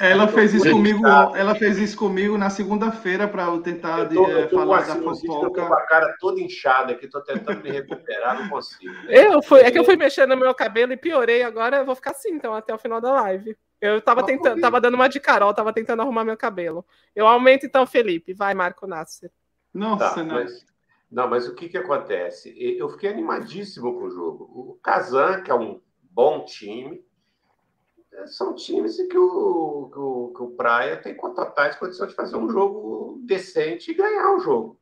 Ela fez isso comigo, ela fez isso comigo na segunda-feira para eu tentar Eu tô, eh, eu tô com falar a da sinusite, eu tô com fofoca. a cara toda inchada aqui, tô tentando me recuperar, não consigo. Eu fui, é que eu fui mexendo no meu cabelo e piorei, agora eu vou ficar assim, então, até o final da live. Eu tava Mas tentando, tava dando uma de Carol, tava tentando arrumar meu cabelo. Eu aumento então, Felipe. Vai, Marco Nasser. Nossa, Tá, não. mas, não, mas o que, que acontece? Eu fiquei animadíssimo com o jogo. O Kazan, que é um bom time, eh, são times que o, que o, que o Praia tem totais condições de fazer um jogo decente e ganhar o jogo.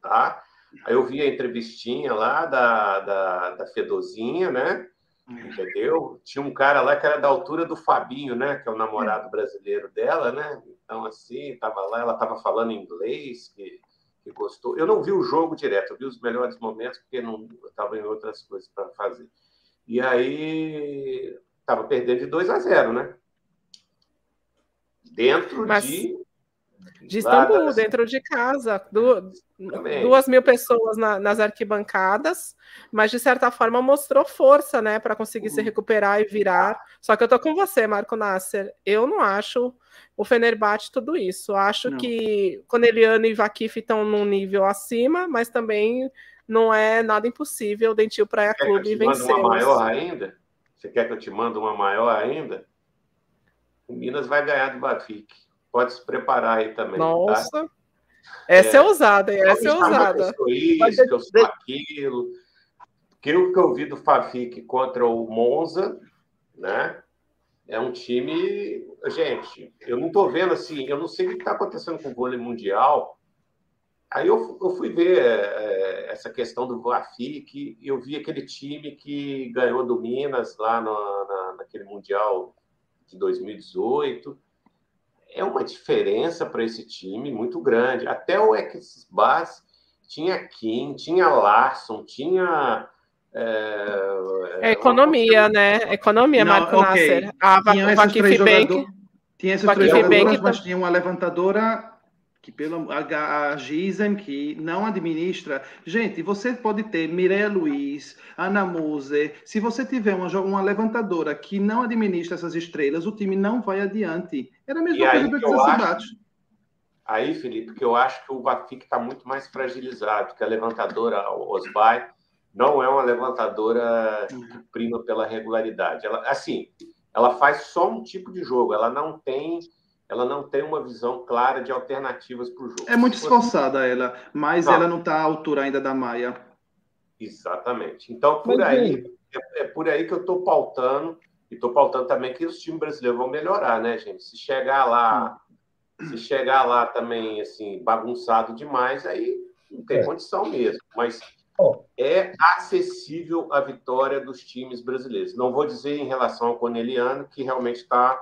Tá? Aí eu vi a entrevistinha lá da, da, da Fedozinha, né? Entendeu? Tinha um cara lá que era da altura do Fabinho, né? Que é o namorado brasileiro dela, né? Então, assim, tava lá, ela estava falando inglês, que, que gostou. Eu não vi o jogo direto, eu vi os melhores momentos, porque não, eu estava em outras coisas para fazer. E aí, estava perdendo de 2 a 0, né? Dentro Mas- de. De Istambul, dentro de casa. Du- Também. duas mil pessoas na- nas arquibancadas, mas de certa forma mostrou força, né, para conseguir se recuperar e virar. Só que eu tô com você, Marco Nasser. Eu não acho o Fenerbahçe tudo isso. Acho Não. que Corneliano e Vakif estão num nível acima, mas também não é nada impossível o Dentil Praia Quer Clube vencer. uma maior ainda? Você quer que eu te mande uma maior ainda? O Minas vai ganhar do Bafik. Pode se preparar aí também. Tá? Nossa. Essa é, ousada, hein? essa é chama ousada. que eu sou isso, que eu sou aquilo. Que o que eu vi do Fafik contra o Monza, né? É um time. Gente, eu não estou vendo assim, eu não sei o que está acontecendo com o vôlei mundial. Aí eu, eu fui ver é, essa questão do Fafik, e eu vi aquele time que ganhou do Minas lá no, na, naquele Mundial de 2018 é uma diferença para esse time muito grande. Até o Ex-Bas tinha Kim, tinha Larson, tinha. É, É economia, né? Economia, Não, Marco ok. Nasser. A Va- Tinham o esses Vakif três Bank. jogadores, tinha esses três jogadoras, Bank mas tinha uma levantadora que pelo a, a Gisem que não administra. Gente, você pode ter Mireia Luiz, Ana Moser. Se você tiver uma, uma levantadora que não administra essas estrelas, o time não vai adiante. Era a E mesma aí coisa do que eu Exacerbate. Aí, Felipe, que eu acho que o Bafik está muito mais fragilizado, que a levantadora, a Osbai, não é uma levantadora que prima pela regularidade. Ela, assim, ela faz só um tipo de jogo, ela não tem, ela não tem uma visão clara de alternativas para o jogo. É muito esforçada ela, mas Não. ela não está à altura ainda da Maia. Exatamente. Então, por Mas, aí, é, é por aí que eu estou pautando, e estou pautando também que os times brasileiros vão melhorar, né, gente? Se chegar lá, se chegar lá também, assim, bagunçado demais, aí não tem É. condição mesmo. Mas Ó. é acessível a vitória dos times brasileiros. Não vou dizer em relação ao Corneliano, que realmente está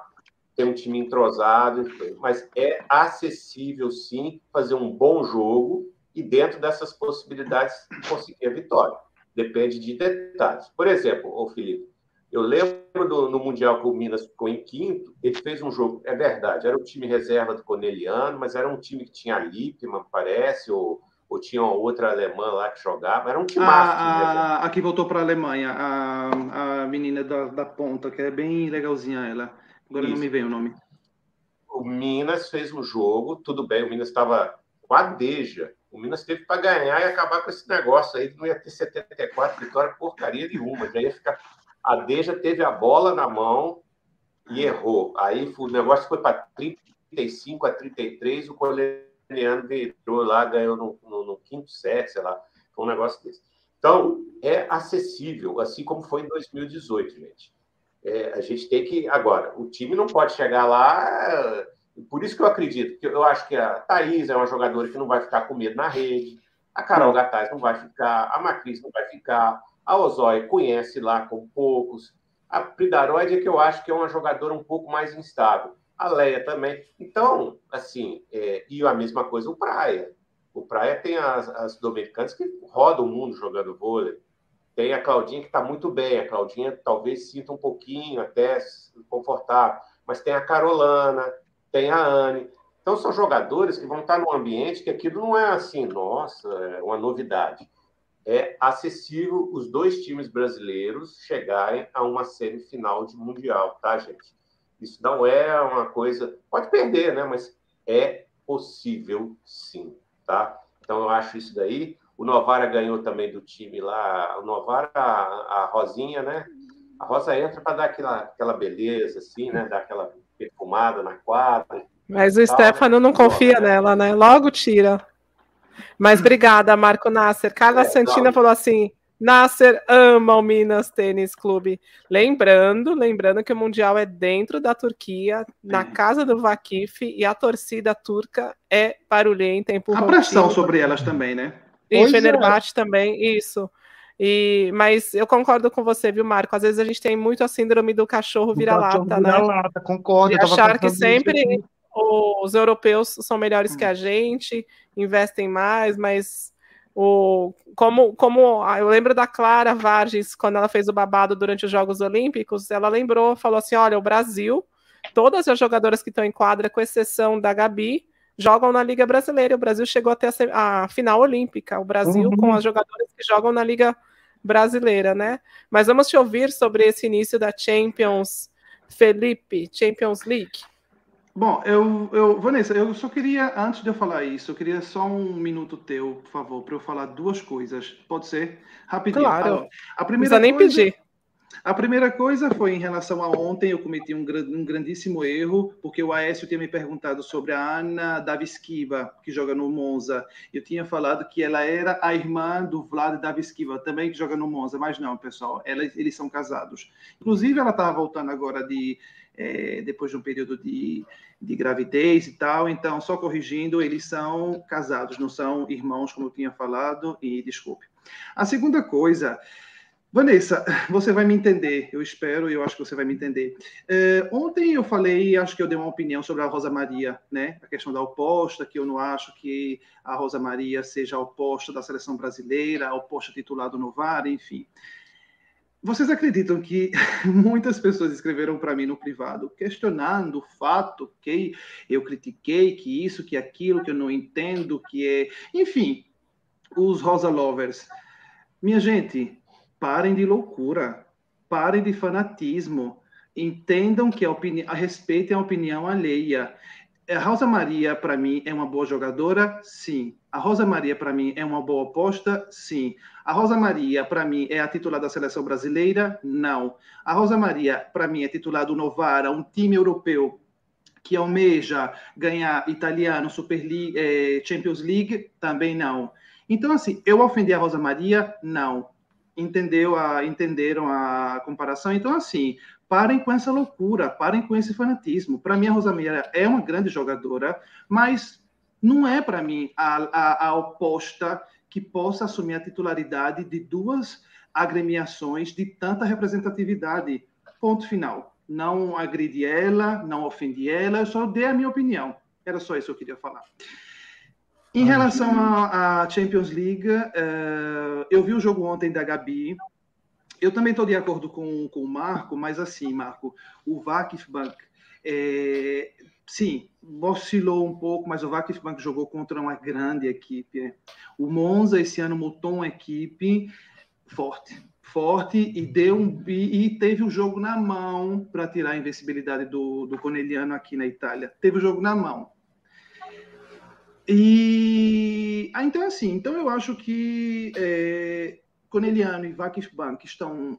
tem um time entrosado, mas é acessível sim fazer um bom jogo e dentro dessas possibilidades conseguir a vitória. Depende de detalhes. Por exemplo, o Felipe, eu lembro do, no Mundial que o Minas ficou em quinto, ele fez um jogo, é verdade, era o time reserva do Corneliano, mas era um time que tinha Lippmann, parece, ou, ou tinha outra alemã lá que jogava, era um time a, a, a que voltou para a Alemanha, a, a menina da, da ponta, que é bem legalzinha ela. Agora Isso. não me vem o nome. O Minas fez um jogo, tudo bem, o Minas estava com a Deja. O Minas teve para ganhar e acabar com esse negócio aí, não ia ter 74 vitórias porcaria nenhuma, já ia ficar. A Deja teve a bola na mão e errou. Aí o negócio foi para 35 a 33, o Coleniano virou lá, ganhou no, no, no quinto set, sei lá. Foi um negócio desse. Então, é acessível, assim como foi em 2018, gente. É, a gente tem que. Agora, o time não pode chegar lá. Por isso que eu acredito, que eu acho que a Thaís é uma jogadora que não vai ficar com medo na rede, a Carol Gataz não vai ficar, a Macris não vai ficar, a Ozói conhece lá com poucos, a Pridaroide é que eu acho que é uma jogadora um pouco mais instável, a Leia também. Então, assim, é, e a mesma coisa o Praia. O Praia tem as, as dominicanas que rodam o mundo jogando vôlei. Tem a Claudinha que está muito bem. A Claudinha talvez sinta um pouquinho até confortável. Mas tem a Carolana, tem a Anne. Então, são jogadores que vão estar num ambiente que aquilo não é assim, nossa, é uma novidade. É acessível os dois times brasileiros chegarem a uma semifinal de Mundial, tá, gente? Isso não é uma coisa. Pode perder, né? Mas é possível sim, tá? Então, eu acho isso daí. O Novara ganhou também do time lá. O Novara, a, a Rosinha, né? A Rosa entra para dar aquela, aquela beleza, assim, né? Dar aquela perfumada na quadra. Mas o tal, Stefano né? não confia né? nela, né? Logo tira. Mas obrigada, Marco Nasser. Carla é, Santina falou assim: Nasser ama o Minas Tênis Clube. Lembrando, lembrando que o Mundial é dentro da Turquia, na casa do Vakif, e a torcida turca é barulhenta. A pressão sobre elas também, né? E Fenerbahçe é. também, isso. E, mas eu concordo com você, viu, Marco? Às vezes a gente tem muito a síndrome do cachorro vira-lata, né? Vira-lata, concordo. E achar que sempre os europeus são melhores hum. que a gente, investem mais, mas o, como, como eu lembro da Clara Varges, quando ela fez o babado durante os Jogos Olímpicos, ela lembrou, falou assim: olha, o Brasil, todas as jogadoras que estão em quadra, com exceção da Gabi, jogam na Liga Brasileira. O Brasil chegou até a, a final olímpica. O Brasil uhum. com as jogadoras que jogam na Liga Brasileira, né? Mas vamos te ouvir sobre esse início da Champions, Felipe, Champions League. Bom, eu, eu, Vanessa, eu só queria, antes de eu falar isso, eu queria só um minuto teu, por favor, para eu falar duas coisas. Pode ser? Rapidinho. Claro. A primeira Não precisa coisa... nem pedir. A primeira coisa foi em relação a ontem, eu cometi um, um grandíssimo erro, porque o Aécio tinha me perguntado sobre a Ana Daviskiva, que joga no Monza. Eu tinha falado que ela era a irmã do Vlad Daviskiva, também que joga no Monza, mas não, pessoal, ela, eles são casados. Inclusive, ela estava voltando agora de. É, depois de um período de, de gravidez e tal, então, só corrigindo, eles são casados, não são irmãos, como eu tinha falado, e desculpe. A segunda coisa Vanessa, você vai me entender, eu espero eu acho que você vai me entender. É, ontem eu falei, acho que eu dei uma opinião sobre a Rosa Maria, né? A questão da oposta, que eu não acho que a Rosa Maria seja a oposta da seleção brasileira, a oposta titular do Novara, enfim. Vocês acreditam que muitas pessoas escreveram para mim no privado, questionando o fato que eu critiquei, que isso, que aquilo, que eu não entendo, que é. Enfim, os Rosa Lovers. Minha gente, Parem de loucura, parem de fanatismo, entendam que a opinião, respeitem a opinião alheia. A Rosa Maria, para mim, é uma boa jogadora? Sim. A Rosa Maria, para mim, é uma boa aposta? Sim. A Rosa Maria, para mim, é a titular da seleção brasileira? Não. A Rosa Maria, para mim, é titular do Novara, um time europeu que almeja ganhar italiano, Super League, eh, Champions League? Também não. Então, assim, eu ofendi a Rosa Maria? Não entendeu a, entenderam a comparação. Então, assim, parem com essa loucura, parem com esse fanatismo. Para mim, a Rosamira é uma grande jogadora, mas não é para mim a, a, a, oposta que possa assumir a titularidade de duas agremiações de tanta representatividade. Ponto final. Não agredi ela, não ofendi ela, eu só dei a minha opinião. Era só isso que eu queria falar. Em relação à Champions League, uh, eu vi o jogo ontem da Gabi. Eu também estou de acordo com, com o Marco, mas assim, Marco, o Vakifbank, é, sim, oscilou um pouco, mas o Vakifbank jogou contra uma grande equipe. O Monza esse ano montou uma equipe forte, forte e deu um e, e teve o jogo na mão para tirar a invencibilidade do, do Corneliano aqui na Itália. Teve o jogo na mão. E ah, então assim, então eu acho que é, Corneliano e Vakifbank estão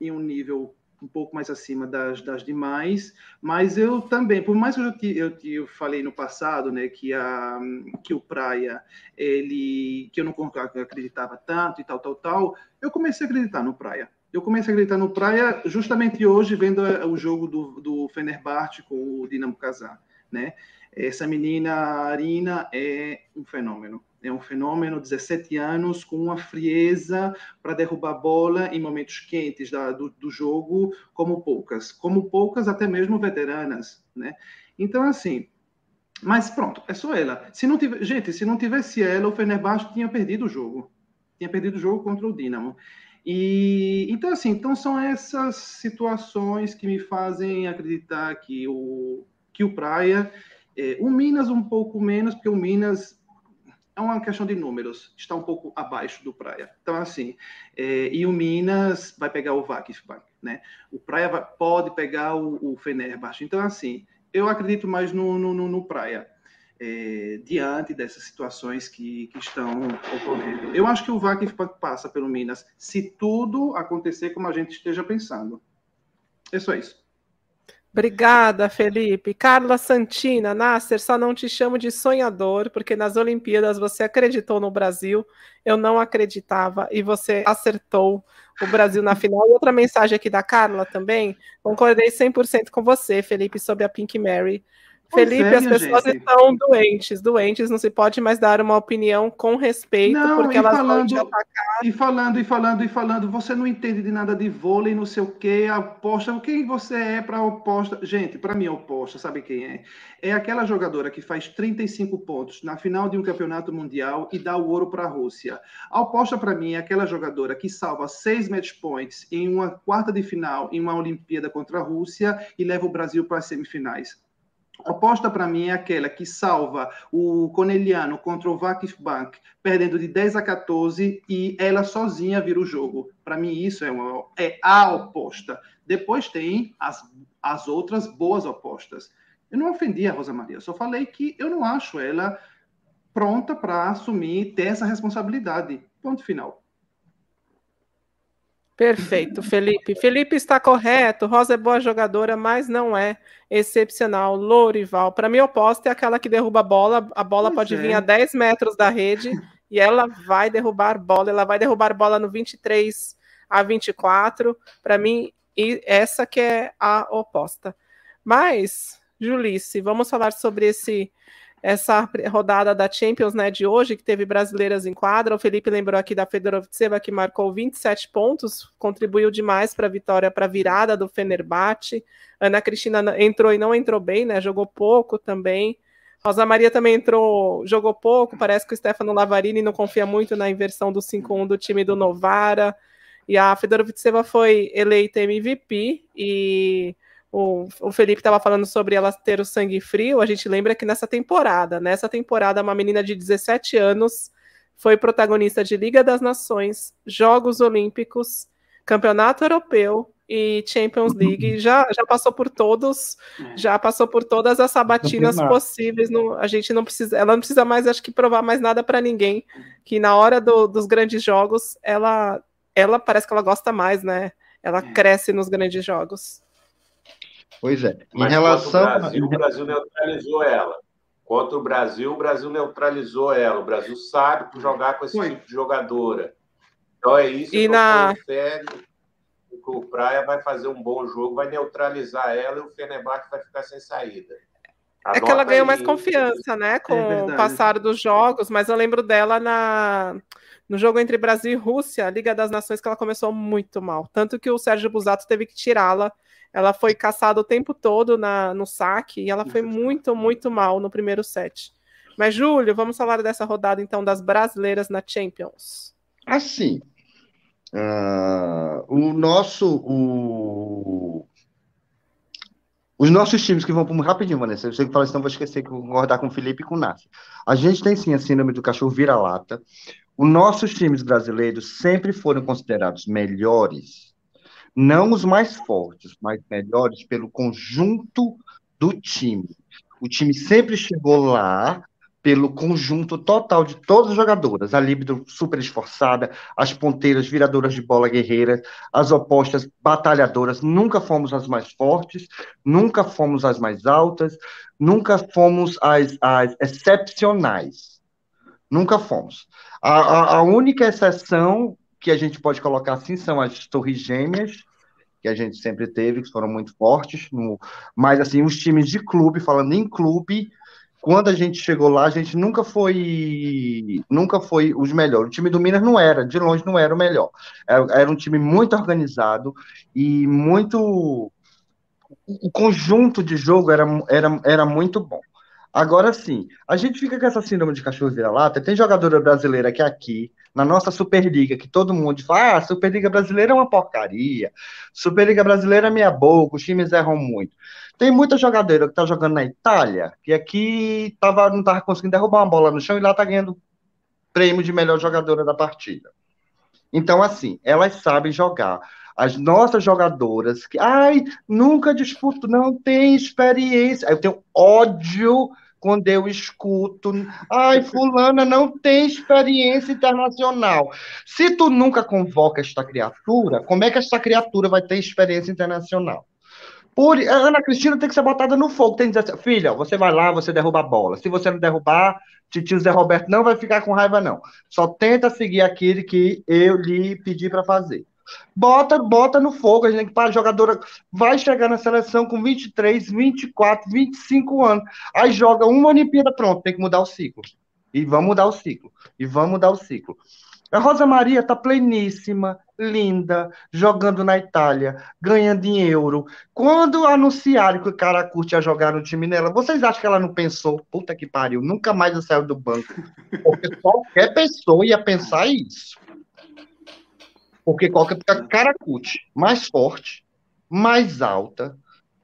em um nível um pouco mais acima das, das demais, mas eu também, por mais que eu, te, eu, te, falei no passado, né, que, a, que o Praia, ele, que eu não acreditava tanto e tal, tal, tal, eu comecei a acreditar no Praia. Eu comecei a acreditar no Praia justamente hoje, vendo o jogo do, do Fenerbahçe com o Dinamo Kazan, né? Essa menina, Arina, é um fenômeno. É um fenômeno, 17 anos, com uma frieza para derrubar bola em momentos quentes da, do, do, jogo, como poucas. Como poucas, até mesmo veteranas, né? Então, assim, mas pronto, é só ela. Se não tivesse, gente, se não tivesse ela, o Fenerbahçe tinha perdido o jogo. Tinha perdido o jogo contra o Dinamo. E então assim, então são essas situações que me fazem acreditar que o que o Praia é, o Minas um pouco menos, porque o Minas é uma questão de números, está um pouco abaixo do Praia. Então, assim, é, e o Minas vai pegar o Vakifbank, né? O Praia vai, pode pegar o, o Fenerbahçe. Então, assim, eu acredito mais no, no, no Praia, é, diante dessas situações que, que estão ocorrendo. Eu acho que o Vakifbank passa pelo Minas, se tudo acontecer como a gente esteja pensando. É só isso. Obrigada, Felipe. Carla Santina, Nasser, só não te chamo de sonhador, porque nas Olimpíadas você acreditou no Brasil, eu não acreditava, e você acertou o Brasil na final. E outra mensagem aqui da Carla também, concordei 100% com você, Felipe, sobre a Pink Mary. Felipe, é, as pessoas gente. estão doentes, doentes, não se pode mais dar uma opinião com respeito, não, porque elas falando, vão te atacar. E falando, e falando, e falando, você não entende de nada de vôlei, não sei o quê, aposta, quem você é para oposta? Gente, para mim, oposta, sabe quem é? É aquela jogadora que faz 35 pontos na final de um campeonato mundial e dá o ouro para a Rússia. A oposta para mim é aquela jogadora que salva seis match points em uma quarta de final em uma Olimpíada contra a Rússia e leva o Brasil para as semifinais. Oposta para mim é aquela que salva o Corneliano contra o Vakifbank, perdendo de 10 a 14 e ela sozinha vira o jogo. Para mim, isso é, uma, é a oposta. Depois tem as, as outras boas opostas. Eu não ofendi a Rosa Maria, só falei que eu não acho ela pronta para assumir, ter essa responsabilidade. Ponto final. Perfeito, Felipe. Felipe está correto. Rosa é boa jogadora, mas não é excepcional. Lourival. Para mim, oposta é aquela que derruba a bola. A bola pois pode é. vir a 10 metros da rede e ela vai derrubar bola. Ela vai derrubar bola no 23 a 24. Para mim, essa que é a oposta. Mas, Julice, vamos falar sobre esse essa rodada da Champions né, de hoje, que teve brasileiras em quadra. O Felipe lembrou aqui da Fedorovtseva, que marcou 27 pontos, contribuiu demais para a vitória, para a virada do Fenerbahçe. Ana Cristina entrou e não entrou bem, né? Jogou pouco também. Rosa Maria também entrou, jogou pouco. Parece que o Stefano Lavarini não confia muito na inversão do 5-1 do time do Novara. E a Fedorovtseva foi eleita MVP e o, o Felipe estava falando sobre ela ter o sangue frio, a gente lembra que nessa temporada, nessa temporada, uma menina de 17 anos foi protagonista de Liga das Nações, Jogos Olímpicos, Campeonato Europeu e Champions League. Já, já passou por todos, é. já passou por todas as sabatinas possíveis. Não, a gente não precisa, ela não precisa mais, acho que provar mais nada para ninguém. Que na hora do, dos grandes jogos, ela, ela parece que ela gosta mais, né? Ela é. cresce nos grandes jogos. Pois é. Em Mas relação. O Brasil, o Brasil neutralizou ela. Contra o Brasil, o Brasil neutralizou ela. O Brasil sabe jogar com esse Foi. tipo de jogadora. Então é isso e que na... o Praia vai fazer um bom jogo, vai neutralizar ela e o Fenerbahçe vai ficar sem saída. Anota é que ela ganhou aí. mais confiança, né, com é o passar dos jogos, mas eu lembro dela na no jogo entre Brasil e Rússia, Liga das Nações, que ela começou muito mal. Tanto que o Sérgio Busato teve que tirá-la Ela foi caçada o tempo todo na, no saque e ela foi muito, muito mal no primeiro set. Mas, Júlio, vamos falar dessa rodada, então, das brasileiras na Champions. Assim, uh, o nosso. O... Os nossos times que vão para rapidinho, Vanessa. Eu sei que fala senão vou esquecer que vou concordar com o Felipe e com o Nassi. A gente tem sim a síndrome do cachorro vira-lata. Os nossos times brasileiros sempre foram considerados melhores, não os mais fortes, mas melhores pelo conjunto do time. O time sempre chegou lá pelo conjunto total de todas as jogadoras, a líbido super esforçada, as ponteiras viradoras de bola guerreiras, as opostas batalhadoras, nunca fomos as mais fortes, nunca fomos as mais altas, nunca fomos as, as excepcionais. Nunca fomos. A, a, a única exceção que a gente pode colocar assim são as torres gêmeas, que a gente sempre teve, que foram muito fortes, no, mas assim, os times de clube, falando em clube, quando a gente chegou lá, a gente nunca foi nunca foi os melhores. O time do Minas não era, de longe não era o melhor. Era, era um time muito organizado e muito o conjunto de jogo era, era, era muito bom. Agora sim, a gente fica com essa síndrome de cachorro vira-lata. Tem jogadora brasileira que é aqui, na nossa Superliga, que todo mundo fala, ah, Superliga brasileira é uma porcaria, Superliga brasileira é meia boca, os times erram muito. Tem muita jogadora que tá jogando na Itália, que aqui tava, não tava conseguindo derrubar uma bola no chão e lá tá ganhando prêmio de melhor jogadora da partida. Então, assim, elas sabem jogar. As nossas jogadoras que, ai, nunca disputo, não tem experiência. Eu tenho ódio quando eu escuto, ai, fulana não tem experiência internacional. Se tu nunca convoca esta criatura, como é que esta criatura vai ter experiência internacional? Por, a Ana Cristina tem que ser botada no fogo. Tem que dizer assim, filha, você vai lá, você derruba a bola. Se você não derrubar, tio Zé Roberto não vai ficar com raiva, não. Só tenta seguir aquele que eu lhe pedi para fazer. Bota, bota no fogo, a gente para a jogadora vai chegar na seleção com 23, 24, 25 anos. Aí joga uma Olimpíada, pronto, tem que mudar o ciclo. E vamos mudar o ciclo. E vamos mudar o ciclo. A Rosa Maria está pleníssima, linda, jogando na Itália, ganhando em euro. Quando anunciaram que o cara curte a jogar no time dela, vocês acham que ela não pensou? Puta que pariu, nunca mais eu saio do banco. Porque qualquer pessoa ia pensar isso. Porque qualquer cara curte mais forte, mais alta,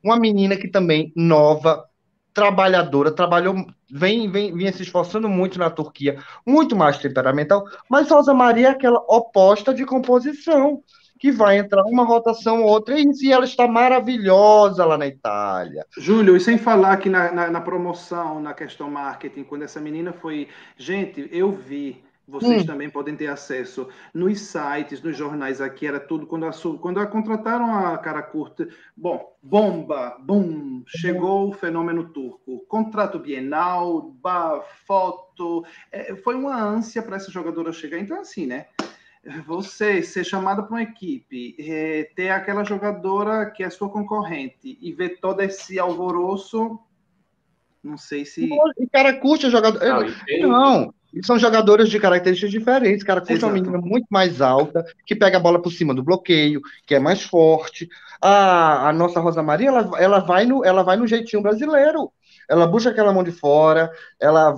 uma menina que também nova, trabalhadora, trabalhou, vem, vem, vinha se esforçando muito na Turquia, muito mais temperamental, mas Rosa Maria é aquela oposta de composição, que vai entrar uma rotação ou outra, e ela está maravilhosa lá na Itália. Júlio, e sem falar que na, na, na promoção, na questão marketing, quando essa menina foi. Gente, eu vi vocês hum. também podem ter acesso nos sites, nos jornais aqui, era tudo quando a, quando a contrataram a cara curta. Bom, bomba, bum, chegou o fenômeno turco. Contrato bienal, bah, foto. É, foi uma ânsia para essa jogadora chegar. Então, assim, né? Você ser chamada para uma equipe, é, ter aquela jogadora que é sua concorrente e ver todo esse alvoroço, não sei se. E cara curte a jogadora. Não, não, e são jogadoras de características diferentes. Cara, curte uma menina muito mais alta, que pega a bola por cima do bloqueio, que é mais forte. A, a nossa Rosa Maria, ela, ela, vai no, ela vai no jeitinho brasileiro. Ela busca aquela mão de fora, ela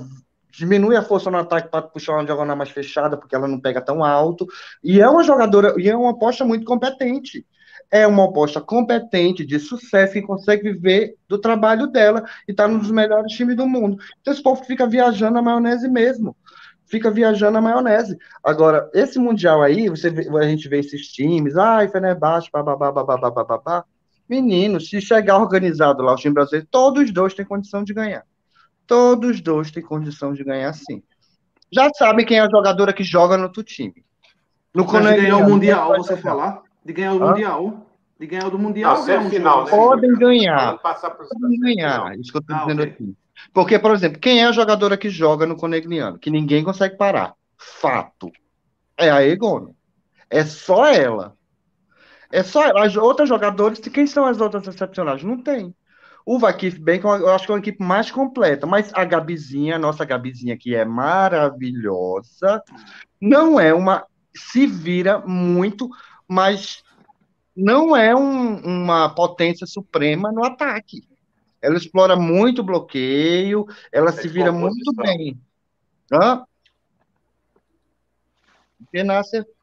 diminui a força no ataque para puxar uma diagonal mais fechada, porque ela não pega tão alto. E é uma jogadora, e é uma aposta muito competente é uma oposta competente, de sucesso, que consegue viver do trabalho dela e está num dos melhores times do mundo. Então esse povo fica viajando na maionese mesmo. Fica viajando na maionese. Agora, esse Mundial aí, você vê, a gente vê esses times, ai, Fenerbahçe, bababá, bababá, bababá. Menino, se chegar organizado lá, o time brasileiro, todos os dois têm condição de ganhar. Todos os dois têm condição de ganhar, sim. Já sabe quem é a jogadora que joga no outro time. No Mas ganhar o Mundial, você falar? De ganhar o Hã? Mundial. De ganhar o Mundial. Não, ganhar final, né? Podem ganhar. Podem ganhar. Isso que eu estou ah, dizendo okay. aqui. Porque, por exemplo, quem é a jogadora que joga no Conegliano? Que ninguém consegue parar. Fato. É a Egono. É só ela. É só ela. As outras jogadoras, quem são as outras excepcionais? Não tem. O Vakif Bank, eu acho que é uma equipe mais completa, mas a Gabizinha, a nossa Gabizinha, que é maravilhosa, não é uma. Se vira muito, mas não é um, uma potência suprema no ataque. Ela explora muito bloqueio, ela é se vira muito bem. Hã?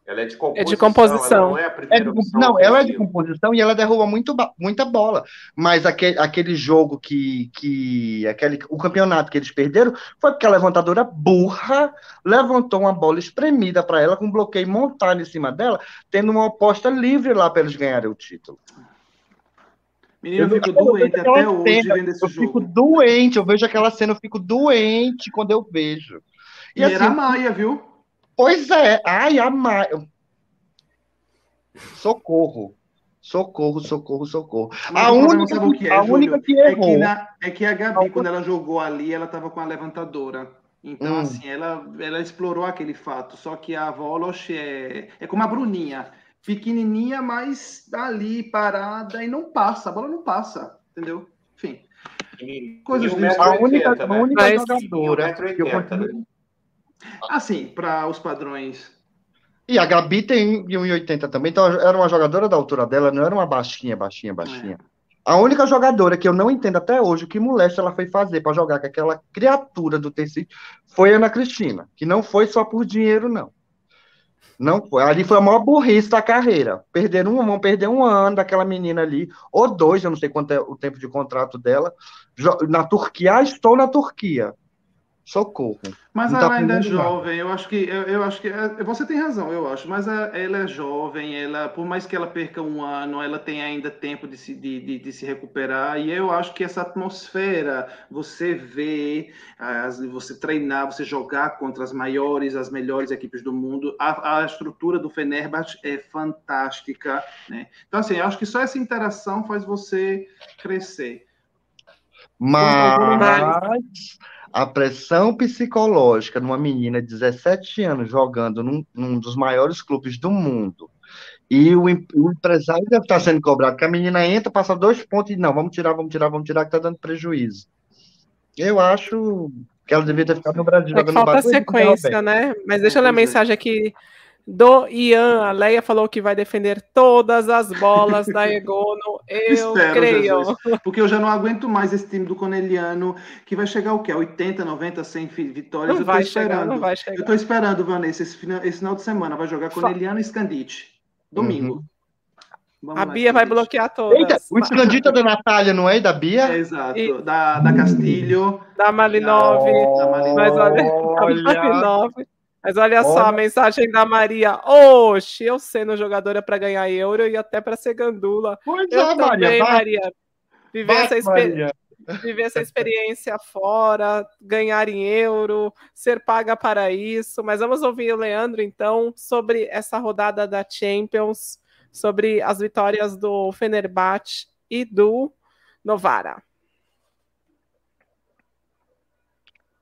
Ela é de composição. É de composição. Ela não, é a primeira é de, não ela é de composição e ela derruba muito, muita bola. Mas aquele, aquele jogo que, que. Aquele, o campeonato que eles perderam foi porque a levantadora burra levantou uma bola espremida para ela, com um bloqueio montado em cima dela, tendo uma oposta livre lá para eles ganharem o título. Menino, eu fico doente até cena, hoje vendo esse eu jogo. Eu fico doente, eu vejo aquela cena, eu fico doente quando eu vejo. E, e assim, era a Maia, viu? Pois é, ai, a Maia. Socorro. Socorro, socorro, socorro. Mas a única, que, é, a única que errou. É que, na, é que a Gabi, quando ela jogou ali, ela estava com a levantadora. Então, hum. assim, ela, ela explorou aquele fato. Só que a Volosh é, é como a Bruninha. Pequenininha, mas ali, parada, e não passa. A bola não passa, entendeu? Enfim. Coisas disso. A única, a única jogadora que eu continuo, Assim, para os padrões. E a Gabi tem 1,80 também, então era uma jogadora da altura dela, não era uma baixinha, baixinha, baixinha. É. A única jogadora que eu não entendo até hoje o que molesta ela foi fazer para jogar com aquela criatura do tecido foi a Ana Cristina, que não foi só por dinheiro, não. Não foi. Ali foi a maior burrice da carreira. Perderam um, vão perder um ano daquela menina ali, ou dois, eu não sei quanto é o tempo de contrato dela. Na Turquia, ah, estou na Turquia. Socorro. Mas ela tá ainda é jovem, eu acho que eu, eu, acho que é, você tem razão, eu acho, mas ela é jovem, ela por mais que ela perca um ano, ela tem ainda tempo de se, de, de, de se recuperar, e eu acho que essa atmosfera, você ver, as, você treinar, você jogar contra as maiores, as melhores equipes do mundo, a, a estrutura do Fenerbahçe é fantástica, né? Então assim, eu acho que só essa interação faz você crescer. Mas a pressão psicológica numa menina de 17 anos jogando num, num dos maiores clubes do mundo. E o, o, empresário deve estar sendo cobrado, que a menina entra, passa dois pontos e não, vamos tirar, vamos tirar, vamos tirar, que está dando prejuízo. Eu acho que ela devia ter ficado no Brasil é jogando Falta sequência, né? Mas deixa eu ler a mensagem aqui do Ian. A Leia falou que vai defender todas as bolas da Egono. Eu Espero, creio. Jesus. Porque eu já não aguento mais esse time do Coneliano, que vai chegar o quê? 80, 90, 100 vitórias? Não eu vai esperando. Chegar, não vai chegar. Eu tô esperando, Vanessa, esse final, esse final de semana. Vai jogar Coneliano e Scandite. Domingo. Uhum. a Bia vai bloquear todas. Eita, o Scandita da Natália, não é? Da Bia? É, exato. E... Da, da Castilho. Da Malinov. Da Malinov. Mas olha, da Malinov. Mas olha, olha, só a mensagem da Maria. Oxe, eu sendo jogadora para ganhar euro e até para ser gandula. Pois eu é, também, Maria. Maria. Viver, vai, essa Maria. viver essa experiência fora, ganhar em euro, ser paga para isso. Mas vamos ouvir o Leandro, então, sobre essa rodada da Champions, sobre as vitórias do Fenerbahçe e do Novara.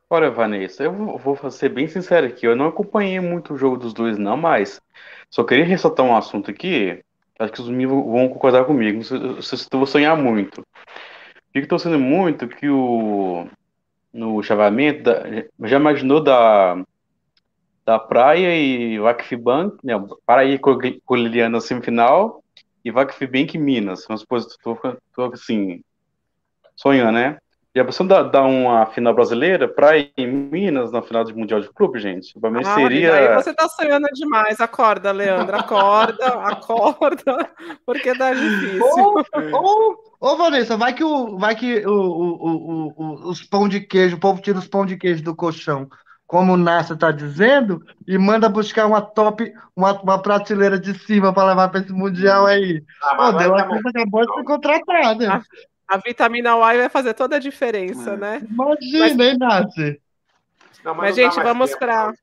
Olha, Vanessa, eu vou ser bem sincero aqui. Eu não acompanhei muito o jogo dos dois, não, mas só queria ressaltar um assunto aqui. Acho que os meninos vão concordar comigo. Se eu vou sonhar muito. Fico torcendo muito que o. No chaveamento, da, já imaginou da, da Praia e Vakfibank, né, com Liliana semifinal e Vakfibank Minas. Vamos supor, estou assim, sonhando, né? E a pessoa dá, dá uma final brasileira para ir em Minas na final de Mundial de Clube, gente. Pra mim ah, seria. Aí você tá sonhando demais. Acorda, Leandro. Acorda, acorda, porque tá difícil. Ô, ô, Vanessa, vai que, o, vai que o, o, o, os pão de queijo, o povo tira os pão de queijo do colchão, como o Nassa tá dizendo, e manda buscar uma top, uma, uma prateleira de cima para levar para esse Mundial aí. Ah, Pô, deu a coisa acabou de ser contratada. A vitamina Y vai fazer toda a diferença, é. né? Imagina, mas... hein, Nath? Não, mas, mas gente, vamos para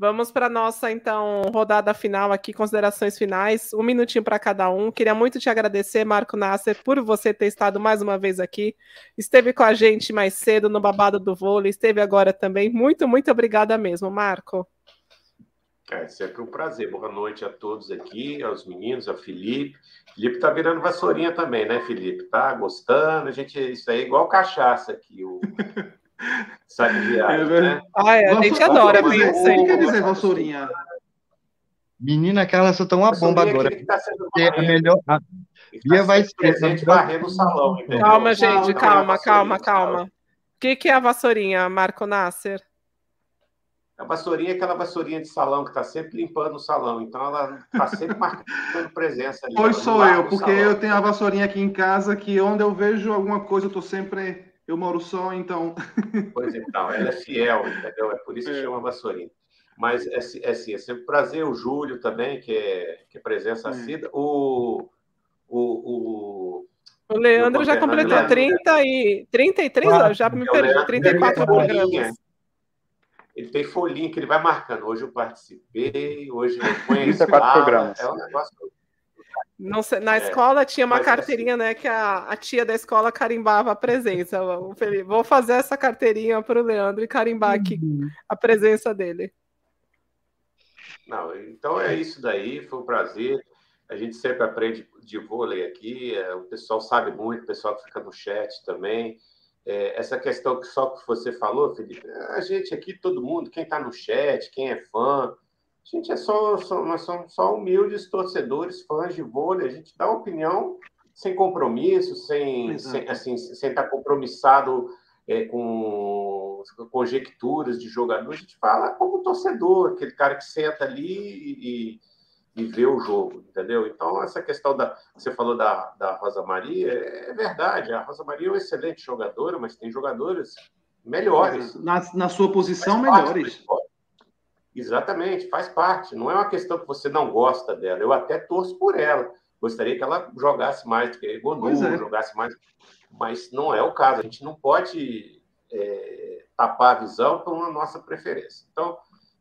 Vamos para nossa então rodada final aqui, considerações finais, um minutinho para cada um. Queria muito te agradecer, Marco Nasser, por você ter estado mais uma vez aqui. Esteve com a gente mais cedo no babado do vôlei, esteve agora também. Muito, muito obrigada mesmo, Marco. É sempre um prazer. Boa noite a todos aqui, aos meninos, a Felipe. Felipe tá virando vassourinha também, né, Felipe? Tá gostando? A gente, isso aí é igual cachaça aqui, o de é, viagem, é, né? Ah, é, a gente adora conhecer. O que quer dizer vassourinha? Menina, aquela só tá uma bomba é agora. tá sendo É a melhor. a- que Bia tá vai ser- presente varrendo o salão, entendeu? Calma, gente, é calma, calma, sabe? calma. O que, que é a vassourinha, Marco Nasser? A vassourinha é aquela vassourinha de salão que está sempre limpando o salão. Então ela está sempre marcando presença ali. Pois sou eu, porque salão. eu tenho a vassourinha aqui em casa que onde eu vejo alguma coisa eu tô sempre. Eu moro só, então. Pois então, ela é fiel, entendeu? É por isso que É. chama vassourinha. Mas é, assim, é, assim, é sempre um prazer. O Júlio também, que é, que é presença É. assídua. O, o, o, O Leandro já completou Leandro. 30 e 33, Quatro. eu já me É perdi, Leandro, 34 ele tem folhinha. programas. Ele tem folhinha que ele vai marcando. Hoje eu participei, hoje eu conheci 34 a programas. É um negócio. Não sei, na É, escola tinha uma mas carteirinha, né, que a, a tia da escola carimbava a presença. Felipe, vou fazer essa carteirinha para o Leandro e carimbar aqui a presença dele. Não, então é isso daí, foi um prazer. A gente sempre aprende de vôlei aqui, é, o pessoal sabe muito, o pessoal que fica no chat também. É, essa questão que só que você falou, Felipe, a gente aqui, todo mundo, quem está no chat, quem é fã, a gente é só, só, nós somos só humildes torcedores, fãs de vôlei, a gente dá opinião sem compromisso, sem, Exato. sem, assim, sem estar compromissado é, com conjecturas de jogador, a gente fala como torcedor, aquele cara que senta ali e, e vê o jogo, entendeu? Então, essa questão da. Você falou da, da Rosa Maria, é verdade. A Rosa Maria é uma excelente jogadora, mas tem jogadores melhores. Na, na sua posição, melhores. Exatamente, faz parte. Não é uma questão que você não gosta dela. Eu até torço por ela. Gostaria que ela jogasse mais, que Gonu Pois é. jogasse mais. Mas não é o caso. A gente não pode é, tapar a visão com a nossa preferência. Então,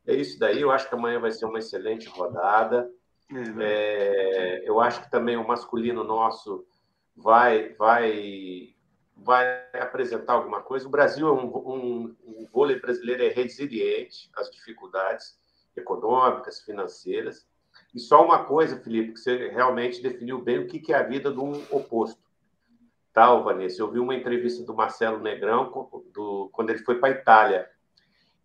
é isso daí. Eu acho que amanhã vai ser uma excelente rodada. É. É, eu acho que também o masculino nosso vai, vai, vai apresentar alguma coisa. O Brasil é um, um, um vôlei brasileiro é resiliente às dificuldades econômicas, financeiras. E só uma coisa, Felipe, que você realmente definiu bem o que é a vida de um oposto. Ô Vanessa? Eu vi uma entrevista do Marcelo Negrão do, quando ele foi para a Itália.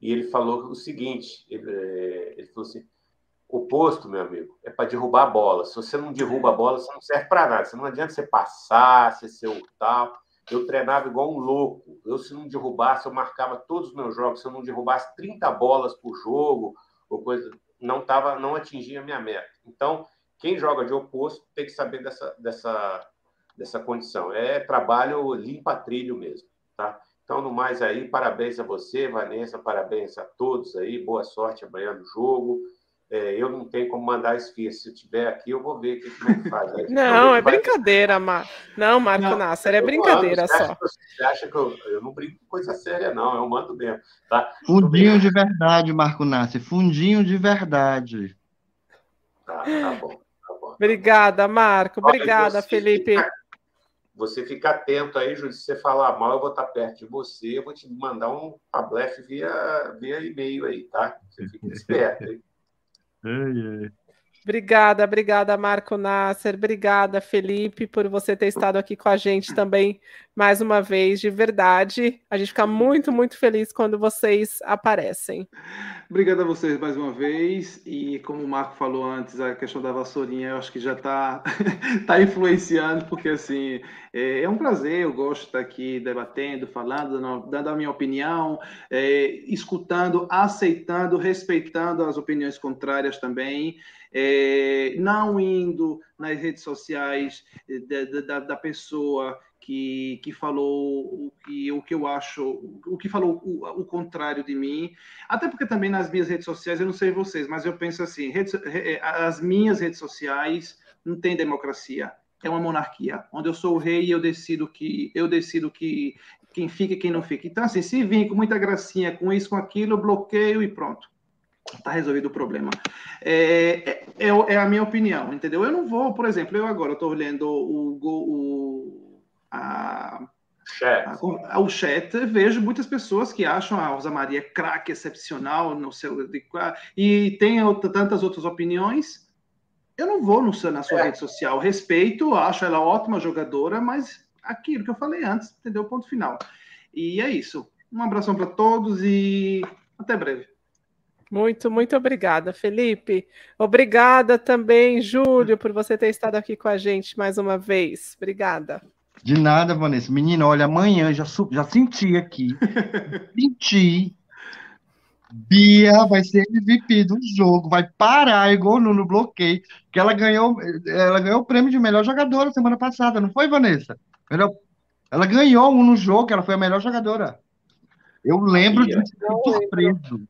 E ele falou o seguinte: ele, eh, ele falou assim oposto, meu amigo, é para derrubar a bola. Se você não derruba a bola, você não serve para nada. Você não adianta você passar, você ser o tal. Eu treinava igual um louco. Eu, se não derrubasse, eu marcava todos os meus jogos. Se eu não derrubasse 30 bolas por jogo, ou coisa, não tava, não atingia a minha meta. Então, quem joga de oposto tem que saber dessa, dessa, dessa condição. É trabalho limpa trilho mesmo, tá? Então, no mais aí, parabéns a você, Vanessa, parabéns a todos aí, boa sorte amanhã no jogo. É, eu não tenho como mandar esfirra. Se eu tiver aqui, eu vou ver o que, é que faz. Aí, Não, é vai- brincadeira, Mar... Não, Marco Não, Nasser, é brincadeira você só. acha que eu- Você acha que eu, eu não brinco com coisa séria, não. Eu mando mesmo, tá? Fundinho de verdade, Marco Nassi. Fundinho de verdade. Tá, tá bom, tá bom. Obrigada, Marco. Olha, Obrigada, você Felipe. fica- Você fica atento aí, Júlio. Se você falar mal, eu vou estar perto de você. Eu vou te mandar um tablet via, via e-mail aí, tá? Você fica esperto, hein? Hey, Obrigada, obrigada, Marco Nasser. Obrigada, Felipe, por você ter estado aqui com a gente também mais uma vez, de verdade. A gente fica muito, muito feliz quando vocês aparecem. Obrigado a vocês mais uma vez. E como o Marco falou antes, a questão da vassourinha eu acho que já está tá influenciando, porque assim é, é um prazer, eu gosto de estar aqui debatendo, falando, dando, a minha opinião, é, escutando, aceitando, respeitando as opiniões contrárias também. É, não indo nas redes sociais da, da, da pessoa que, que falou o que, o que eu acho, o que falou o, o contrário de mim. Até porque também nas minhas redes sociais, eu não sei vocês, mas eu penso assim, redes, as minhas redes sociais não tem democracia, é uma monarquia, onde eu sou o rei e eu decido que eu decido que quem fica e quem não fica. Então assim, se vir com muita gracinha, com isso, com aquilo, eu bloqueio e pronto. Está resolvido o problema. É, é, é, a minha opinião, entendeu? Eu não vou, por exemplo, eu agora estou lendo o, o, a, Chat. a, o chat, vejo muitas pessoas que acham a Rosa Maria craque, excepcional, no seu, e tem tantas outras opiniões. Eu não vou no, na sua É. rede social. Respeito, acho ela ótima jogadora, mas aquilo que eu falei antes, entendeu? Ponto final. E é isso. Um abração para todos e até breve. Muito, muito obrigada, Felipe. Obrigada também, Júlio, por você ter estado aqui com a gente mais uma vez. Obrigada. De nada, Vanessa. Menina, olha, amanhã já, já senti aqui. senti. Bia vai ser MVP do jogo, vai parar igual no, no bloqueio, que ela ganhou, ela ganhou o prêmio de melhor jogadora semana passada, não foi, Vanessa? Ela, ela ganhou um no jogo, ela foi a melhor jogadora. Eu lembro de surpreso.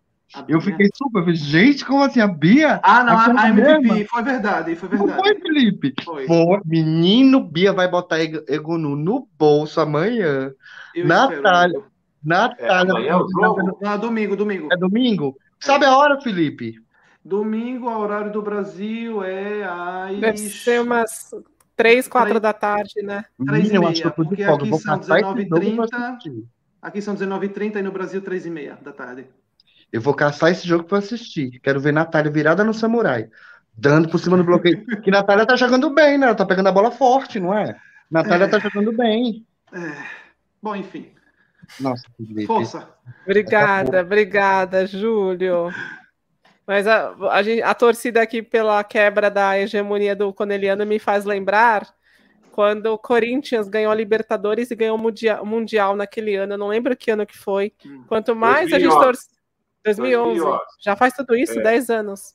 Eu fiquei super, eu falei, gente, como assim? A Bia? Ah, não, a, a MVP, foi verdade, foi verdade. Não foi, Felipe? Foi. Pô, menino, Bia vai botar Egonu no bolso amanhã. Eu Natália, espero. Natália. É, é jogo? Não, é domingo, domingo. É domingo? Sabe a hora, Felipe? Domingo, o horário do Brasil é às... Deve ser umas três, quatro da tarde, né? Três e meia, porque aqui são 19h30, aqui são 19h30 e no Brasil três e meia da tarde. Eu vou caçar esse jogo para assistir. Quero ver Natália virada no samurai, dando por cima do bloqueio. que Natália tá jogando bem, né? Ela tá pegando a bola forte, não é? Natália é... tá jogando bem. É... Bom, enfim. Nossa, Força. Obrigada, obrigada, Júlio. Mas a, a, gente, a torcida aqui pela quebra da hegemonia do Coneliano me faz lembrar quando o Corinthians ganhou a Libertadores e ganhou o mundial, mundial naquele ano. Eu não lembro que ano que foi. Hum. Quanto mais 2011. a gente torce. 2011. 2011. Já faz tudo isso, é. 10 anos.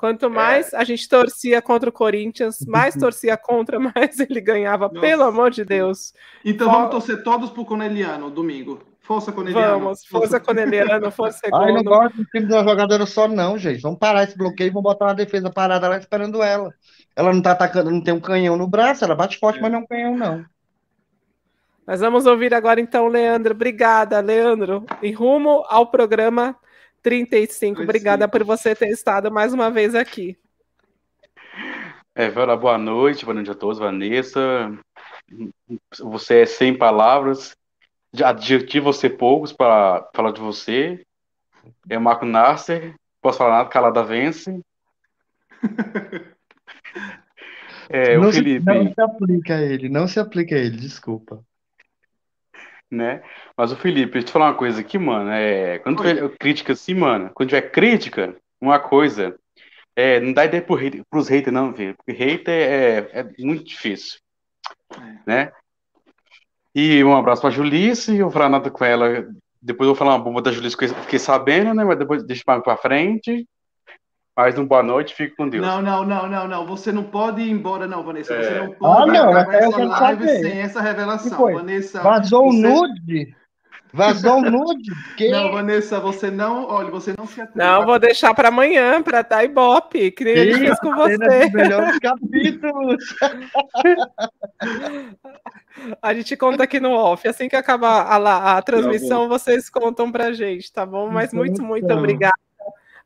Quanto é. mais é. a gente torcia contra o Corinthians, mais torcia contra, mais ele ganhava, Nossa. pelo amor de Deus. Então vamos torcer todos pro Coneliano domingo. Força Coneliano. Vamos, força Coneliano, força Egono. Ai, não gosto do time da jogadora só não, gente. Vamos parar esse bloqueio e vamos botar uma defesa parada lá esperando ela. Ela não tá atacando, não tem um canhão no braço, ela bate forte, é. mas não é um canhão, não. Mas vamos ouvir agora então, Leandro. Obrigada, Leandro. E rumo ao programa 35. Obrigada por você ter estado mais uma vez aqui. É, Vera, boa noite, boa noite a todos, Vanessa. Você é sem palavras, adjetivo você poucos para falar de você. É o Marco Nasser, posso falar nada, calada vence. É, não o Felipe. Se, não se aplica a ele, não se aplica a ele, desculpa né? Mas o Felipe, deixa eu te falar uma coisa aqui, mano. É, quando tiver crítica assim, mano, quando tiver crítica, uma coisa, é, não dá ideia pro hate, pros haters, não, velho. Porque hater é, é muito difícil, é. né? E um abraço pra Julice, eu vou falar nada com ela. Depois eu vou falar uma bomba da Julice que eu fiquei sabendo, né? Mas depois deixa pra frente. Mais um boa noite, fique com Deus. Não, não, não, não, não. Você não pode ir embora, não, Vanessa. Você é. não pode ah, não, essa live saber. sem essa revelação. Vanessa. Vazou o você... nude? Vazou o nude? Que... Não, Vanessa, você não. Olha, você não se atreve. Não, vou deixar para amanhã, para dar ibope, que nem eu fiz com você. Melhores capítulos. A gente conta aqui no off. Assim que acabar a, a transmissão, tá vocês contam pra gente, tá bom? Mas então muito, muito tá. obrigada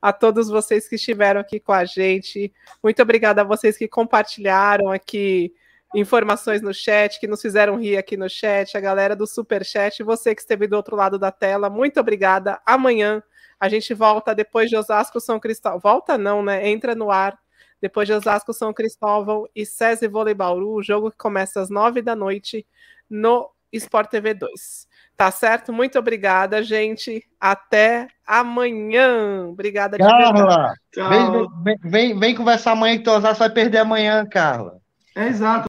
a todos vocês que estiveram aqui com a gente. Muito obrigada a vocês que compartilharam aqui informações no chat, que nos fizeram rir aqui no chat, a galera do super chat, você que esteve do outro lado da tela, muito obrigada. Amanhã a gente volta depois de Osasco São Cristóvão. Volta não, né? Entra no ar. Depois de Osasco São Cristóvão e SESI Vôlei Bauru, o jogo que começa às nove da noite no Sport TV 2. Tá certo? Muito obrigada, gente. Até amanhã. Obrigada, Carla, vem, vem, vem, vem, conversar amanhã que tu vai perder amanhã, Carla. É exato.